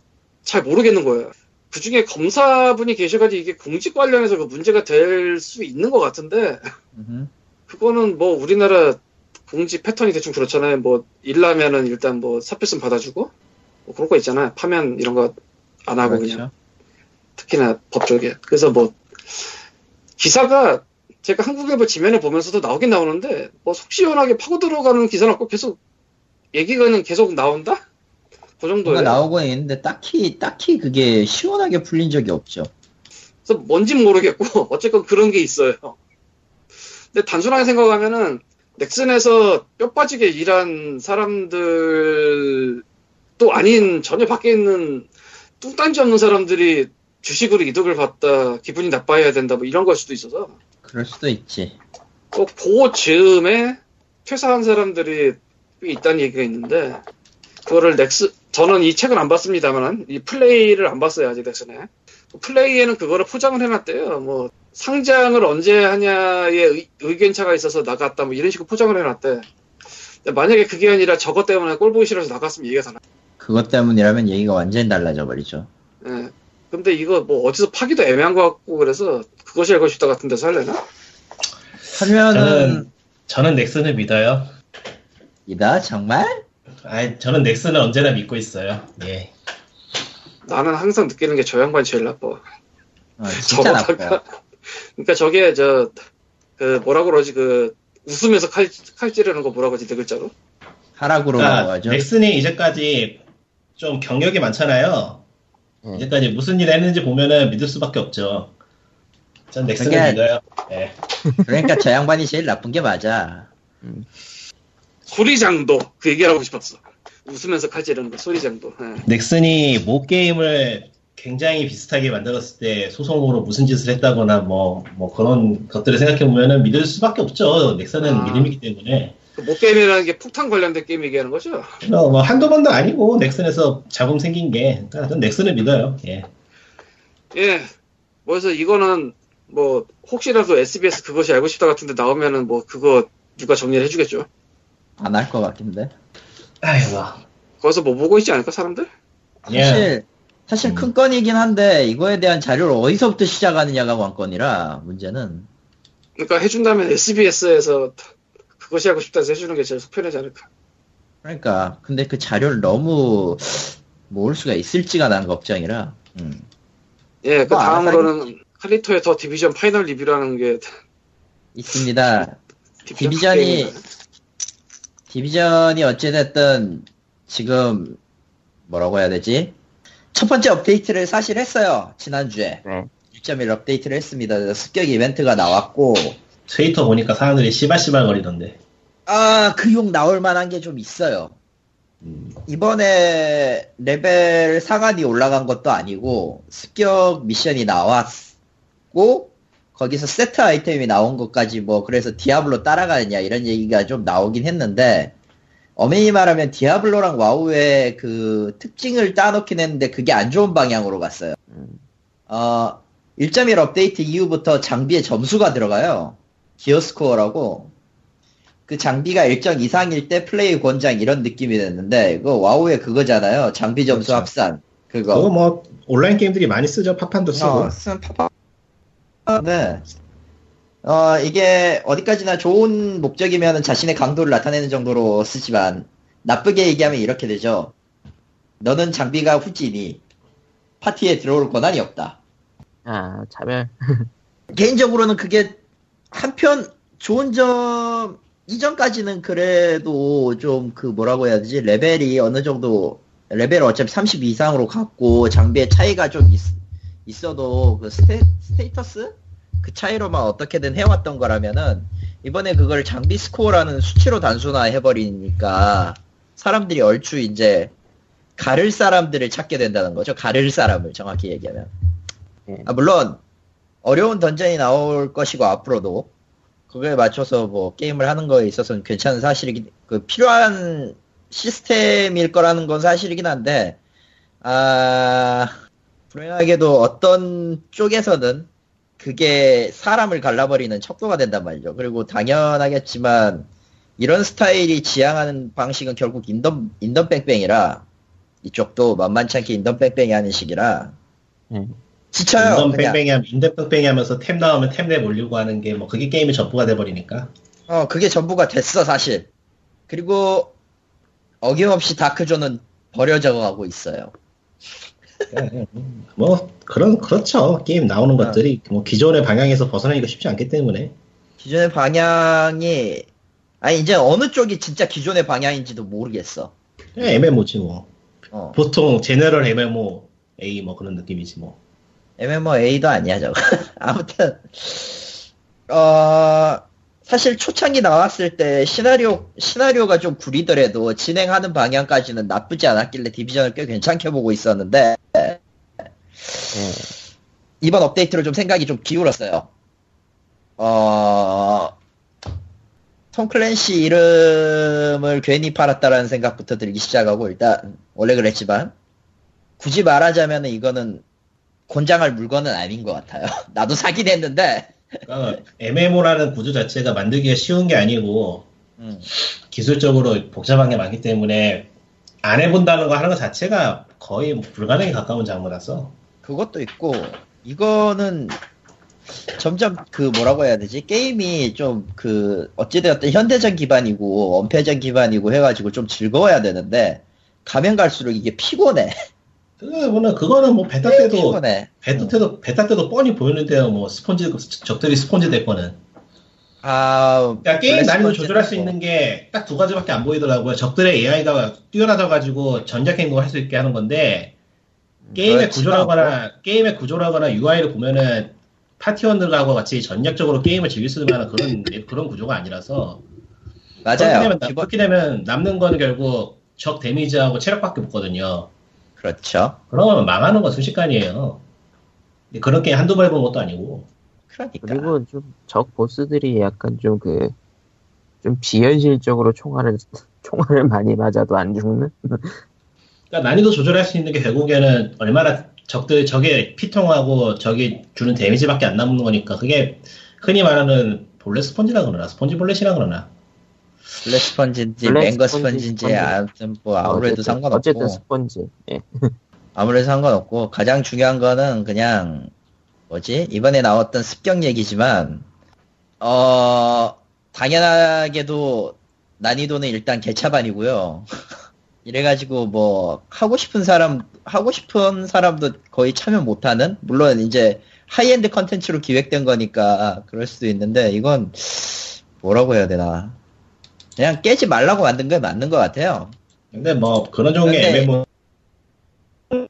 S4: 잘 모르겠는 거예요. 그 중에 검사분이 계셔가지고 이게 공직 관련해서 그 문제가 될 수 있는 것 같은데. 그거는 뭐 우리나라 공지 패턴이 대충 그렇잖아요. 뭐 일나면은 일단 뭐 사표씀 받아주고 뭐 그런 거 있잖아요. 파면 이런 거 안 하고 그냥
S2: 그렇죠.
S4: 특히나 법 쪽에. 그래서 뭐 기사가 제가 한국일보 지면에 보면서도 나오긴 나오는데 뭐 속 시원하게 파고 들어가는 기사는 없고 계속 얘기가 그냥 계속 나온다? 그 정도예요.
S2: 나오고 있는데 딱히 딱히 그게 시원하게 풀린 적이 없죠.
S4: 그래서 뭔진 모르겠고 어쨌건 그런 게 있어요. 근데 단순하게 생각하면은 넥슨에서 뼈 빠지게 일한 사람들도 아닌 전혀 밖에 있는 뚱딴지 없는 사람들이 주식으로 이득을 봤다 기분이 나빠야 된다 뭐 이런 걸 수도 있어서.
S2: 그럴 수도 있지.
S4: 꼭 그 즈음에 퇴사한 사람들이 꽤 있다는 얘기가 있는데 그거를 넥스 저는 이 책은 안 봤습니다만 이 플레이를 안 봤어요 아직 넥슨에. 플레이에는 그거를 포장을 해놨대요. 뭐 상장을 언제 하냐의 의, 견차가 있어서 나갔다 뭐 이런 식으로 포장을 해놨대. 만약에 그게 아니라 저것 때문에 꼴 보기 싫어서 나갔으면 얘기가 달라
S2: 그것 때문이라면 얘기가 완전히 달라져 버리죠.
S4: 예. 근데 이거 뭐 어디서 파기도 애매한 것 같고 그래서 그것이 알고 싶다 같은 데서 할래나?
S2: 하면은
S3: 저는 저는 넥슨을 믿어요.
S2: 이다 정말?
S3: 아, 저는 넥슨을 언제나 믿고 있어요. 예.
S4: 나는 항상 느끼는 게 저 양반이 제일 나빠
S2: 어, 진짜 나빠요.
S4: 저거다가 그러니까 저게 저 그 뭐라 그러지 그 웃으면서 칼, 칼 찌르는 거 뭐라 그러지 네 글자로
S2: 하락으로
S3: 그러니까. 넥슨이 이제까지 좀 경력이 많잖아요.
S1: 음.
S3: 이제까지 무슨 일을 했는지 보면은 믿을 수밖에 없죠. 전 넥슨을
S2: 그게-
S3: 믿어요. 예.
S2: 그러니까 저 양반이 제일 나쁜 게 맞아.
S4: 소리장도 그 얘기를 하고 싶었어 웃으면서 칼 찌르는 거 소리장도 예.
S3: 넥슨이 모 게임을 굉장히 비슷하게 만들었을 때 소송으로 무슨 짓을 했다거나 뭐, 뭐 그런 것들을 생각해 보면은 믿을 수밖에 없죠. 넥슨은
S4: 아.
S3: 믿음이기 때문에.
S4: 그 목게임이라는 게 폭탄 관련된 게임 얘기하는 거죠?
S3: 어, 뭐 한두 번도 아니고 넥슨에서 자금 생긴 게. 그러니까 전 넥슨을 믿어요. 예.
S4: 예. 그래서 이거는 뭐 혹시라도 SBS 그것이 알고 싶다 같은데 나오면은 뭐 그거 누가 정리를 해주겠죠.
S2: 안 할 것 같긴데.
S3: 아이고.
S4: 거기서 뭐 보고 있지 않을까 사람들?
S3: 예.
S2: 사실 사실
S3: 음.
S2: 큰 건이긴 한데 이거에 대한 자료를 어디서부터 시작하느냐가 관건이라 문제는
S4: 그러니까 해준다면 SBS에서 그것이 하고 싶다 해서 해주는 게 제일 속편하지 않을까.
S2: 그러니까 근데 그 자료를 너무 모을 수가 있을지가 난 걱정이라. 음.
S4: 예, 그
S2: 알아서
S4: 다음으로는 칼리토의 더 디비전 final 리뷰라는 게
S2: 있습니다.
S4: 디비전
S2: 디비전이-. 디비전이 어찌됐든 지금 뭐라고 해야 되지? 첫 번째 업데이트를 사실 했어요. 지난주에.
S1: 네.
S2: 1.1 업데이트를 했습니다. 그래서 습격 이벤트가 나왔고
S3: 트위터 보니까 사람들이 씨발씨발 거리던데.
S2: 아, 그 욕 나올 만한 게 좀 있어요.
S3: 음.
S2: 이번에 레벨 상한이 올라간 것도 아니고 습격 미션이 나왔고 거기서 세트 아이템이 나온 것까지 뭐 그래서 디아블로 따라가느냐 이런 얘기가 좀 나오긴 했는데 엄밀히 말하면 디아블로랑 와우의 그 특징을 따놓긴 했는데 그게 안 좋은 방향으로 갔어요.
S1: 음.
S2: 어, 1.1 업데이트 이후부터 장비에 점수가 들어가요. 기어스코어라고. 그 장비가 일정 이상일 때 플레이 권장 이런 느낌이 됐는데, 이거 와우의 그거잖아요. 장비 점수
S3: 그렇죠.
S2: 합산. 그거.
S3: 그거 뭐 온라인 게임들이 많이 쓰죠. 파판도 쓰고.
S2: 어, 쓰면 파파. 네. 어, 이게 어디까지나 좋은 목적이면 자신의 강도를 나타내는 정도로 쓰지만, 나쁘게 얘기하면 이렇게 되죠. 너는 장비가 후지니, 파티에 들어올 권한이 없다.
S1: 아, 차별.
S2: 개인적으로는 그게 한편 좋은 점 이전까지는 그래도 좀 그 뭐라고 해야 되지? 레벨이 어느 정도 레벨을 어차피 30 이상으로 갖고 장비의 차이가 좀 있, 어도 그 sta, status? 그 차이로만 어떻게든 해왔던 거라면은 이번에 그걸 장비 스코어라는 수치로 단순화 해버리니까 사람들이 얼추 이제 가를 사람들을 찾게 된다는 거죠. 가를 사람을 정확히 얘기하면.
S1: 예.
S2: 아, 물론 어려운 던전이 나올 것이고 앞으로도 그거에 맞춰서 뭐 게임을 하는 거에 있어서는 괜찮은 사실이긴 그 필요한 시스템일 거라는 건 사실이긴 한데 아 불행하게도 어떤 쪽에서는 그게 사람을 갈라버리는 척도가 된단 말이죠. 그리고 당연하겠지만 이런 스타일이 지향하는 방식은 결국 인덤 인덤 뺑뺑이라 이쪽도 만만치 않게 인덤 뺑뺑이 하는 식이라
S1: 음.
S2: 지쳐요.
S3: 인던. 뺑뺑이 하면 인던 뺑뺑이 하면서 템 나오면 템내 몰리고 하는 게 뭐 그게 게임의 전부가 돼 버리니까.
S2: 어, 그게 전부가 됐어, 사실. 그리고, 어김없이 다크존은 버려져 가고 있어요.
S3: 뭐 그런 그렇죠. 게임 나오는
S2: 어.
S3: 것들이 뭐 기존의 방향에서 벗어나기가 쉽지 않기 때문에.
S2: 기존의 방향이, 아니, 이제 어느 쪽이 진짜 기존의 방향인지도 모르겠어.
S3: MMO지 뭐.
S2: 어,
S3: 보통 제너럴 MMO A 뭐 그런 느낌이지 뭐.
S2: MMOA도 아니야, 저거. 아무튼, 어, 사실 초창기 나왔을 때 시나리오, 시나리오가 좀 구리더라도 진행하는 방향까지는 나쁘지 않았길래 디비전을 꽤 괜찮게 보고 있었는데,
S1: 예.
S2: 이번 업데이트로 좀 생각이 좀 기울었어요. 어, 톰 클랜시 이름을 괜히 팔았다라는 생각부터 들기 시작하고, 일단, 원래 그랬지만, 굳이 말하자면 이거는 권장할 물건은 아닌 것 같아요. 나도 사긴 했는데,
S3: 그러니까 MMO라는 구조 자체가 만들기가 쉬운 게 아니고
S2: 음,
S3: 기술적으로 복잡한 게 많기 때문에 안 해본다는 거 하는 것 자체가 거의 뭐 불가능에 가까운 장르라서.
S2: 그것도 있고, 이거는 점점 그 뭐라고 해야 되지? 게임이 좀 그, 어찌되었든 현대전 기반이고, 엄폐전 기반이고 해가지고 좀 즐거워야 되는데, 가면 갈수록 이게 피곤해.
S3: 그거는 그거는 뭐 베타 때도
S2: 피곤해.
S3: 베타 때도 베타 때도 뻔히 보였는데요. 뭐 스폰지 적들이 스폰지 될 거는.
S2: 아,
S3: 그러니까 게임 난이도 조절할 수
S2: 됐고.
S3: 있는 게 딱 두 가지밖에 안 보이더라고요. 적들의 AI가 뛰어나져가지고 전략 행동을 할 수 있게 하는 건데 게임의
S2: 그렇지도
S3: 구조라거나 게임의 구조라거나 UI를 보면은 파티원들하고 같이 전략적으로 게임을 즐길 수 있는 그런 그런 구조가 아니라서 그렇게
S2: 맞아요.
S3: 되면,
S2: 기본-
S3: 그렇게 되면 남는 거는 결국 적 데미지하고 체력밖에 없거든요.
S2: 그렇죠.
S3: 그러면 망하는 건 순식간이에요. 근데 그런 게임 한두 번 해본 것도 아니고.
S2: 그러니까.
S1: 그리고 좀 적 보스들이 약간 좀 그, 좀 비현실적으로 총알을, 총알을 많이 맞아도 안 죽는?
S3: 그러니까 난이도 조절할 수 있는 게 결국에는 얼마나 적들 저게 피통하고 저게 주는 데미지밖에 안 남는 거니까 그게 흔히 말하는 볼레 스펀지라 그러나 스펀지 볼렛이라 그러나
S2: 블랙 스펀지인지
S1: 블랙
S2: 맹거
S1: 스펀지,
S2: 스펀지인지
S1: 스펀지.
S2: 아무튼 뭐 아무래도
S1: 어쨌든-
S2: 상관없고
S1: 어쨌든 스펀지. 예.
S2: 아무래도 상관없고 가장 중요한 거는 그냥 뭐지 이번에 나왔던 습격 얘기지만 어 당연하게도 난이도는 일단 개차반이고요. 이래가지고 뭐 하고 싶은 사람 하고 싶은 사람도 거의 참여 못하는 물론 이제 하이엔드 컨텐츠로 기획된 거니까 그럴 수도 있는데 이건 뭐라고 해야 되나 그냥 깨지 말라고 만든 게 맞는 것 같아요.
S3: 근데 뭐 그런 종류의 MMO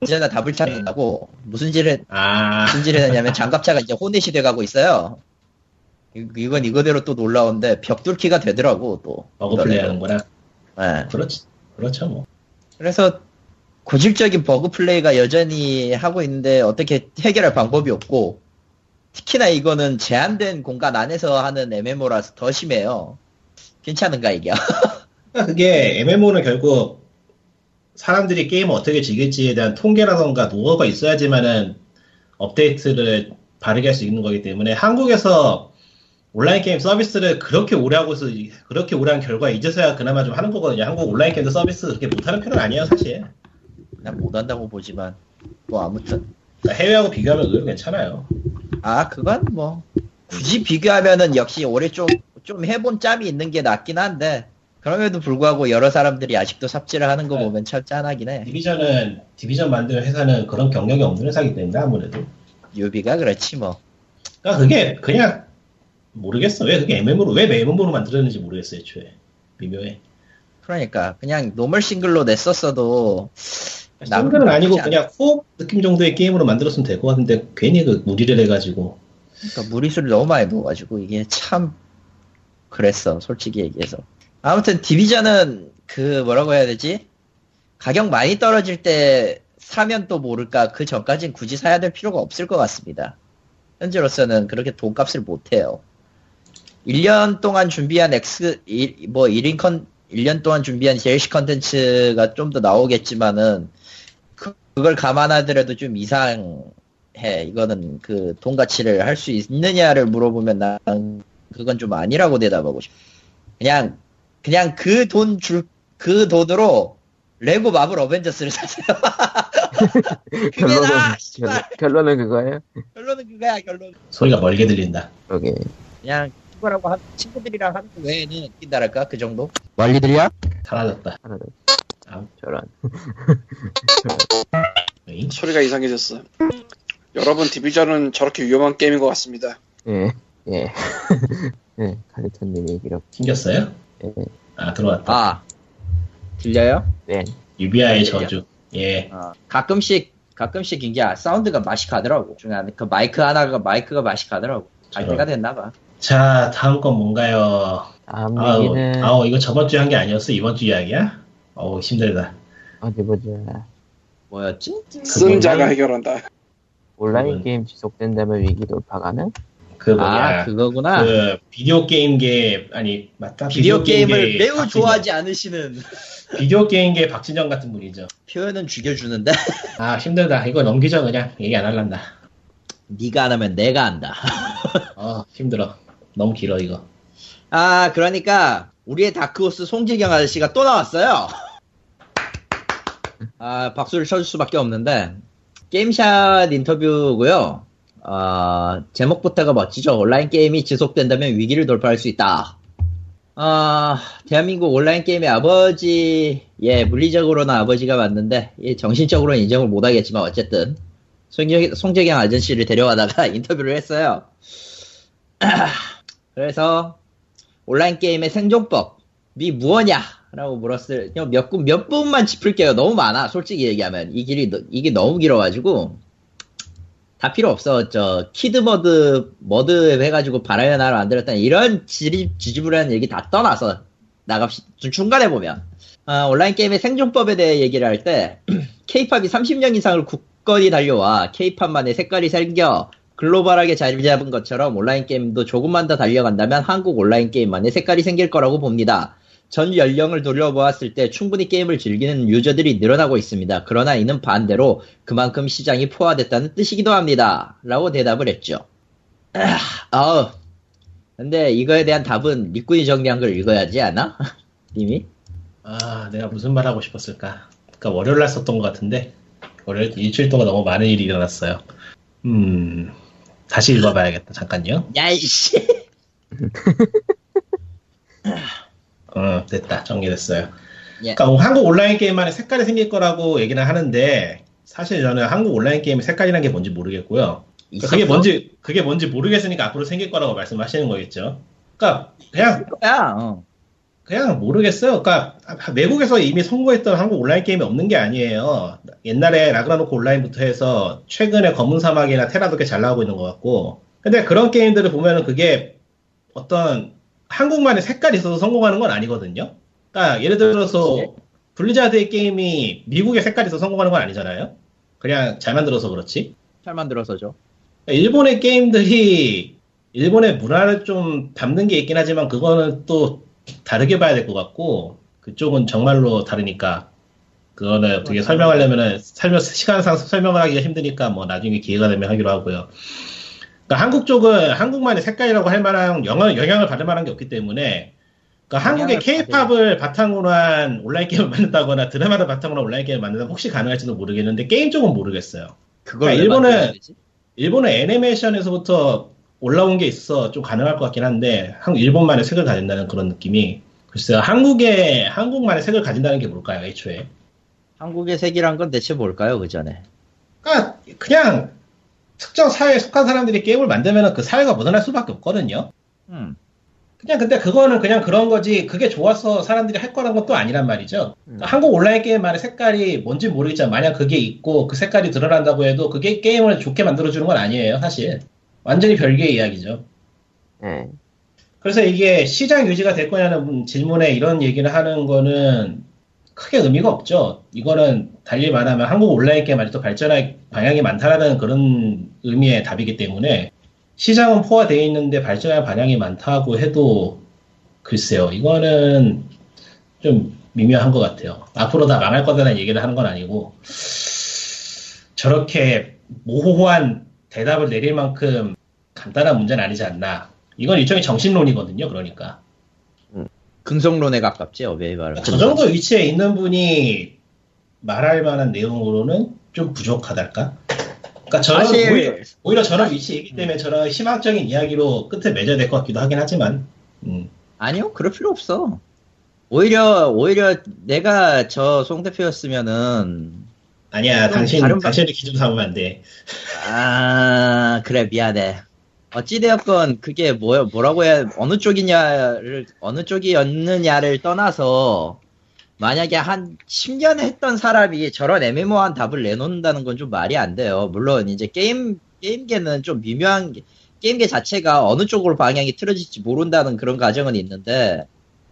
S2: 언제나 답을 찾는다고 무슨 짓을
S3: 아
S2: 무슨 짓을 했냐면 장갑차가 이제 호넷이 돼가고 있어요. 이- 이건 이거대로 또 놀라운데 벽 뚫기가 되더라고 또.
S3: 버그 플레이 하는구나
S2: 네.
S3: 그렇지 그렇죠 뭐
S2: 그래서 고질적인 버그 플레이가 여전히 하고 있는데 어떻게 해결할 방법이 없고 특히나 이거는 제한된 공간 안에서 하는 MMO라서 더 심해요. 괜찮은가 이게?
S3: 그게 MMO는 결국 사람들이 게임을 어떻게 즐길지에 대한 통계라던가 노하우가 있어야지만은 업데이트를 바르게 할 수 있는 거기 때문에 한국에서 온라인 게임 서비스를 그렇게 오래 하고서 그렇게 오래 한 결과 이제서야 그나마 좀 하는 거거든요. 한국 온라인 게임 서비스 그렇게 못하는 편은 아니에요 사실.
S2: 난 못한다고 보지만 뭐 아무튼
S3: 그러니까 해외하고 비교하면 의외로 괜찮아요.
S2: 아 그건 뭐 굳이 비교하면은 역시 올해 좀 좀 해본 짬이 있는 게 낫긴 한데 그럼에도 불구하고 여러 사람들이 아직도 삽질을 하는 거
S3: 네.
S2: 보면 참 짠하긴 해.
S3: 디비전은 디비전 만드는 회사는 그런 경력이 없는 회사이기 때문에 아무래도.
S2: 유비가 그렇지 뭐.
S3: 그러니까 그게 그냥 모르겠어. 왜 그게 MMO로 왜 MMO로 만들었는지 모르겠어요. 애초에 미묘해.
S2: 그러니까 그냥 normal 싱글로 냈었어도
S3: 싱글은 아니고 그냥 co-op 느낌 정도의 게임으로 만들었으면 될 것 같은데 괜히 그 무리를 해가지고
S2: 그러니까 무리수를 너무 많이 넣어가지고 이게 참 그랬어 솔직히 얘기해서. 아무튼 디비전은 그 뭐라고 해야 되지? 가격 많이 떨어질 때 사면 또 모를까 그 전까진 굳이 사야 될 필요가 없을 것 같습니다. 현재로서는 그렇게 돈값을 못해요. 1년 동안 준비한 X 일- 뭐 1인 컨 1년 동안 준비한 DLC 컨텐츠가 좀 더 나오겠지만은 그, 그걸 감안하더라도 좀 이상해. 이거는 그 돈 가치를 할 수 있느냐를 물어보면 난 그건 좀 아니라고 대답하고 싶어 그냥 그냥 그 돈 줄 그 돈으로 레고 마블 어벤져스를 사세요
S1: 결론은
S2: 나
S1: 결론, 결론은 그거예요.
S2: 결론은 그거야 결론
S3: 소리가 멀게 들린다.
S1: 그러게.
S2: 그냥 친구라고 한 친구들이랑 하는 거 외에는 웃긴다랄까 그 정도 멀리 들려?
S3: 사라졌다.
S1: 더.
S3: 아,
S1: 저런.
S4: 소리가 이상해졌어. 여러분 디비전은 저렇게 위험한 게임인 것 같습니다.
S1: 예. 예. 예. 칼리토님이 이렇게.
S3: 튕겼어요?
S1: 예.
S3: 아 들어왔다.
S2: 아 들려요?
S1: 네.
S3: 유비아의 저주. 예.
S2: 어, 가끔씩 가끔씩 이게 사운드가 맛이 가더라고 중간에 그 마이크 하나가 마이크가 맛이 가더라고 갈
S3: 저런.
S2: 때가 됐나봐
S3: 자 다음 건 뭔가요?
S1: 다음
S3: 아우,
S1: 얘기는
S3: 아우 이거 저번 주에 한 게 아니었어? 이번 주 이야기야? 어우 힘들다.
S1: 어디 보자.
S2: 뭐였지?
S4: 쓴 자가 해결한다.
S1: 온라인
S3: 그건-
S1: 게임 지속된다면 위기 돌파 가능?
S3: 그 뭐냐?
S2: 아 그거구나
S3: 그 비디오 게임계 아니 맞다
S2: 비디오 게임을
S3: 게임계
S2: 매우
S3: 박진영.
S2: 좋아하지 않으시는
S3: 비디오 게임계 박진영 같은 분이죠.
S2: 표현은 죽여주는데
S3: 아 힘들다. 이거 넘기죠 그냥 얘기 안 할란다.
S2: 네가 안 하면 내가 한다
S3: 어 힘들어. 너무 길어 이거.
S2: 아 그러니까 우리의 다크호스 송재경 아저씨가 또 나왔어요 아 박수를 쳐줄 수밖에 없는데 게임샷 인터뷰고요 어, 제목부터가 멋지죠 온라인 게임이 지속된다면 위기를 돌파할 수 있다 아 대한민국 온라인 게임의 아버지 예 물리적으로는 아버지가 맞는데 예, 정신적으로는 인정을 못하겠지만 어쨌든 송재, 송재경 아저씨를 데려와다가 인터뷰를 했어요 그래서 온라인 게임의 생존법이 무엇냐? 라고 물었을, 몇, 분- 몇 분만 짚을게요. 너무 많아. 솔직히 얘기하면. 이 길이, 너- 이게 너무 길어가지고. 다 필요 없어. 저, 키드머드, 머드 해가지고 바라연 하나 만들었다. 이런 지지부라는 얘기 다 떠나서 나갑시, 좀 중간에 보면. 아, 온라인 게임의 생존법에 대해 얘기를 할 때, 케이팝이 30년 이상을 굳건히 달려와 케이팝만의 색깔이 생겨 글로벌하게 자리 잡은 것처럼 온라인 게임도 조금만 더 달려간다면 한국 온라인 게임만의 색깔이 생길 거라고 봅니다. 전 연령을 돌려보았을 때 충분히 게임을 즐기는 유저들이 늘어나고 있습니다. 그러나 이는 반대로 그만큼 시장이 포화됐다는 뜻이기도 합니다. 라고 대답을 했죠. 아, 근데 이거에 대한 답은 리꾼이 정리한 걸 읽어야지 않아? 님이?
S3: 아, 내가 무슨 말 하고 싶었을까? 그니까 월요일 날 썼던 것 같은데 월요일 일주일 동안 너무 많은 일이 일어났어요. 음, 다시 읽어봐야겠다. 잠깐요.
S2: 야이씨.
S3: 어, 됐다. 정리됐어요.
S2: 예.
S3: 그러니까 한국 온라인 게임만의 색깔이 생길 거라고 얘기는 하는데 사실 저는 한국 온라인 게임의 색깔이라는 게 뭔지 모르겠고요. 그러니까 그게? 뭔지 그게 뭔지 모르겠으니까 앞으로 생길 거라고 말씀하시는 거겠죠. 그러니까 그냥.
S2: 어.
S3: 그냥 모르겠어요. 그러니까 외국에서 이미 선고했던 한국 온라인 게임이 없는 게 아니에요. 옛날에 라그나노크 온라인부터 해서 최근에 검은 사막이나 테라도 꽤 잘 나오고 있는 것 같고. 근데 그런 게임들을 보면은 그게 어떤 한국만의 색깔이 있어서 성공하는 건 아니거든요. 그러니까 예를 들어서 블리자드의 게임이 미국의 색깔이 있어서 성공하는 건 아니잖아요. 그냥 잘 만들어서 그렇지.
S2: 잘 만들어서죠.
S3: 일본의 게임들이 일본의 문화를 좀 담는 게 있긴 하지만 그거는 또 다르게 봐야 될 것 같고 그쪽은 정말로 다르니까 그거는 어떻게 설명하려면은 설명 시간상 설명을 하기가 힘드니까 뭐 나중에 기회가 되면 하기로 하고요. 그러니까 한국 쪽은 한국만의 색깔이라고 할 만한 영향, 영향을 받을 만한 게 없기 때문에 그러니까 한국의 케이팝을 바탕으로 한 온라인 게임을 만든다거나 드라마를 바탕으로 한 온라인 게임을 만든다면 혹시 가능할지도 모르겠는데 게임 쪽은 모르겠어요.
S2: 그걸
S3: 그러니까
S2: 왜
S3: 일본은-? 일본의 애니메이션에서부터 올라온 게 있어 좀 가능할 것 같긴 한데 한 일본만의 색을 가진다는 그런 느낌이 글쎄요 한국의 한국만의 색을 가진다는 게 뭘까요 애초에
S2: 한국의 색이란 건 대체 뭘까요, 그 전에?
S3: 그러니까 그냥 특정 사회에 속한 사람들이 게임을 만들면 그 사회가 묻어날 수밖에 없거든요.
S2: 음.
S3: 그냥 근데 그거는 그냥 그런 거지. 그게 좋아서 사람들이 할 거란 건 또 아니란 말이죠. 그러니까 한국 온라인 게임만의 색깔이 뭔지 모르겠지만 만약 그게 있고 그 색깔이 드러난다고 해도 그게 게임을 좋게 만들어주는 건 아니에요 사실. 완전히 별개의 이야기죠.
S1: 예.
S3: 그래서 이게 시장 유지가 될 거냐는 질문에 이런 얘기를 하는 거는 크게 의미가 없죠. 이거는 달리 말하면 한국 온라인 게임 아직도 발전할 방향이 많다라는 그런 의미의 답이기 때문에 시장은 포화되어 있는데 발전할 방향이 많다고 해도 글쎄요. 이거는 좀 미묘한 것 같아요. 앞으로 다 망할 거다라는 얘기를 하는 건 아니고 저렇게 모호한 대답을 내릴 만큼 간단한 문제는 아니지 않나. 이건 일종의 정신론이거든요. 그러니까
S2: 긍정론에 가깝지, 어베이 말은.
S3: 저 정도 위치에 있는 분이 말할 만한 내용으로는 좀 부족하달까? 그러니까 저런
S2: 사실-
S3: 오히려, 오히려 저런 위치에 있기 때문에 저런 희망적인 이야기로 끝에 맺어야 될 것 같기도 하긴 하지만 음.
S2: 아니요, 그럴 필요 없어. 오히려, 오히려 내가 저 송 대표였으면은,
S3: 아니야
S2: 좀
S3: 당신
S2: 다른 방-
S3: 당신을 기준 삼으면 안 돼.
S2: 아, 그래, 미안해. 어찌되었건 그게 뭐, 뭐라고 해야, 어느 쪽이냐를, 어느 쪽이었느냐를 떠나서, 만약에 한 10년 했던 사람이 저런 애매모호한 답을 내놓는다는 건 좀 말이 안 돼요. 물론 이제 게임, 게임계는 좀 미묘한, 게- 게임계 자체가 어느 쪽으로 방향이 틀어질지 모른다는 그런 가정은 있는데,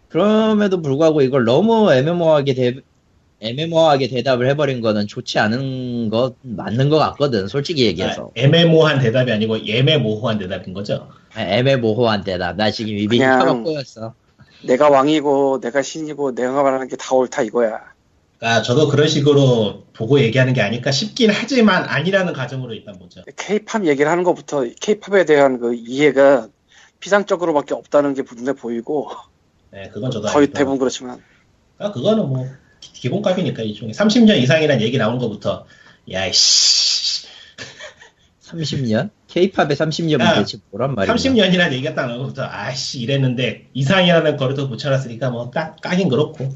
S2: 그럼에도 불구하고 이걸 너무 애매모호하게 대, 애매모호하게 대답을 해버린 거는 좋지 않은 것 맞는 것 같거든 솔직히 얘기해서
S3: 아, 애매모호한 대답이 아니고 예매모호한 대답인 거죠.
S2: 아, 애매모호한 대답 나 지금 입이 혀가 꼬였어
S4: 내가 왕이고 내가 신이고 내가 말하는 게 다 옳다 이거야.
S3: 그러니까 저도 그런 식으로 보고 얘기하는 게 아닐까 싶긴 하지만 아니라는 가정으로 일단 보죠.
S4: 케이팝 얘기를 하는 것부터 케이팝에 대한 그 이해가 피상적으로밖에 없다는 게 눈에 보이고
S3: 네, 그건 저도
S4: 거의
S3: 알죠.
S4: 대부분 그렇지만
S3: 아, 그거는 뭐 기- 기본값이니까 일종의 30년 이상이라는 얘기 나온 것부터. 야이씨.
S2: 30년? 케이팝의 30년은
S3: 야,
S2: 대체 뭐란 말이야
S3: 30년이라는 얘기가 딱 나온 것부터 아이씨 이랬는데 이상이라는 거리도 붙여놨으니까 뭐 까, 까긴 그렇고.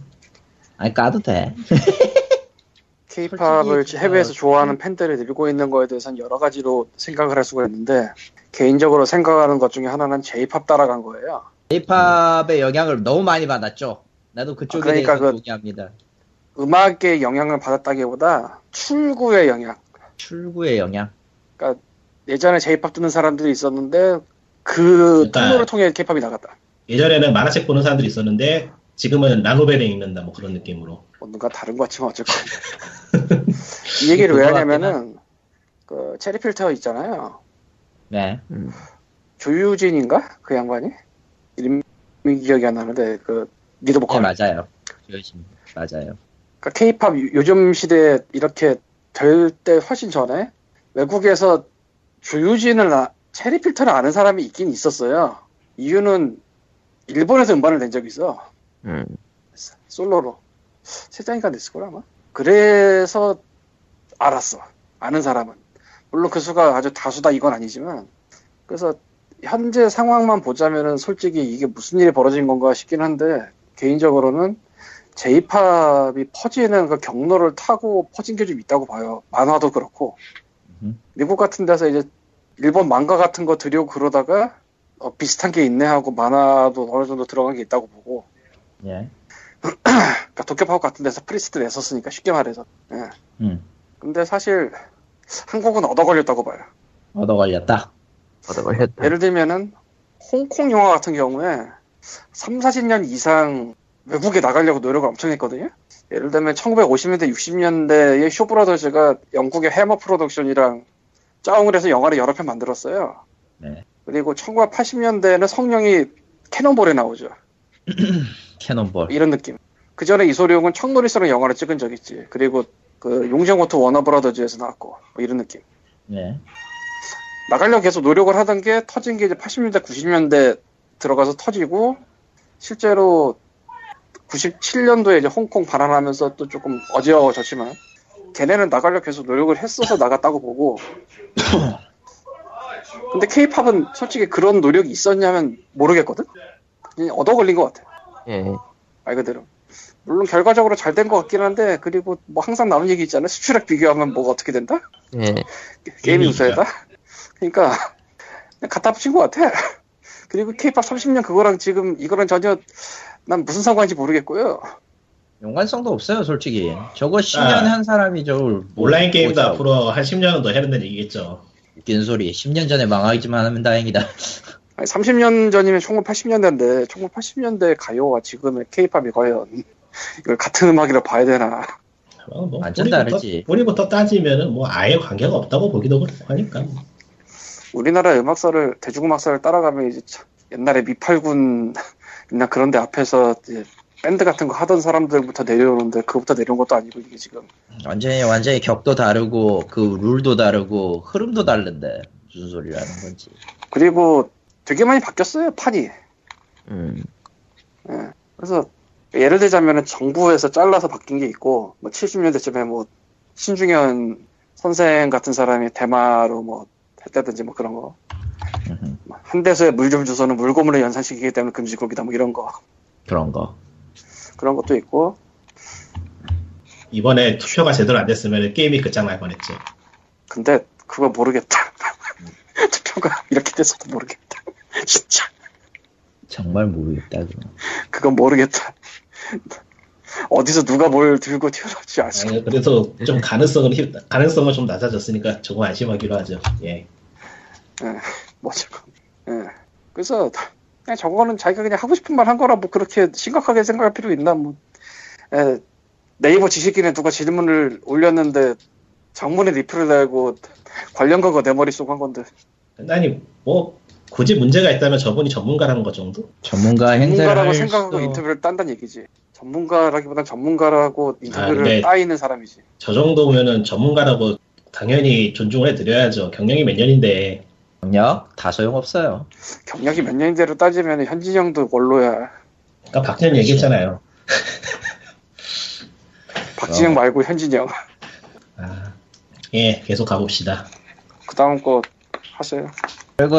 S2: 아니 까도 돼.
S4: 케이팝을 해외에서
S2: 저-
S4: 좋아하는 팬들이 늘고 있는 거에 대해서는 여러 가지로 생각을 할 수가 있는데 개인적으로 생각하는 것 중에 하나는 J-팝 따라간 거예요.
S2: 케이팝의 영향을 너무 많이 받았죠. 나도 그쪽에
S4: 아, 그러니까
S2: 대해서
S4: 그-
S2: 동의합니다
S4: 음악의 영향을 받았다기보다 출구의 영향.
S2: 출구의 영향
S4: 예전에 J-팝 듣는 사람들이 있었는데 그
S3: 그러니까-
S4: 통로를 통해 K-팝이 나갔다.
S3: 예전에는 만화책 보는 사람들이 있었는데 지금은 라노벨에 읽는다 뭐 그런 느낌으로
S4: 뭔가 다른 것 같지만 어쨌건 이 얘기를 왜 하냐면은 그 체리 필터 있잖아요.
S2: 네
S4: 조유진인가 그 양반이 이름이 기억이 안 나는데 그 미드
S2: 네,
S4: 보컬.
S2: 맞아요. 열심히 맞아요.
S4: 그러니까 K-팝 요즘 시대에 이렇게 될 때 훨씬 전에 외국에서 조유진을 아- 체리 필터를 아는 사람이 있긴 있었어요. 이유는 일본에서 음반을 낸 적이 있어.
S1: 음.
S4: 솔로로. 세 장인가 냈을 걸 아마. 그래서 알았어. 아는 사람은. 물론 그 수가 아주 다수다 이건 아니지만. 그래서 현재 상황만 보자면은 솔직히 이게 무슨 일이 벌어진 건가 싶긴 한데 개인적으로는 J-pop이 퍼지는 그 경로를 타고 퍼진 게 좀 있다고 봐요. 만화도 그렇고.
S2: 음.
S4: 미국 같은 데서 이제 일본 망가 같은 거 들여오고 그러다가 어, 비슷한 게 있네 하고 만화도 어느 정도 들어간 게 있다고 보고.
S2: 예.
S4: 그러니까 도쿄팝 같은 데서 프리스트 냈었으니까 쉽게 말해서. 예.
S2: 음.
S4: 근데 사실 한국은 얻어 걸렸다고 봐요.
S2: 얻어 걸렸다.
S1: 얻어 걸렸다.
S4: 예를 들면은 홍콩 영화 같은 경우에 3, 40년 이상 외국에 나가려고 노력을 엄청 했거든요. 예를 들면 1950년대, 60년대에 쇼브라더즈가 영국의 해머 프로덕션이랑 짜웅을 해서 영화를 여러 편 만들었어요.
S2: 네.
S4: 그리고 1980년대에는 성룡이 캐논볼에 나오죠.
S2: 캐논볼.
S4: 이런 느낌. 그 전에 이소룡은 청놀이스랑 영화를 찍은 적 있지. 그리고 그 용정호트 워너브라더즈에서 나왔고 뭐 이런 느낌.
S2: 예.
S4: 나가려고 계속 노력을 하던 게 터진 게 이제 80년대, 90년대 들어가서 터지고 실제로 97년도에 이제 홍콩 반환하면서 또 조금 어지러워졌지만 걔네는 나가려고 계속 노력을 했어서 나갔다고 보고 근데 케이팝은 솔직히 그런 노력이 있었냐면 모르겠거든? 그냥 얻어 걸린 것 같아.
S1: 예.
S4: 말 그대로. 물론 결과적으로 잘 된 것 같긴 한데 그리고 뭐 항상 나오는 얘기 있잖아요. 수출액 비교하면 뭐가 어떻게 된다?
S1: 예.
S4: 게임이
S3: 게임이
S4: 우세하다? 그러니까 그냥 갖다 붙인 것 같아. 그리고 케이팝 30년 그거랑 지금 이거랑 전혀 난 무슨 상관인지 모르겠고요.
S2: 연관성도 없어요, 솔직히. 저거 10년
S3: 아.
S2: 한 사람이 저걸 뭐-
S3: 온라인 게임도
S2: 뭐
S3: 앞으로 한 10년은 더 해야 된다는 얘기겠죠.
S2: 웃기는 소리. 10년 전에 망하기만 하면 다행이다.
S4: 아니, 30년 전이면 1980년대인데 1980년대 가요와 지금의 케이팝이 과연 이걸 같은 음악이라 봐야 되나?
S3: 어, 뭐
S2: 완전
S3: 뿌리부터-
S2: 다르지.
S3: 뿌리부터 따지면은 뭐 아예 관계가 없다고 보기도 그렇고 하니까.
S4: 우리나라 음악사를 대중음악사를 따라가면 이제 참 옛날에 미팔군 나 그런데 앞에서 밴드 같은 거 하던 사람들부터 내려오는데 그거부터 내려온 것도 아니고 이게 지금
S2: 완전히, 완전히 격도 다르고, 그 룰도 다르고, 흐름도 다른데. 무슨 소리라는 건지.
S4: 그리고 되게 많이 바뀌었어요 판이
S1: 음.
S4: 예. 그래서 예를 들자면은 정부에서 잘라서 바뀐 게 있고 뭐 70년대쯤에 뭐 신중현 선생 같은 사람이 대마로 뭐 했다든지 뭐 그런 거
S2: 음흠.
S4: 한 대서에 물 좀 주서는 물고문을 연상시키기 때문에 금지곡이다 뭐 이런 거
S2: 그런 거.
S4: 그런 것도 있고
S3: 이번에 투표가 제대로 안 됐으면 게임이 끝장날 뻔했지.
S4: 근데 그거 모르겠다 투표가 이렇게 돼서도 모르겠다 진짜
S2: 정말 모르겠다, 그럼.
S4: 그건 모르겠다 어디서 누가 뭘 들고 튀어나올지 알 수가
S3: 아니, 그래도 좀 가능성은 힘- 가능성은 좀 낮아졌으니까 조금 안심하기로 하죠. 예.
S4: 뭐죠. 예. 그래서 그냥 저거는 자기가 그냥 하고 싶은 말 한 거라 뭐 그렇게 심각하게 생각할 필요 있나 뭐 예, 네이버 지식인에 누가 질문을 올렸는데 장문에 리플을 달고 관련 거가 내 머릿속 한 건데
S3: 아니 뭐 굳이 문제가 있다면 저분이 전문가라는 것 정도?
S2: 전문가 할
S4: 생각하고
S2: 수-
S4: 인터뷰를 딴다는 얘기지 전문가라기보단 전문가라고 인터뷰를
S3: 근데-
S4: 따 있는 사람이지
S3: 저 정도면은 전문가라고 당연히 존중을 해드려야죠. 경력이 몇 년인데
S2: 경력 다 소용없어요.
S4: 경력이 몇 년인데로 따지면 현진영도 원로야
S3: 아까 박진영 얘기했잖아요.
S4: 박진영
S2: 어.
S4: 말고 현진영
S3: 아, 예, 계속 가봅시다.
S4: 그 다음 거 하세요
S2: 그리고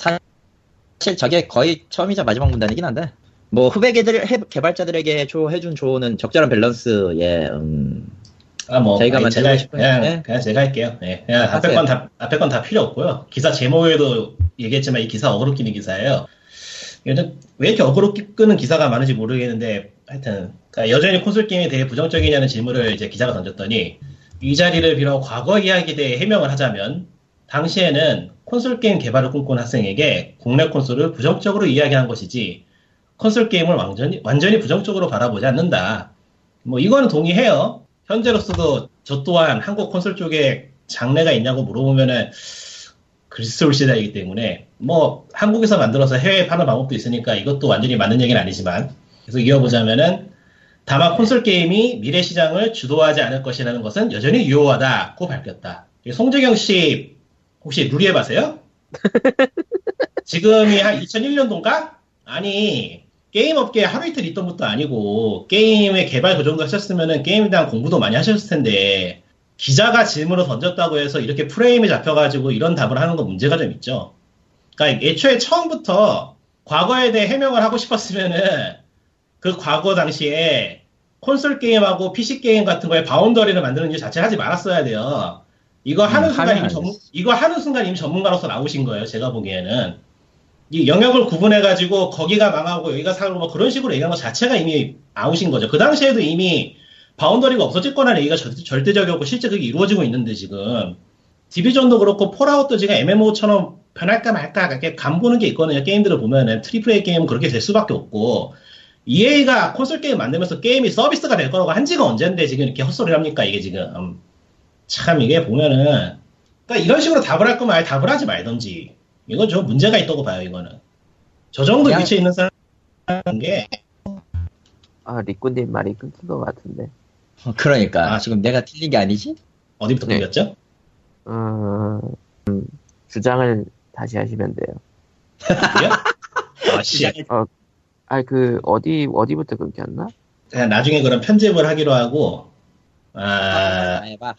S2: 사실 저게 거의 처음이자 마지막 문단이긴 한데 뭐 후배계들 해- 개발자들에게 조, 해준 조언은 적절한 밸런스에 음,
S3: 아, 뭐,
S2: 저희가
S3: 아니, 제가,
S2: 싶은-
S3: 그냥,
S2: 네.
S3: 그냥 제가 할게요. 예, 그냥 앞에
S2: 하세요.
S3: 건 다, 앞에 건 다 필요 없고요. 기사 제목에도 얘기했지만 이 기사 어그로 끼는 기사예요. 요즘 왜 이렇게 어그로 끼- 끄는 기사가 많은지 모르겠는데, 하여튼, 그러니까 여전히 콘솔 게임에 대해 부정적이냐는 질문을 이제 기자가 던졌더니, 이 자리를 빌어 과거 이야기에 대해 해명을 하자면, 당시에는 콘솔 게임 개발을 꿈꾼 학생에게 국내 콘솔을 부정적으로 이야기한 것이지, 콘솔 게임을 완전히, 완전히 부정적으로 바라보지 않는다. 뭐, 이거는 동의해요. 현재로서도 저 또한 한국 콘솔 쪽에 장래가 있냐고 물어보면은 글쎄올 시대이기 때문에 뭐 한국에서 만들어서 해외에 파는 방법도 있으니까 이것도 완전히 맞는 얘기는 아니지만 계속 이어보자면은 다만 콘솔 게임이 미래 시장을 주도하지 않을 것이라는 것은 여전히 유효하다고 밝혔다. 송재경 씨 혹시 루리에 봐세요? 지금이 한 2001년도인가? 아니 게임 업계에 하루 이틀 있던 것도 아니고 게임의 개발 그 정도 하셨으면은 게임에 대한 공부도 많이 하셨을 텐데 기자가 질문을 던졌다고 해서 이렇게 프레임이 잡혀가지고 이런 답을 하는 건 문제가 좀 있죠. 그러니까 애초에 처음부터 과거에 대해 해명을 하고 싶었으면은 그 과거 당시에 콘솔 게임하고 PC 게임 같은 거에 boundary를 만드는 일 자체를 하지 말았어야 돼요. 이거 하는
S1: 음,
S3: 순간
S1: 하면
S3: 이미
S1: 안
S3: 전문, 이거 하는 순간 이미 전문가로서 나오신 거예요. 제가 보기에는. 이 영역을 구분해 가지고 거기가 망하고 여기가 살고 뭐 그런 식으로 얘기한 것 자체가 이미 아웃인 거죠. 그 당시에도 이미 boundary가 없어질 거라는 얘기가 절- 절대적이었고 실제 그게 이루어지고 있는데 지금 디비전도 그렇고 폴아웃도 지금 MMO처럼 변할까 말까 이렇게 간보는 게 있거든요. 게임들을 보면은 triple A 게임은 그렇게 될 수밖에 없고 EA가 콘솔 게임 만들면서 게임이 서비스가 될 거라고 한 지가 언젠데 지금 이렇게 헛소리를 합니까 이게 지금 음. 참 이게 보면은 그러니까 이런 식으로 답을 할 거면 아예 답을 하지 말던지 이건 좀 문제가 있다고 봐요 이거는 저 정도
S2: 그냥-
S3: 위치에 있는 사람인 게
S1: 아, 리꾸님 말이 끊긴 것 같은데.
S2: 그러니까
S3: 아.
S2: 지금 내가 틀린 게 아니지?
S3: 어디부터
S1: 네.
S3: 끊겼죠?
S1: 어, 음, 주장을 다시 하시면 돼요.
S3: 그래요? 아씨
S1: 아, 그, 어디, 어디부터 끊겼나?
S3: 그냥 나중에 그런 편집을 하기로 하고
S2: 아,
S3: 아
S2: 해봐.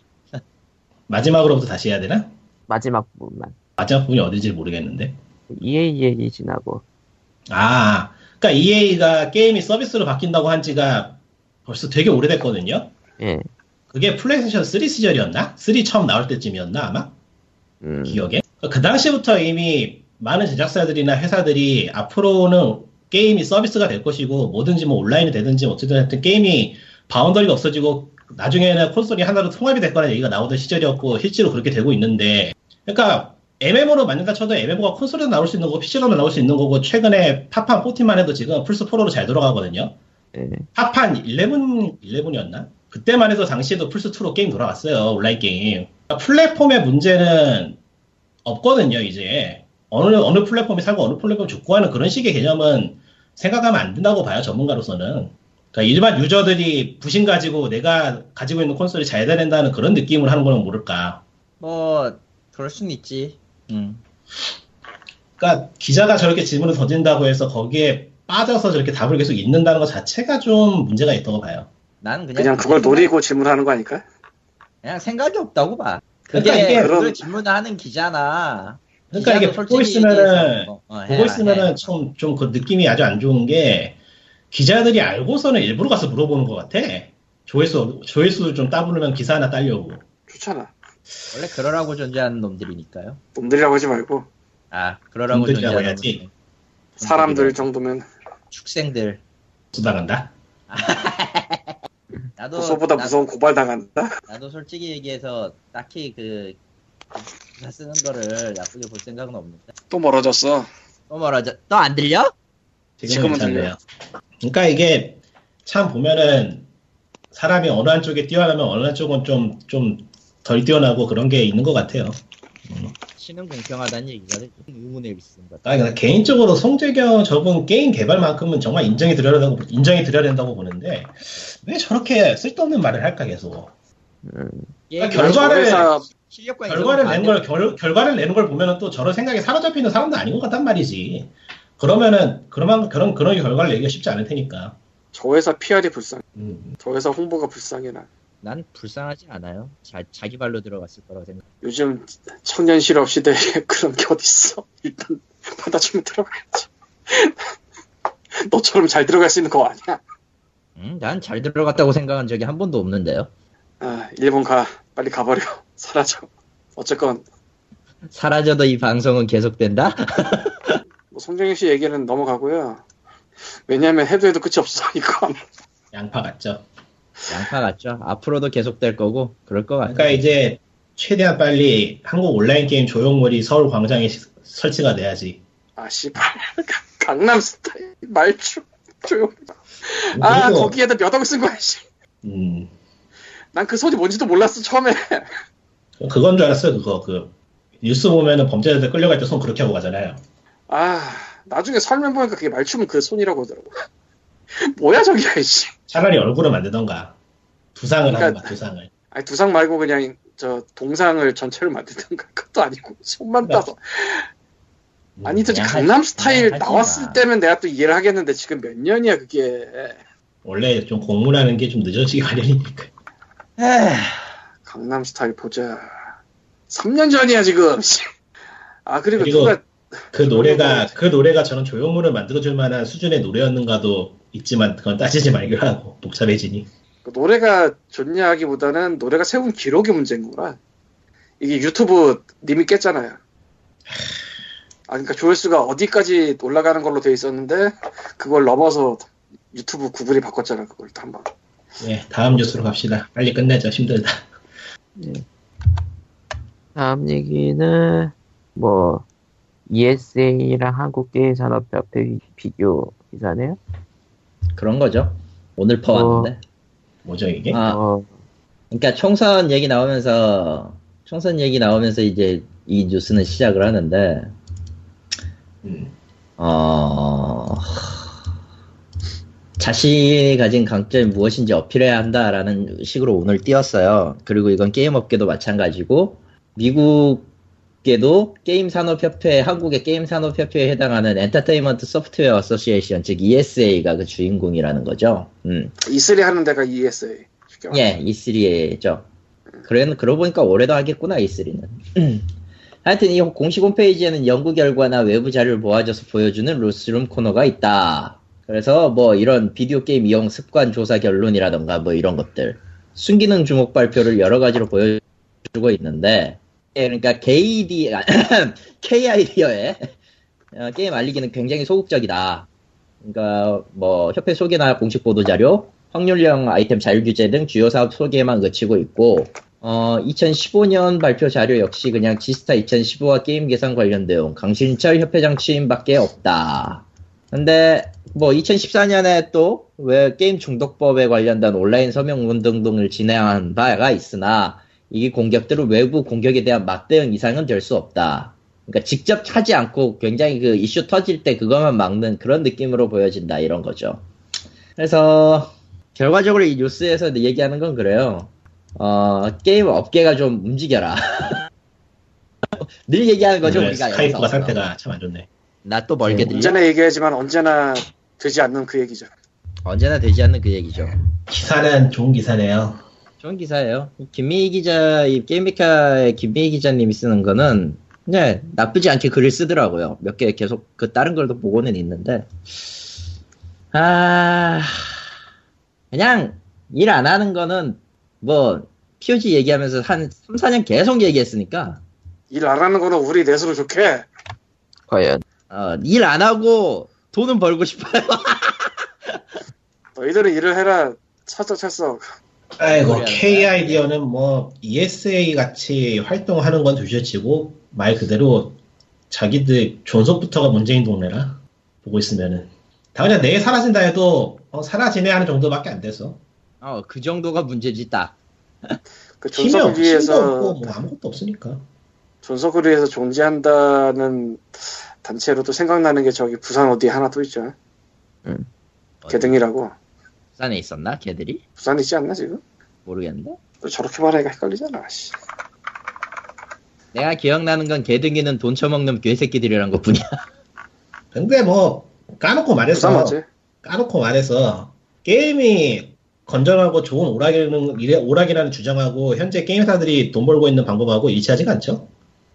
S3: 마지막으로부터 다시 해야 되나?
S1: 마지막 부분만.
S3: 마지막 부분이 어딘지 모르겠는데
S1: EA 얘기 지나고.
S3: 아 그러니까 EA가 게임이 서비스로 바뀐다고 한 지가 벌써 되게 오래됐거든요
S1: 예.
S3: 그게 플레이스테이션 3 시절이었나? 3 처음 나올 때쯤이었나 아마?
S1: 음,
S3: 기억에? 그 당시부터 이미 많은 제작사들이나 회사들이 앞으로는 게임이 서비스가 될 것이고 뭐든지 뭐 온라인이 되든지 어쨌든 게임이 boundary가 없어지고 나중에는 콘솔이 하나로 통합이 될 거라는 얘기가 나오던 시절이었고 실제로 그렇게 되고 있는데 그러니까 MMO로 만든다 쳐도 MMO가 콘솔에도 나올 수 있는 거고 PC로도 나올 수 있는 거고 최근에 파판 14만 해도 지금 플스 4로 잘 돌아가거든요
S1: 예.
S3: 파판 11, 11이었나? 그때만 해도 당시에도 플스 2로 게임 돌아갔어요. 온라인 게임. 그러니까 플랫폼의 문제는 없거든요, 이제. 어느, 어느 플랫폼이 살고 어느 플랫폼이 죽고 하는 그런 식의 개념은 생각하면 안 된다고 봐요, 전문가로서는. 그러니까 일반 유저들이 부심 가지고 내가 가지고 있는 콘솔이 잘 된다는 그런 느낌을 하는 거는 모를까.
S2: 뭐 그럴 순 있지. 음.
S3: 그러니까 기자가 저렇게 질문을 던진다고 해서 거기에 빠져서 저렇게 답을 계속 읽는다는 것 자체가 좀 문제가 있다고 봐요.
S2: 난 그냥
S4: 그냥 그걸 노리고 질문하는 거 아닐까?
S2: 그냥 생각이 없다고 봐. 그게
S3: 그러니까 이게
S2: 그걸
S4: 그런-
S2: 질문을 하는 기자나.
S3: 그러니까 이게 보고
S2: 솔직히
S3: 있으면은
S2: 뭐, 어,
S3: 보고 있으면은
S2: 해.
S3: 좀, 좀그 느낌이 아주 안 좋은 게, 기자들이 알고서는 일부러 가서 물어보는 것 같아. 조회수, 조회수 좀 따부르면 기사 하나 따려고.
S4: 좋잖아.
S2: 원래 그러라고 존재하는 놈들이니까요.
S4: 놈들이라고 하지 말고
S2: 아 그러라고 존재하는
S3: 해야지.
S2: 놈들.
S4: 사람들 정도면
S2: 축생들.
S3: 수당한다.
S2: 나도
S4: 고소보다
S2: 나-
S4: 무서운 고발 당한다.
S2: 나도 솔직히 얘기해서 딱히 그 기사 쓰는 거를 나쁘게 볼 생각은 없는데.
S4: 또 멀어졌어.
S2: 또 뭐라죠? 또안 들려?
S3: 지금은
S4: 지금은
S3: 괜찮네요. 그러니까 이게 참 보면은 사람이 어느 한쪽에 뛰어나면 어느 한쪽은 좀, 좀 덜 뛰어나고 그런 게 있는 것 같아요.
S2: 신은 공평하다는 얘기가 의문의 같아.
S3: 아, 그러니까 개인적으로 송재경 저분 게임 개발만큼은 정말 인정이 드려야 된다고, 인정이 드려야 된다고 보는데, 왜 저렇게 쓸데없는 말을 할까, 계속.
S1: 음,
S3: 그러니까 결과를- 결과를
S2: 인정은
S3: 낸 걸, 결, 결과를 내는 걸 보면은 또 저런 생각에 사로잡히는 사람도 아닌 것 같단 말이지. 그러면은, 그러면, 그런, 그런 결과를 내기가 쉽지 않을 테니까.
S4: 저 회사 PR이 불쌍해.
S3: 음.
S4: 저 회사 홍보가 불쌍해 나.
S2: 난 불쌍하지 않아요. 자, 자기 발로 들어갔을 거라고 생각.
S4: 요즘 청년 실업 시대에 그런 게 어딨어. 일단 받아주면 들어가야지. 너처럼 잘 들어갈 수 있는 거 아니야.
S2: 음, 난 잘 들어갔다고 생각한 적이 한 번도 없는데요.
S4: 아, 일본 가. 빨리 가버려. 사라져. 어쨌건
S2: 사라져도 이 방송은 계속된다?
S4: 뭐 송정현 씨 얘기는 넘어가고요. 왜냐면 해도 해도 끝이 없어 이건.
S3: 양파 같죠.
S2: 양파 같죠? 앞으로도 계속될 거고, 그럴 것 같아요.
S3: 그러니까 이제, 최대한 빨리 한국 온라인 게임 조형물이 서울 광장에 시- 설치가 돼야지.
S4: 아 씨발 강남 스타일 말주 조용. 아
S3: 그리고,
S4: 거기에다 몇 억을 쓴 거야. 씨.
S3: 음,
S4: 난 그 소리 뭔지도 몰랐어 처음에.
S3: 그건 줄 알았어요, 그거. 그, 뉴스 보면은 범죄자들 끌려갈 때 손 그렇게 하고 가잖아요.
S4: 아 나중에 설명 보니까 그게 말춤은 그 손이라고 하더라고. 뭐야 저게 씨.
S3: 차라리 얼굴을 만들던가 두상을
S4: 그러니까-
S3: 하던가 두상을
S4: 아니 두상 말고 그냥 저 동상을 전체를 만들던가 그것도 아니고 손만 따서 아니 도대체 강남 스타일
S2: 하지
S4: 나왔을
S2: 마.
S4: 때면 내가 또 이해를 하겠는데 지금 몇 년이야 그게
S3: 원래 좀 공문하는 게 좀 늦어지기 마련이니까
S2: 에휴,
S4: 강남 스타일 보자 3년 전이야 지금 씨. 아 그리고,
S3: 그리고
S4: 누가
S3: 그 노래가 그 노래가 저런 조형물을 만들어줄 만한 수준의 노래였는가도 있지만 그건 따지지 말기로 하고 복잡해지니.
S4: 그 노래가 좋냐 하기보다는 노래가 세운 기록이 문제인 거라. 이게 유튜브 님이 깼잖아요. 아 그러니까 조회수가 어디까지 올라가는 걸로 돼 있었는데 그걸 넘어서 유튜브 구글이 바꿨잖아 그걸 또 한번.
S3: 예 다음 뉴스로 갑시다. 빨리 끝내자 힘들다.
S1: 다음 얘기는 뭐 ESA랑 한국게임산업협회 비- 비교 기사네요.
S2: 그런 거죠. 오늘 퍼왔는데.
S3: 뭐죠 이게
S2: 아,
S1: 어,
S2: 그러니까 총선 얘기 나오면서 총선 얘기 나오면서 이제 이 뉴스는 시작을 하는데
S3: 음.
S2: 어 자신이 가진 강점이 무엇인지 어필해야 한다라는 식으로 운을 띄웠어요. 그리고 이건 게임 업계도 마찬가지고 미국 에도 게임 산업협회 한국의 게임 산업협회에 해당하는 Entertainment Software Association 즉 ESA가 그 주인공이라는 거죠. 음.
S4: E3 하는 데가 ESA.
S2: 예, E3죠. 그래, 그러고 보니까 올해도 하겠구나, E3는. 하여튼 이 공식 홈페이지에는 연구 결과나 외부 자료를 모아줘서 보여주는 루스룸 코너가 있다. 그래서 뭐 이런 비디오 게임 이용 습관 조사 결론이라던가 뭐 이런 것들. 순기능 주목 발표를 여러 가지로 보여주고 있는데, 예, 그러니까 KD, KID어의 어, 게임 알리기는 굉장히 소극적이다. 그러니까 뭐 협회 소개나 공식 보도 자료, 확률형 아이템 자율 규제 등 주요 사업 소개에만 그치고 있고 어, 2015년 발표 자료 역시 그냥 지스타 2015와 게임 개선 관련 내용 강신철 협회장 취임밖에 없다. 근데 뭐 2014년에 또 왜 게임 중독법에 관련된 온라인 서명 운동 등을 진행한 바가 있으나 이 공격들은 외부 공격에 대한 맞대응 이상은 될 수 없다. 그러니까 직접 하지 않고 굉장히 그 이슈 터질 때 그것만 막는 그런 느낌으로 보여진다 이런 거죠. 그래서 결과적으로 이 뉴스에서 얘기하는 건 그래요. 어, 게임 업계가 좀 움직여라. 늘 얘기하는 거죠,
S3: 오늘
S2: 우리가.
S3: 스카이프가. 상태가 참 안 좋네
S2: 나 또 멀게 들려?
S4: 언제나 얘기하지만 언제나 되지 않는 그 얘기죠
S2: 언제나 되지 않는 그 얘기죠.
S3: 기사는 좋은 기사네요
S2: 좋은 기사예요. 김미희 기자, 이 게임메카의 김미희 기자님이 쓰는 거는 그냥 나쁘지 않게 글을 쓰더라고요. 몇 개 계속 그 다른 걸도 보고는 있는데. 아, 그냥 일 안 하는 거는 뭐 POG 얘기하면서 한 3, 4년 계속 얘기했으니까
S4: 일 안 하는 거는 우리 넷으로 좋게
S1: 과연
S2: 어, 일 안 하고 돈은 벌고 싶어요.
S4: 너희들은 일을 해라 찰떡 찰떡
S3: 아이고 K 아이디어는 뭐 ESA 같이 활동하는 건 둘째치고 말 그대로 자기들 존속부터가 문재인 동네라 보고 있으면은 다 그냥 내일 사라진다 해도 어, 사라지네 하는 정도밖에 안 돼서
S2: 어, 그 정도가 문제지 딱.
S4: 그 존속을 위해서
S3: 없고 뭐 아무것도 없으니까
S4: 존속을 위해서 존재한다는 단체로도 생각나는 게 저기 부산 어디 하나 또 있죠 개등이라고
S2: 부산에 있었나? 걔들이?
S4: 부산에 있지 않나 지금?
S2: 모르겠는데.
S4: 또 저렇게 말하니까 헷갈리잖아 씨.
S2: 내가 기억나는 건 개등이는 돈 처먹는 괴새끼들이란 것 뿐이야.
S3: 근데 뭐 까놓고 말해서? 까놓고 말해서 게임이 건전하고 좋은 오락이라는, 오락이라는 주장하고 현재 게임 사들이 돈 벌고 있는 방법하고 일치하지가 않죠?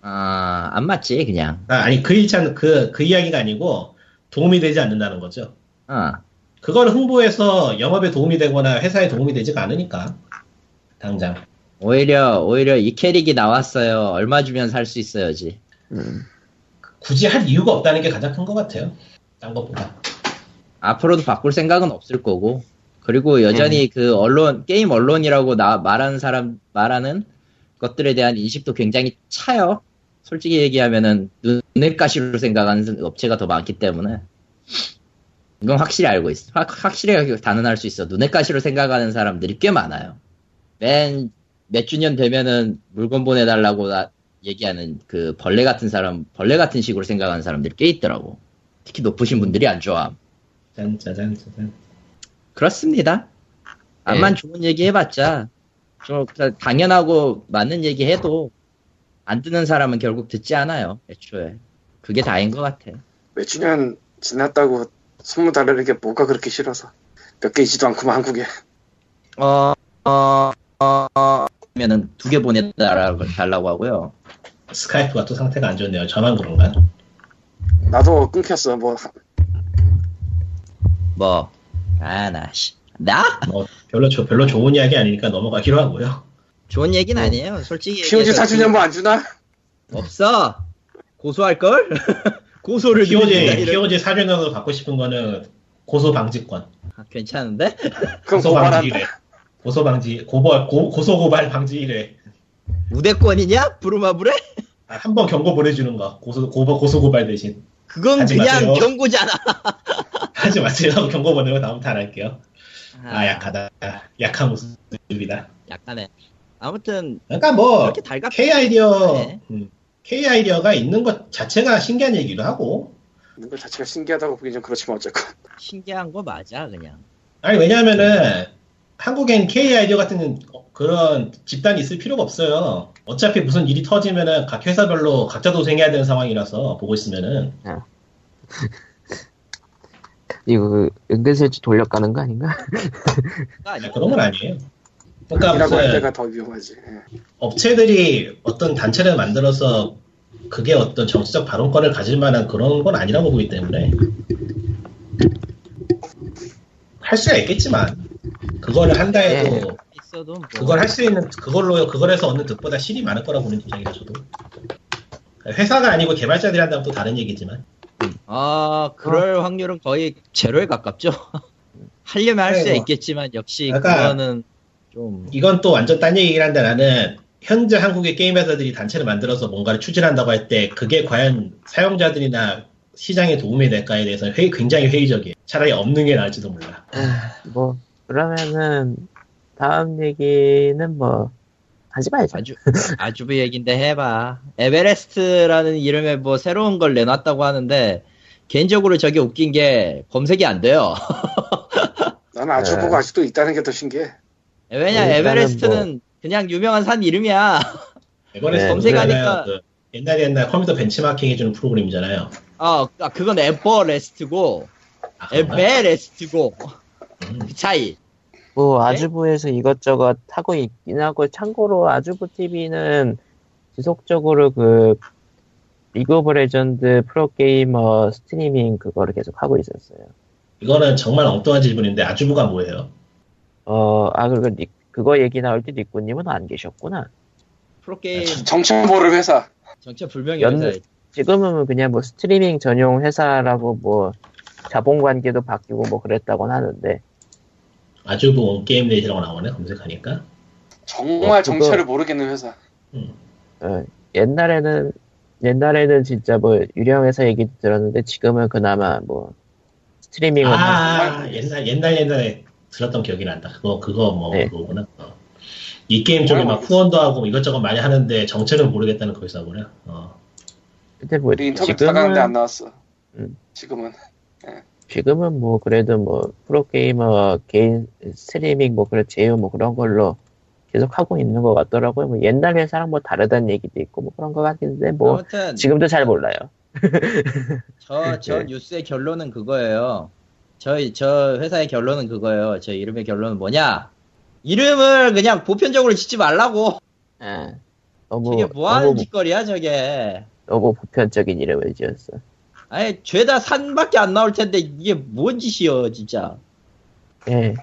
S2: 아, 안 맞지, 그냥.
S3: 아, 아니 그 일치하는 그, 그 이야기가 아니고 도움이 되지 않는다는 거죠.
S2: 어.
S3: 그걸 홍보해서 영업에 도움이 되거나 회사에 도움이 되지가 않으니까 당장
S2: 오히려, 오히려 이 캐릭이 나왔어요. 얼마 주면 살 수 있어야지.
S1: 음,
S3: 굳이 할 이유가 없다는 게 가장 큰 것 같아요. 딴 것보다.
S2: 앞으로도 바꿀 생각은 없을 거고. 그리고 여전히 그 언론, 게임 언론이라고 나, 말하는 사람, 말하는 것들에 대한 인식도 굉장히 차요. 솔직히 얘기하면은 눈을 가시로 생각하는 업체가 더 많기 때문에. 이건 확실히 알고 있어. 확, 확실히 단언할 수 있어. 눈의 가시로 생각하는 사람들이 꽤 많아요. 맨 몇 주년 되면은 물건 보내달라고 나- 얘기하는 그 벌레 같은 사람, 벌레 같은 식으로 생각하는 사람들이 꽤 있더라고. 특히 높으신 분들이 안 좋아.
S3: 짠짜잔 짜잔.
S2: 그렇습니다. 암만
S1: 네.
S2: 좋은 얘기 해봤자 좀 당연하고 맞는 얘기 해도 안 듣는 사람은 결국 듣지 않아요. 애초에 그게 다인 것 같아.
S4: 몇 주년 지났다고 소문 달라는 게 뭐가 그렇게 싫어서 몇 개이지도 않구만 한국에
S2: 어, 어, 면은 두 개 보내달라고 달라고 하고요.
S3: 스카이프가 또 상태가 안 좋네요. 저만 그런가?
S4: 나도 끊겼어 뭐
S2: 뭐, 아, 나, 씨. 나?
S3: 뭐 별로 조- 별로 좋은 이야기 아니니까 넘어가기로 하고요.
S2: 좋은 얘기는 아니에요. 솔직히.
S4: POG
S2: 얘기해서
S4: 4주년 뭐안 주나?
S2: 없어. 고소할걸? 고소를
S3: POG POG 사주년으로 받고 싶은 거는 고소 방지권.
S2: 아, 괜찮은데?
S4: 그럼
S3: 고소 방지
S4: 고발한다
S3: 1회. 고소 방지 고발 고, 고소 고발 방지 1회.
S2: 우대권이냐? 부르마블에?
S3: 한번 경고 보내주는 거. 고소 고소 고소 고발 대신
S2: 그건 그냥
S3: 마세요.
S2: 경고잖아.
S3: 하지 마세요. 경고 보내고 다음부터 안 할게요. 아 약하다. 약한 모습이다.
S2: 약간의. 아무튼,
S3: 그러니까 뭐 K 아이디어
S2: 네.
S3: 음, K 아이디어가 있는 것 자체가 신기한 얘기도 하고
S4: 있는 것 자체가 신기하다고 보긴 좀 그렇지만 어쨌건
S2: 신기한 거 맞아, 그냥.
S3: 아니 왜냐하면은 한국엔 K 아이디어 같은 그런 집단이 있을 필요가 없어요. 어차피 무슨 일이 터지면은 각 회사별로 각자 도생해야 되는 상황이라서 보고 있으면은
S1: 이거 그 은근슬쩍 돌려가는 거 아닌가?
S2: 그거 아니야.
S3: 그런 건 아니에요. 그러니까 무슨
S4: 때가 더 위험하지 예.
S3: 업체들이 어떤 단체를 만들어서 그게 어떤 정치적 발언권을 가질 만한 그런 건 아니라고 보기 때문에 할 수야 있겠지만 그거를 한다 해도
S2: 있어도 뭐.
S3: 그걸 할 수 있는 그걸로 그걸 해서 얻는 득보다 실이 많을 거라 보는 입장이라 저도 회사가 아니고 개발자들이 한다면 또 다른 얘기지만
S2: 아, 그럴 확률은 거의 제로에 가깝죠. 하려면 할 수야
S3: 아이고.
S2: 있겠지만, 역시
S3: 약간-
S2: 그거는 좀.
S3: 이건 또 완전 딴 얘기긴 한데 나는 현재 한국의 게임 회사들이 단체를 만들어서 뭔가를 추진한다고 할 때 그게 과연 사용자들이나 시장에 도움이 될까에 대해서 회 굉장히 회의적이에요. 차라리 없는 게 나을지도 몰라.
S1: 뭐 그러면은 다음 얘기는 뭐 하지 말자.
S2: 아주, 아주부 얘긴데 해봐. 에베레스트라는 이름의 뭐 새로운 걸 내놨다고 하는데, 개인적으로 저게 웃긴 게 검색이 안 돼요.
S4: 나는 아주
S1: 네.
S4: 보고 아직도 있다는 게 더 신기해
S2: 왜냐,
S1: 일단은
S2: 에베레스트는 그냥 유명한 산 이름이야.
S3: 에버레스트
S1: 네,
S2: 검색하니까-
S3: 그 옛날 옛날 컴퓨터 벤치마킹 해주는 프로그램이잖아요.
S2: 어, 아, 그건 에버레스트고,
S3: 아?
S2: 에베레스트고,
S3: 음.
S2: 그 차이.
S1: 뭐
S2: 네?
S1: 아주부에서 이것저것 하고 있긴 하고 참고로 아주부 TV는 지속적으로 그 리그 오브 레전드 프로게이머 스트리밍 그거를 계속 하고 있었어요.
S3: 이거는 정말 엉뚱한 질문인데 아주부가 뭐예요?
S1: 어, 아, 그리고 니- 그거 얘기 나올 때 니꾸님은 안 계셨구나.
S2: 프로게임
S4: 정체 모를 회사
S2: 정체 불명의
S1: 연-
S2: 회사.
S1: 지금은 그냥 뭐 스트리밍 전용 회사라고 뭐 자본 관계도 바뀌고 뭐 그랬다곤 하는데
S3: 아주부 온게임넷이라고 나오네 검색하니까.
S4: 정말
S1: 어,
S4: 정체를 모르겠는 회사
S1: 어, 옛날에는 옛날에는 진짜 뭐 유령 회사 얘기 들었는데 지금은 그나마 뭐 스트리밍을 하고
S3: 아 옛날 옛날 옛날에 들었던 기억이 난다. 그거 그거 뭐
S1: 네.
S3: 그거구나. 어. 이 게임 쪽에 막 후원도 하고 뭐 이것저것 많이 하는데 정체를 모르겠다는 그 회사구나. 어.
S1: 근데 뭐
S4: 우리 인터뷰 다 가는데 안
S1: 지금은
S4: 나왔어
S1: 음.
S4: 지금은
S1: 지금은 뭐 그래도 뭐 프로게이머 개인 스트리밍 뭐 그런 제휴 뭐 그런 걸로 계속 하고 있는 것 같더라고요. 뭐 옛날 회사랑 뭐 다르다는 얘기도 있고 뭐 그런 것 같은데 뭐
S2: 아무튼
S1: 지금도 잘 몰라요.
S2: 저, 저
S1: 네.
S2: 뉴스의 결론은 그거예요. 저희, 저 회사의 결론은 그거예요. 저 이름의 결론은 뭐냐? 이름을 그냥 보편적으로 짓지 말라고.
S1: 예. 너무
S2: 저게 뭐 하는
S1: 너무,
S2: 짓거리야, 저게.
S1: 너무 보편적인 이름을 지었어.
S2: 아니, 죄다 산밖에 안 나올 텐데, 이게 뭔 짓이여, 진짜.
S1: 예.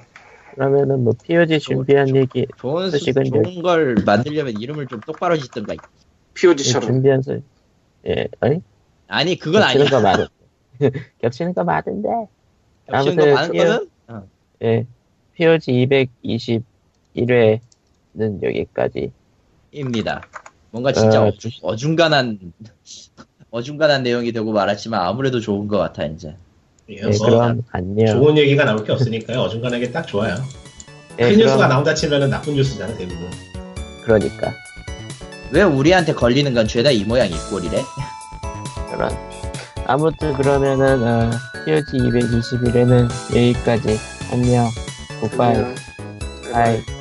S1: 그러면은 뭐 POG 준비한 얘기
S2: 좋은, 수,
S1: 소식은
S2: 좋은 걸 만들려면 이름을 좀 똑바로 짓든가.
S4: POG처럼
S1: 준비한 소 예, 아니
S2: 아니, 그건
S1: 겹치는
S2: 아니야.
S1: 거 많은 겹치는 거 많은데
S2: 겹치는 거
S1: 아무튼
S2: 많거든? 어.
S1: 예 POG 221회는 여기까지
S2: 입니다. 뭔가 진짜
S1: 어,
S2: 어, 어중간한, 어중간한 내용이 되고 말았지만 아무래도 좋은 것 같아, 이제.
S3: 예,
S1: 예,
S3: 뭐
S1: 그럼 안녕
S3: 좋은 얘기가 나올 게 없으니까요. 어중간하게 딱 좋아요.
S1: 예,
S3: 큰 뉴스가 나온다 치면은 나쁜 뉴스잖아 대부분.
S1: 그러니까
S2: 왜 우리한테 걸리는 건 죄다 이 모양 이 꼴이래?
S1: 그런 아무튼 그러면은 어, POG 221회는 여기까지 안녕 굿바이.
S4: 안녕.
S1: 아이.